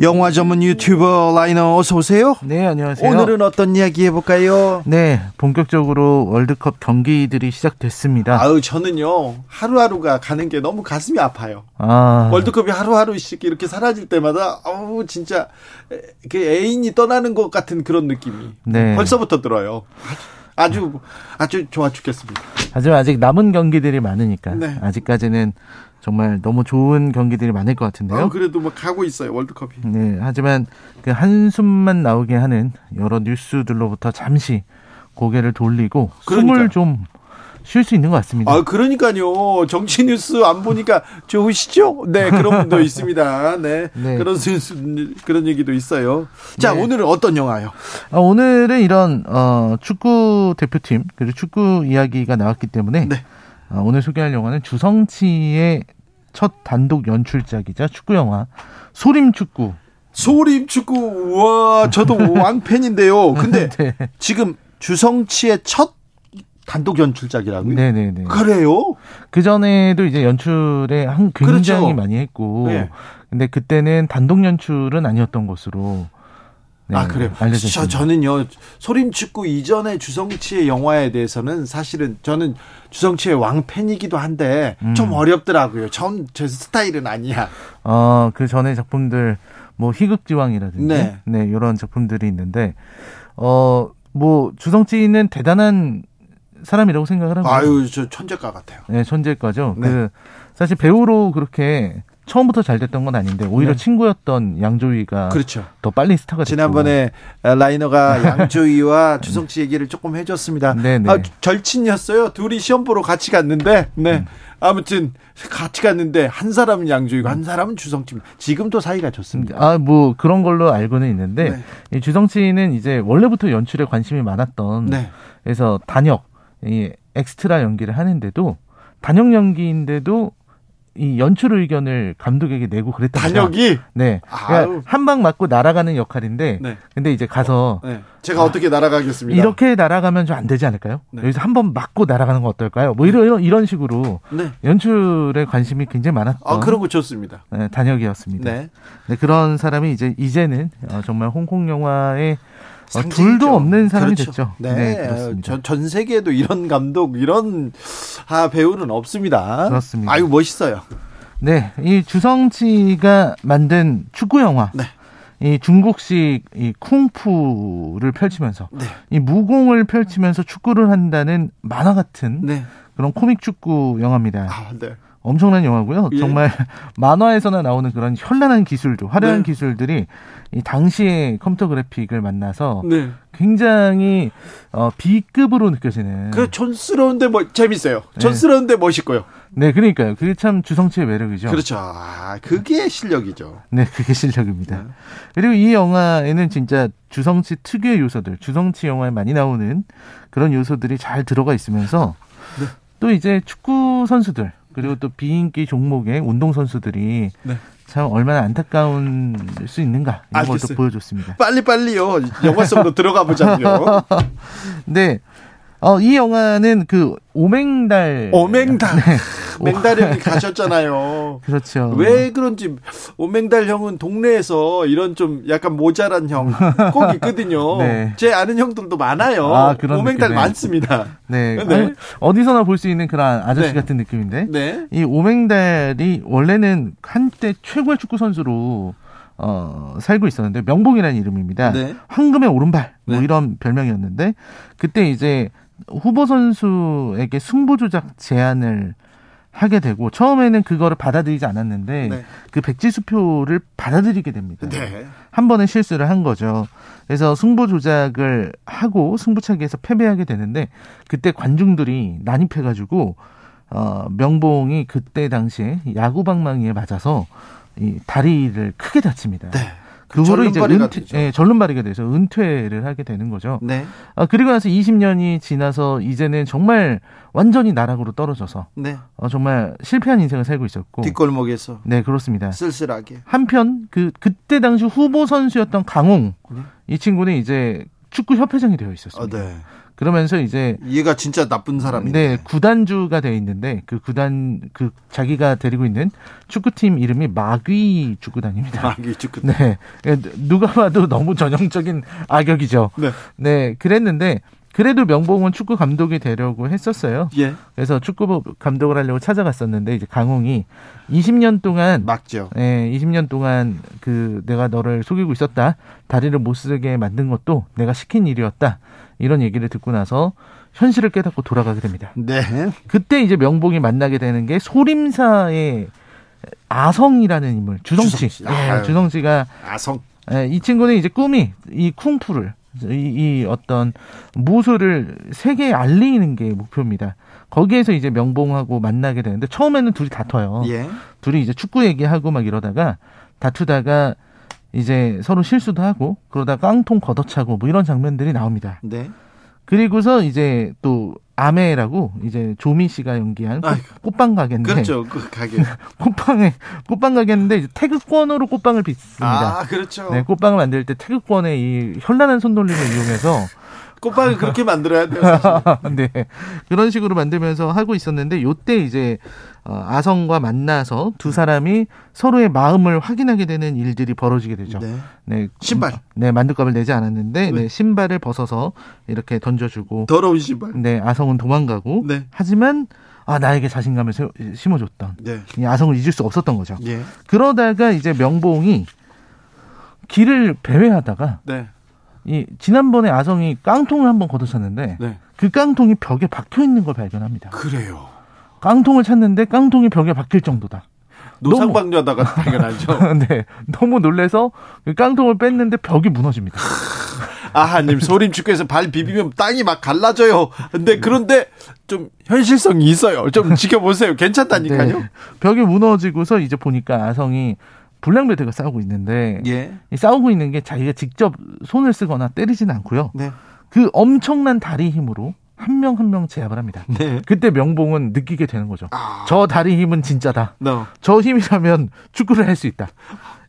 영화 전문 유튜버 라이너 어서 오세요. 네, 안녕하세요. 오늘은 어떤 이야기 해볼까요? 네, 본격적으로 월드컵 경기들이 시작됐습니다. 아유, 저는요 하루하루가 가는 게 너무 가슴이 아파요. 아. 월드컵이 하루하루씩 이렇게 사라질 때마다 아우 진짜 그 애인이 떠나는 것 같은 그런 느낌이 네. 벌써부터 들어요. 아주 아주 좋아 죽겠습니다. 하지만 아직 남은 경기들이 많으니까 네. 아직까지는 정말 너무 좋은 경기들이 많을 것 같은데요. 아, 그래도 뭐 가고 있어요 월드컵이. 네, 하지만 그 한숨만 나오게 하는 여러 뉴스들로부터 잠시 고개를 돌리고 그러니까요. 숨을 좀 쉴 수 있는 것 같습니다. 아, 그러니까요. 정치 뉴스 안 보니까 좋으시죠? 네, 그런 분도 있습니다. 네, 네. 그런 그런 얘기도 있어요. 자, 네. 오늘은 어떤 영화요? 아, 오늘은 이런 어, 축구 대표팀 그리고 축구 이야기가 나왔기 때문에. 네. 어, 오늘 소개할 영화는 주성치의 첫 단독 연출작이자 축구 영화 소림 축구. 소림 축구. 와, 저도 왕팬인데요. 근데 네. 지금 주성치의 첫 단독 연출작이라고요? 네네네. 그래요? 그 전에도 이제 연출에 한 굉장히 그렇죠. 많이 했고, 네. 근데 그때는 단독 연출은 아니었던 것으로 네, 아 그래요. 알려졌습니다. 저, 저는요 소림축구 이전의 주성치의 영화에 대해서는 사실은 저는 주성치의 왕팬이기도 한데 음. 좀 어렵더라고요. 전 제 스타일은 아니야. 어그 전에 작품들 뭐 희극지왕이라든지 네. 네 이런 작품들이 있는데 어뭐 주성치는 대단한 사람이라고 생각을 하고 아유 저 천재가 같아요. 네 천재가죠. 네. 그 사실 배우로 그렇게 처음부터 잘 됐던 건 아닌데 오히려 네. 친구였던 양조위가 그렇죠. 더 빨리 스타가 됐고 지난번에 라이너가 양조위와 주성치 얘기를 조금 해줬습니다. 네, 네. 아, 절친이었어요. 둘이 시험 보러 같이 갔는데 네. 음. 아무튼 같이 갔는데 한 사람은 양조위고 한 사람은 주성치. 지금도 사이가 좋습니다. 아 뭐 그런 걸로 알고는 있는데 네. 이 주성치는 이제 원래부터 연출에 관심이 많았던 네. 그래서 단역 이 엑스트라 연기를 하는데도 단역 연기인데도 이 연출 의견을 감독에게 내고 그랬다. 단역이? 네. 그러니까 한방 맞고 날아가는 역할인데, 네. 근데 이제 가서 어, 네. 제가 아, 어떻게 날아가겠습니다. 이렇게 날아가면 좀 안 되지 않을까요? 네. 여기서 한 번 맞고 날아가는 건 어떨까요? 뭐 이런 이런 식으로 네. 연출에 관심이 굉장히 많았던. 아 그런 거 좋습니다. 네, 단역이었습니다. 네. 네 그런 사람이 이제 이제는 어, 정말 홍콩 영화의 어, 둘도 없는 사람이 그렇죠. 됐죠. 네, 네 전, 전 세계에도 이런 감독, 이런 아, 배우는 없습니다. 그렇습니다. 아유 멋있어요. 네, 이 주성치가 만든 축구 영화. 네. 이 중국식 이 쿵푸를 펼치면서 네. 이 무공을 펼치면서 축구를 한다는 만화 같은 네. 그런 코믹 축구 영화입니다. 아, 네. 엄청난 영화고요. 예. 정말 만화에서나 나오는 그런 현란한 기술도 화려한 네. 기술들이 이 당시의 컴퓨터 그래픽을 만나서 네. 굉장히 어, B급으로 느껴지는. 그 촌스러운데 뭐 재밌어요. 네. 촌스러운데 멋있고요. 네, 그러니까요. 그게 참 주성치의 매력이죠. 그렇죠. 아, 그게 실력이죠. 네, 그게 실력입니다. 네. 그리고 이 영화에는 진짜 주성치 특유의 요소들, 주성치 영화에 많이 나오는 그런 요소들이 잘 들어가 있으면서 네. 또 이제 축구 선수들 그리고 또 비인기 종목의 운동 선수들이 네. 참 얼마나 안타까운 수 있는가 이런 걸또 보여줬습니다. 빨리 빨리요 영화 속으로 들어가 보자고요. 네, 어, 이 영화는 그 오맹달. 오맹달. 네. 맹달 형이 가셨잖아요. 그렇죠. 왜 그런지 오맹달 형은 동네에서 이런 좀 약간 모자란 형 꼭 있거든요. 네. 제 아는 형들도 많아요. 아, 그런 오맹달 느낌의. 많습니다. 네. 네. 어디서나 볼 수 있는 그런 아저씨 네. 같은 느낌인데. 네. 이 오맹달이 원래는 한때 최고의 축구 선수로 어, 살고 있었는데 명봉이라는 이름입니다. 네. 황금의 오른발 뭐 네. 이런 별명이었는데 그때 이제 후보 선수에게 승부 조작 제안을 하게 되고 처음에는 그거를 받아들이지 않았는데 네. 그 백지수표를 받아들이게 됩니다. 네. 한 번의 실수를 한 거죠. 그래서 승부 조작을 하고 승부차기에서 패배하게 되는데 그때 관중들이 난입해가지고 어 명봉이 그때 당시에 야구 방망이에 맞아서 이 다리를 크게 다칩니다. 네. 그 후로 이제 은퇴, 예, 절름발이가 돼서 은퇴를 하게 되는 거죠. 네. 아, 그리고 나서 20년이 지나서 이제는 정말 완전히 나락으로 떨어져서 네. 어, 정말 실패한 인생을 살고 있었고 뒷골목에서 네 그렇습니다. 쓸쓸하게 한편 그 그때 당시 후보 선수였던 강홍 네. 이 친구는 이제 축구 협회장이 되어 있었습니다. 아, 네. 그러면서 이제 얘가 진짜 나쁜 사람인데 네, 구단주가 되어 있는데 그 구단 그 자기가 데리고 있는 축구팀 이름이 마귀 축구단입니다. 마귀 축구단. 네. 누가 봐도 너무 전형적인 악역이죠. 네. 네, 그랬는데 그래도 명봉은 축구 감독이 되려고 했었어요. 예. 그래서 축구 감독을 하려고 찾아갔었는데 이제 강홍이 20년 동안 막죠. 예, 20년 동안 그 내가 너를 속이고 있었다. 다리를 못 쓰게 만든 것도 내가 시킨 일이었다. 이런 얘기를 듣고 나서 현실을 깨닫고 돌아가게 됩니다. 네. 그때 이제 명봉이 만나게 되는 게 소림사의 아성이라는 인물, 주성치. 주성치. 예, 주성치가 아성. 예, 이 친구는 이제 꿈이 이 쿵푸를 이, 이 어떤 무술을 세계에 알리는 게 목표입니다. 거기에서 이제 명봉하고 만나게 되는데 처음에는 둘이 다퉈요. 예. 둘이 이제 축구 얘기하고 막 이러다가 다투다가 이제 서로 실수도 하고 그러다 깡통 걷어차고 뭐 이런 장면들이 나옵니다. 네. 그리고서 이제 또 아메라고 이제 조미 씨가 연기한 아, 꽃빵 가게인데 그렇죠 그 가게 꽃빵에 꽃빵 가게인데 이제 태극권으로 꽃빵을 빚습니다. 아 그렇죠. 네 꽃빵을 만들 때 태극권의 이 현란한 손놀림을 이용해서 꽃빵을 그렇게 만들어야 돼요. 네 그런 식으로 만들면서 하고 있었는데 요때 이제 어, 아성과 만나서 두 사람이 서로의 마음을 확인하게 되는 일들이 벌어지게 되죠. 네. 네 신발. 네, 만두값을 내지 않았는데 네. 네, 신발을 벗어서 이렇게 던져주고 더러운 신발. 네, 아성은 도망가고. 네. 하지만 아 나에게 자신감을 심어줬던 네. 이 아성을 잊을 수 없었던 거죠. 예. 그러다가 이제 명봉이 길을 배회하다가 네. 이 지난번에 아성이 깡통을 한번 걷어찼는데 네. 그 깡통이 벽에 박혀 있는 걸 발견합니다. 그래요. 깡통을 찾는데 깡통이 벽에 박힐 정도다. 노상방뇨하다가 발견하죠. 네, 너무 놀래서 그 깡통을 뺐는데 벽이 무너집니다. 아하님 소림 축구에서 발 비비면 땅이 막 갈라져요. 근데 그런데 좀 현실성이 있어요. 좀 지켜보세요. 괜찮다니까요. 네, 벽이 무너지고서 이제 보니까 아성이 불량배들과 싸우고 있는데 예. 싸우고 있는 게 자기가 직접 손을 쓰거나 때리지는 않고요. 네. 그 엄청난 다리 힘으로 한 명 한명 한 명 제압을 합니다. 네. 그때 명봉은 느끼게 되는 거죠. 아. 저 다리 힘은 진짜다. No. 저 힘이라면 축구를 할 수 있다.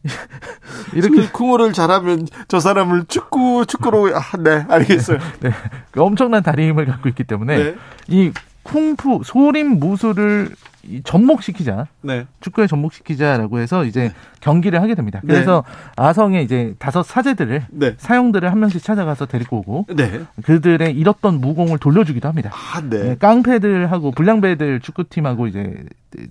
이렇게 쿵어를 잘하면 저 사람을 축구 축구로 아, 네 알겠어요. 네, 그 엄청난 다리 힘을 갖고 있기 때문에 네. 이 쿵푸 소림 무술을 접목시키자. 네. 축구에 접목시키자라고 해서 이제 네. 경기를 하게 됩니다. 네. 그래서 네. 아성의 이제 다섯 사제들을 네. 사형들을 한 명씩 찾아가서 데리고 오고 네. 그들의 잃었던 무공을 돌려주기도 합니다. 아, 깡패들하고 불량배들 축구팀하고 이제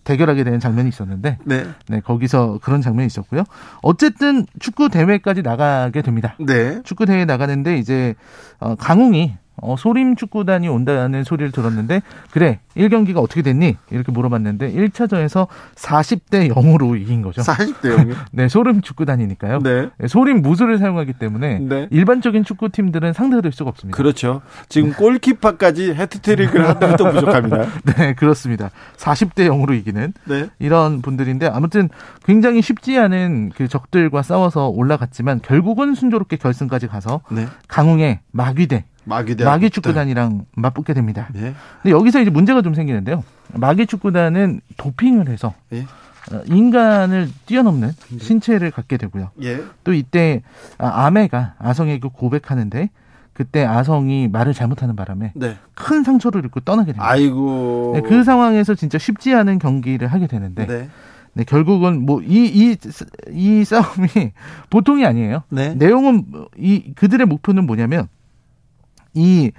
대결하게 되는 장면이 있었는데 네. 네, 거기서 그런 장면이 있었고요. 어쨌든 축구 대회까지 나가게 됩니다. 네. 축구 대회 나가는데 이제 어, 강웅이 어, 소림 축구단이 온다는 소리를 들었는데 그래 1경기가 어떻게 됐니? 이렇게 물어봤는데 1차전에서 40대 0으로 이긴 거죠. 40대 0이요? 네, 소림 축구단이니까요. 네. 네. 소림 무술을 사용하기 때문에 네. 일반적인 축구팀들은 상대가 될 수가 없습니다. 그렇죠. 지금 골키퍼까지 해트트릭을 한다도 부족합니다. 네, 그렇습니다. 40대 0으로 이기는 네. 이런 분들인데 아무튼 굉장히 쉽지 않은 그 적들과 싸워서 올라갔지만 결국은 순조롭게 결승까지 가서 네. 강웅의 마귀대 마귀대 마귀 축구단이랑 맞붙게 됩니다. 예. 근데 여기서 이제 문제가 좀 생기는데요. 마귀 축구단은 도핑을 해서 예. 어, 인간을 뛰어넘는 네. 신체를 갖게 되고요. 예. 또 이때 아, 아메가 아성에게 고백하는데 그때 아성이 말을 잘못하는 바람에 네. 큰 상처를 입고 떠나게 됩니다. 아이고. 네, 그 상황에서 진짜 쉽지 않은 경기를 하게 되는데 네. 네, 결국은 뭐 이 이 이 싸움이 보통이 아니에요. 네. 내용은 이 그들의 목표는 뭐냐면 이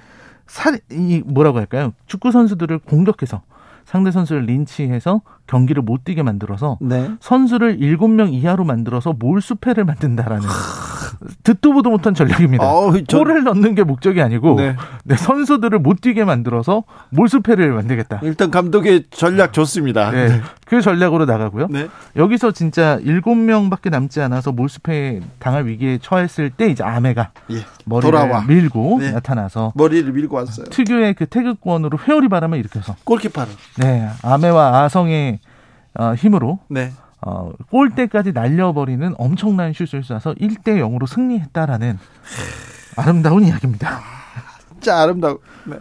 살, 이 뭐라고 할까요? 축구 선수들을 공격해서 상대 선수를 린치해서 경기를 못 뛰게 만들어서 네. 선수를 7명 이하로 만들어서 몰수패를 만든다라는 듣도 보도 못한 전략입니다. 어, 저... 골을 넣는 게 목적이 아니고 네. 네, 선수들을 못 뛰게 만들어서 몰수패를 만들겠다. 일단 감독의 전략 좋습니다. 네, 그 전략으로 나가고요. 네. 여기서 진짜 7명밖에 남지 않아서 몰수패 당할 위기에 처했을 때 이제 아메가 예. 머리를 돌아와. 밀고 네. 나타나서 머리를 밀고 왔어요. 특유의 그 태극권으로 회오리 바람을 일으켜서 골키퍼로. 네, 아메와 아성의 어, 힘으로 네. 어, 골대까지 날려버리는 엄청난 슛을 쏴서 1대 0으로 승리했다라는 아름다운 이야기입니다. 진짜 아름다워. 네.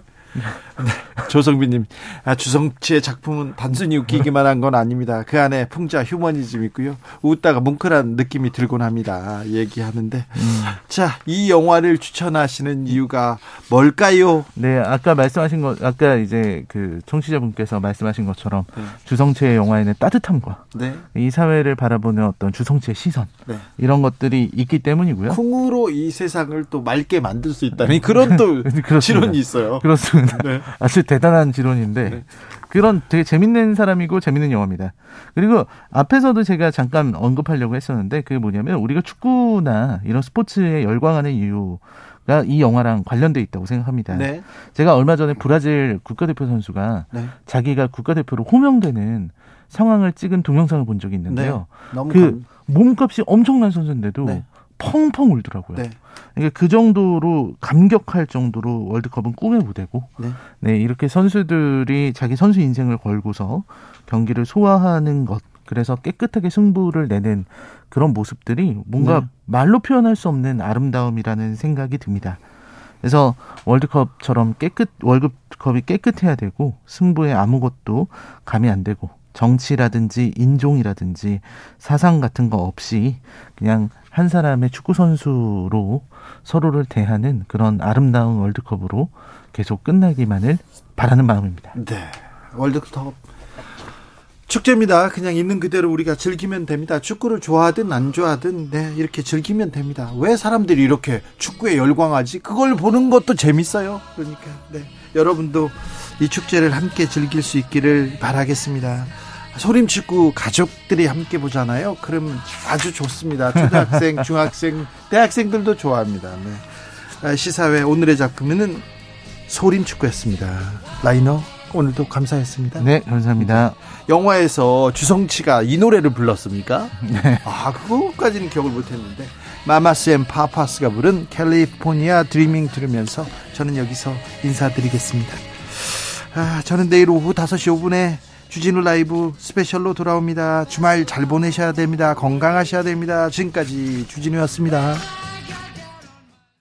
네. 조성빈님, 아, 주성치의 작품은 단순히 웃기기만 한 건 아닙니다. 그 안에 풍자 휴머니즘 있고요. 웃다가 뭉클한 느낌이 들곤 합니다. 얘기하는데. 음. 자, 이 영화를 추천하시는 이유가 뭘까요? 네, 아까 말씀하신 것, 아까 이제 그 청취자분께서 말씀하신 것처럼 네. 주성치의 영화에는 따뜻함과 네. 이 사회를 바라보는 어떤 주성치의 시선 네. 이런 것들이 있기 때문이고요. 쿵으로 이 세상을 또 맑게 만들 수 있다는 그런 또 실론이 있어요. 그렇습니다. 네. 아주 대단한 지론인데 네. 그런 되게 재밌는 사람이고 재밌는 영화입니다. 그리고 앞에서도 제가 잠깐 언급하려고 했었는데 그게 뭐냐면 우리가 축구나 이런 스포츠에 열광하는 이유가 이 영화랑 관련돼 있다고 생각합니다. 네. 제가 얼마 전에 브라질 국가대표 선수가 네. 자기가 국가대표로 호명되는 상황을 찍은 동영상을 본 적이 있는데요. 네. 그 감... 몸값이 엄청난 선수인데도 네. 펑펑 울더라고요. 네. 그러니까 그 정도로 감격할 정도로 월드컵은 꿈의 무대고, 네. 네. 이렇게 선수들이 자기 선수 인생을 걸고서 경기를 소화하는 것, 그래서 깨끗하게 승부를 내는 그런 모습들이 뭔가 네. 말로 표현할 수 없는 아름다움이라는 생각이 듭니다. 그래서 월드컵처럼 깨끗 월드컵이 깨끗해야 되고 승부에 아무것도 감이 안 되고 정치라든지 인종이라든지 사상 같은 거 없이 그냥 한 사람의 축구 선수로 서로를 대하는 그런 아름다운 월드컵으로 계속 끝나기만을 바라는 마음입니다. 네. 월드컵 축제입니다. 그냥 있는 그대로 우리가 즐기면 됩니다. 축구를 좋아하든 안 좋아하든 네, 이렇게 즐기면 됩니다. 왜 사람들이 이렇게 축구에 열광하지? 그걸 보는 것도 재밌어요. 그러니까 네. 여러분도 이 축제를 함께 즐길 수 있기를 바라겠습니다. 소림축구 가족들이 함께 보잖아요. 그럼 아주 좋습니다. 초등학생, 중학생, 대학생들도 좋아합니다. 네. 아, 시사회 오늘의 작품은 소림축구였습니다. 라이너 오늘도 감사했습니다. 네, 감사합니다. 영화에서 주성치가 이 노래를 불렀습니까? 네. 아, 그거까지는 기억을 못했는데 Mamas and Papas가 부른 California Dreaming 들으면서 저는 여기서 인사드리겠습니다. 아, 저는 내일 오후 5시 5분에 주진우 라이브 스페셜로 돌아옵니다. 주말 잘 보내셔야 됩니다. 건강하셔야 됩니다. 지금까지 주진우였습니다.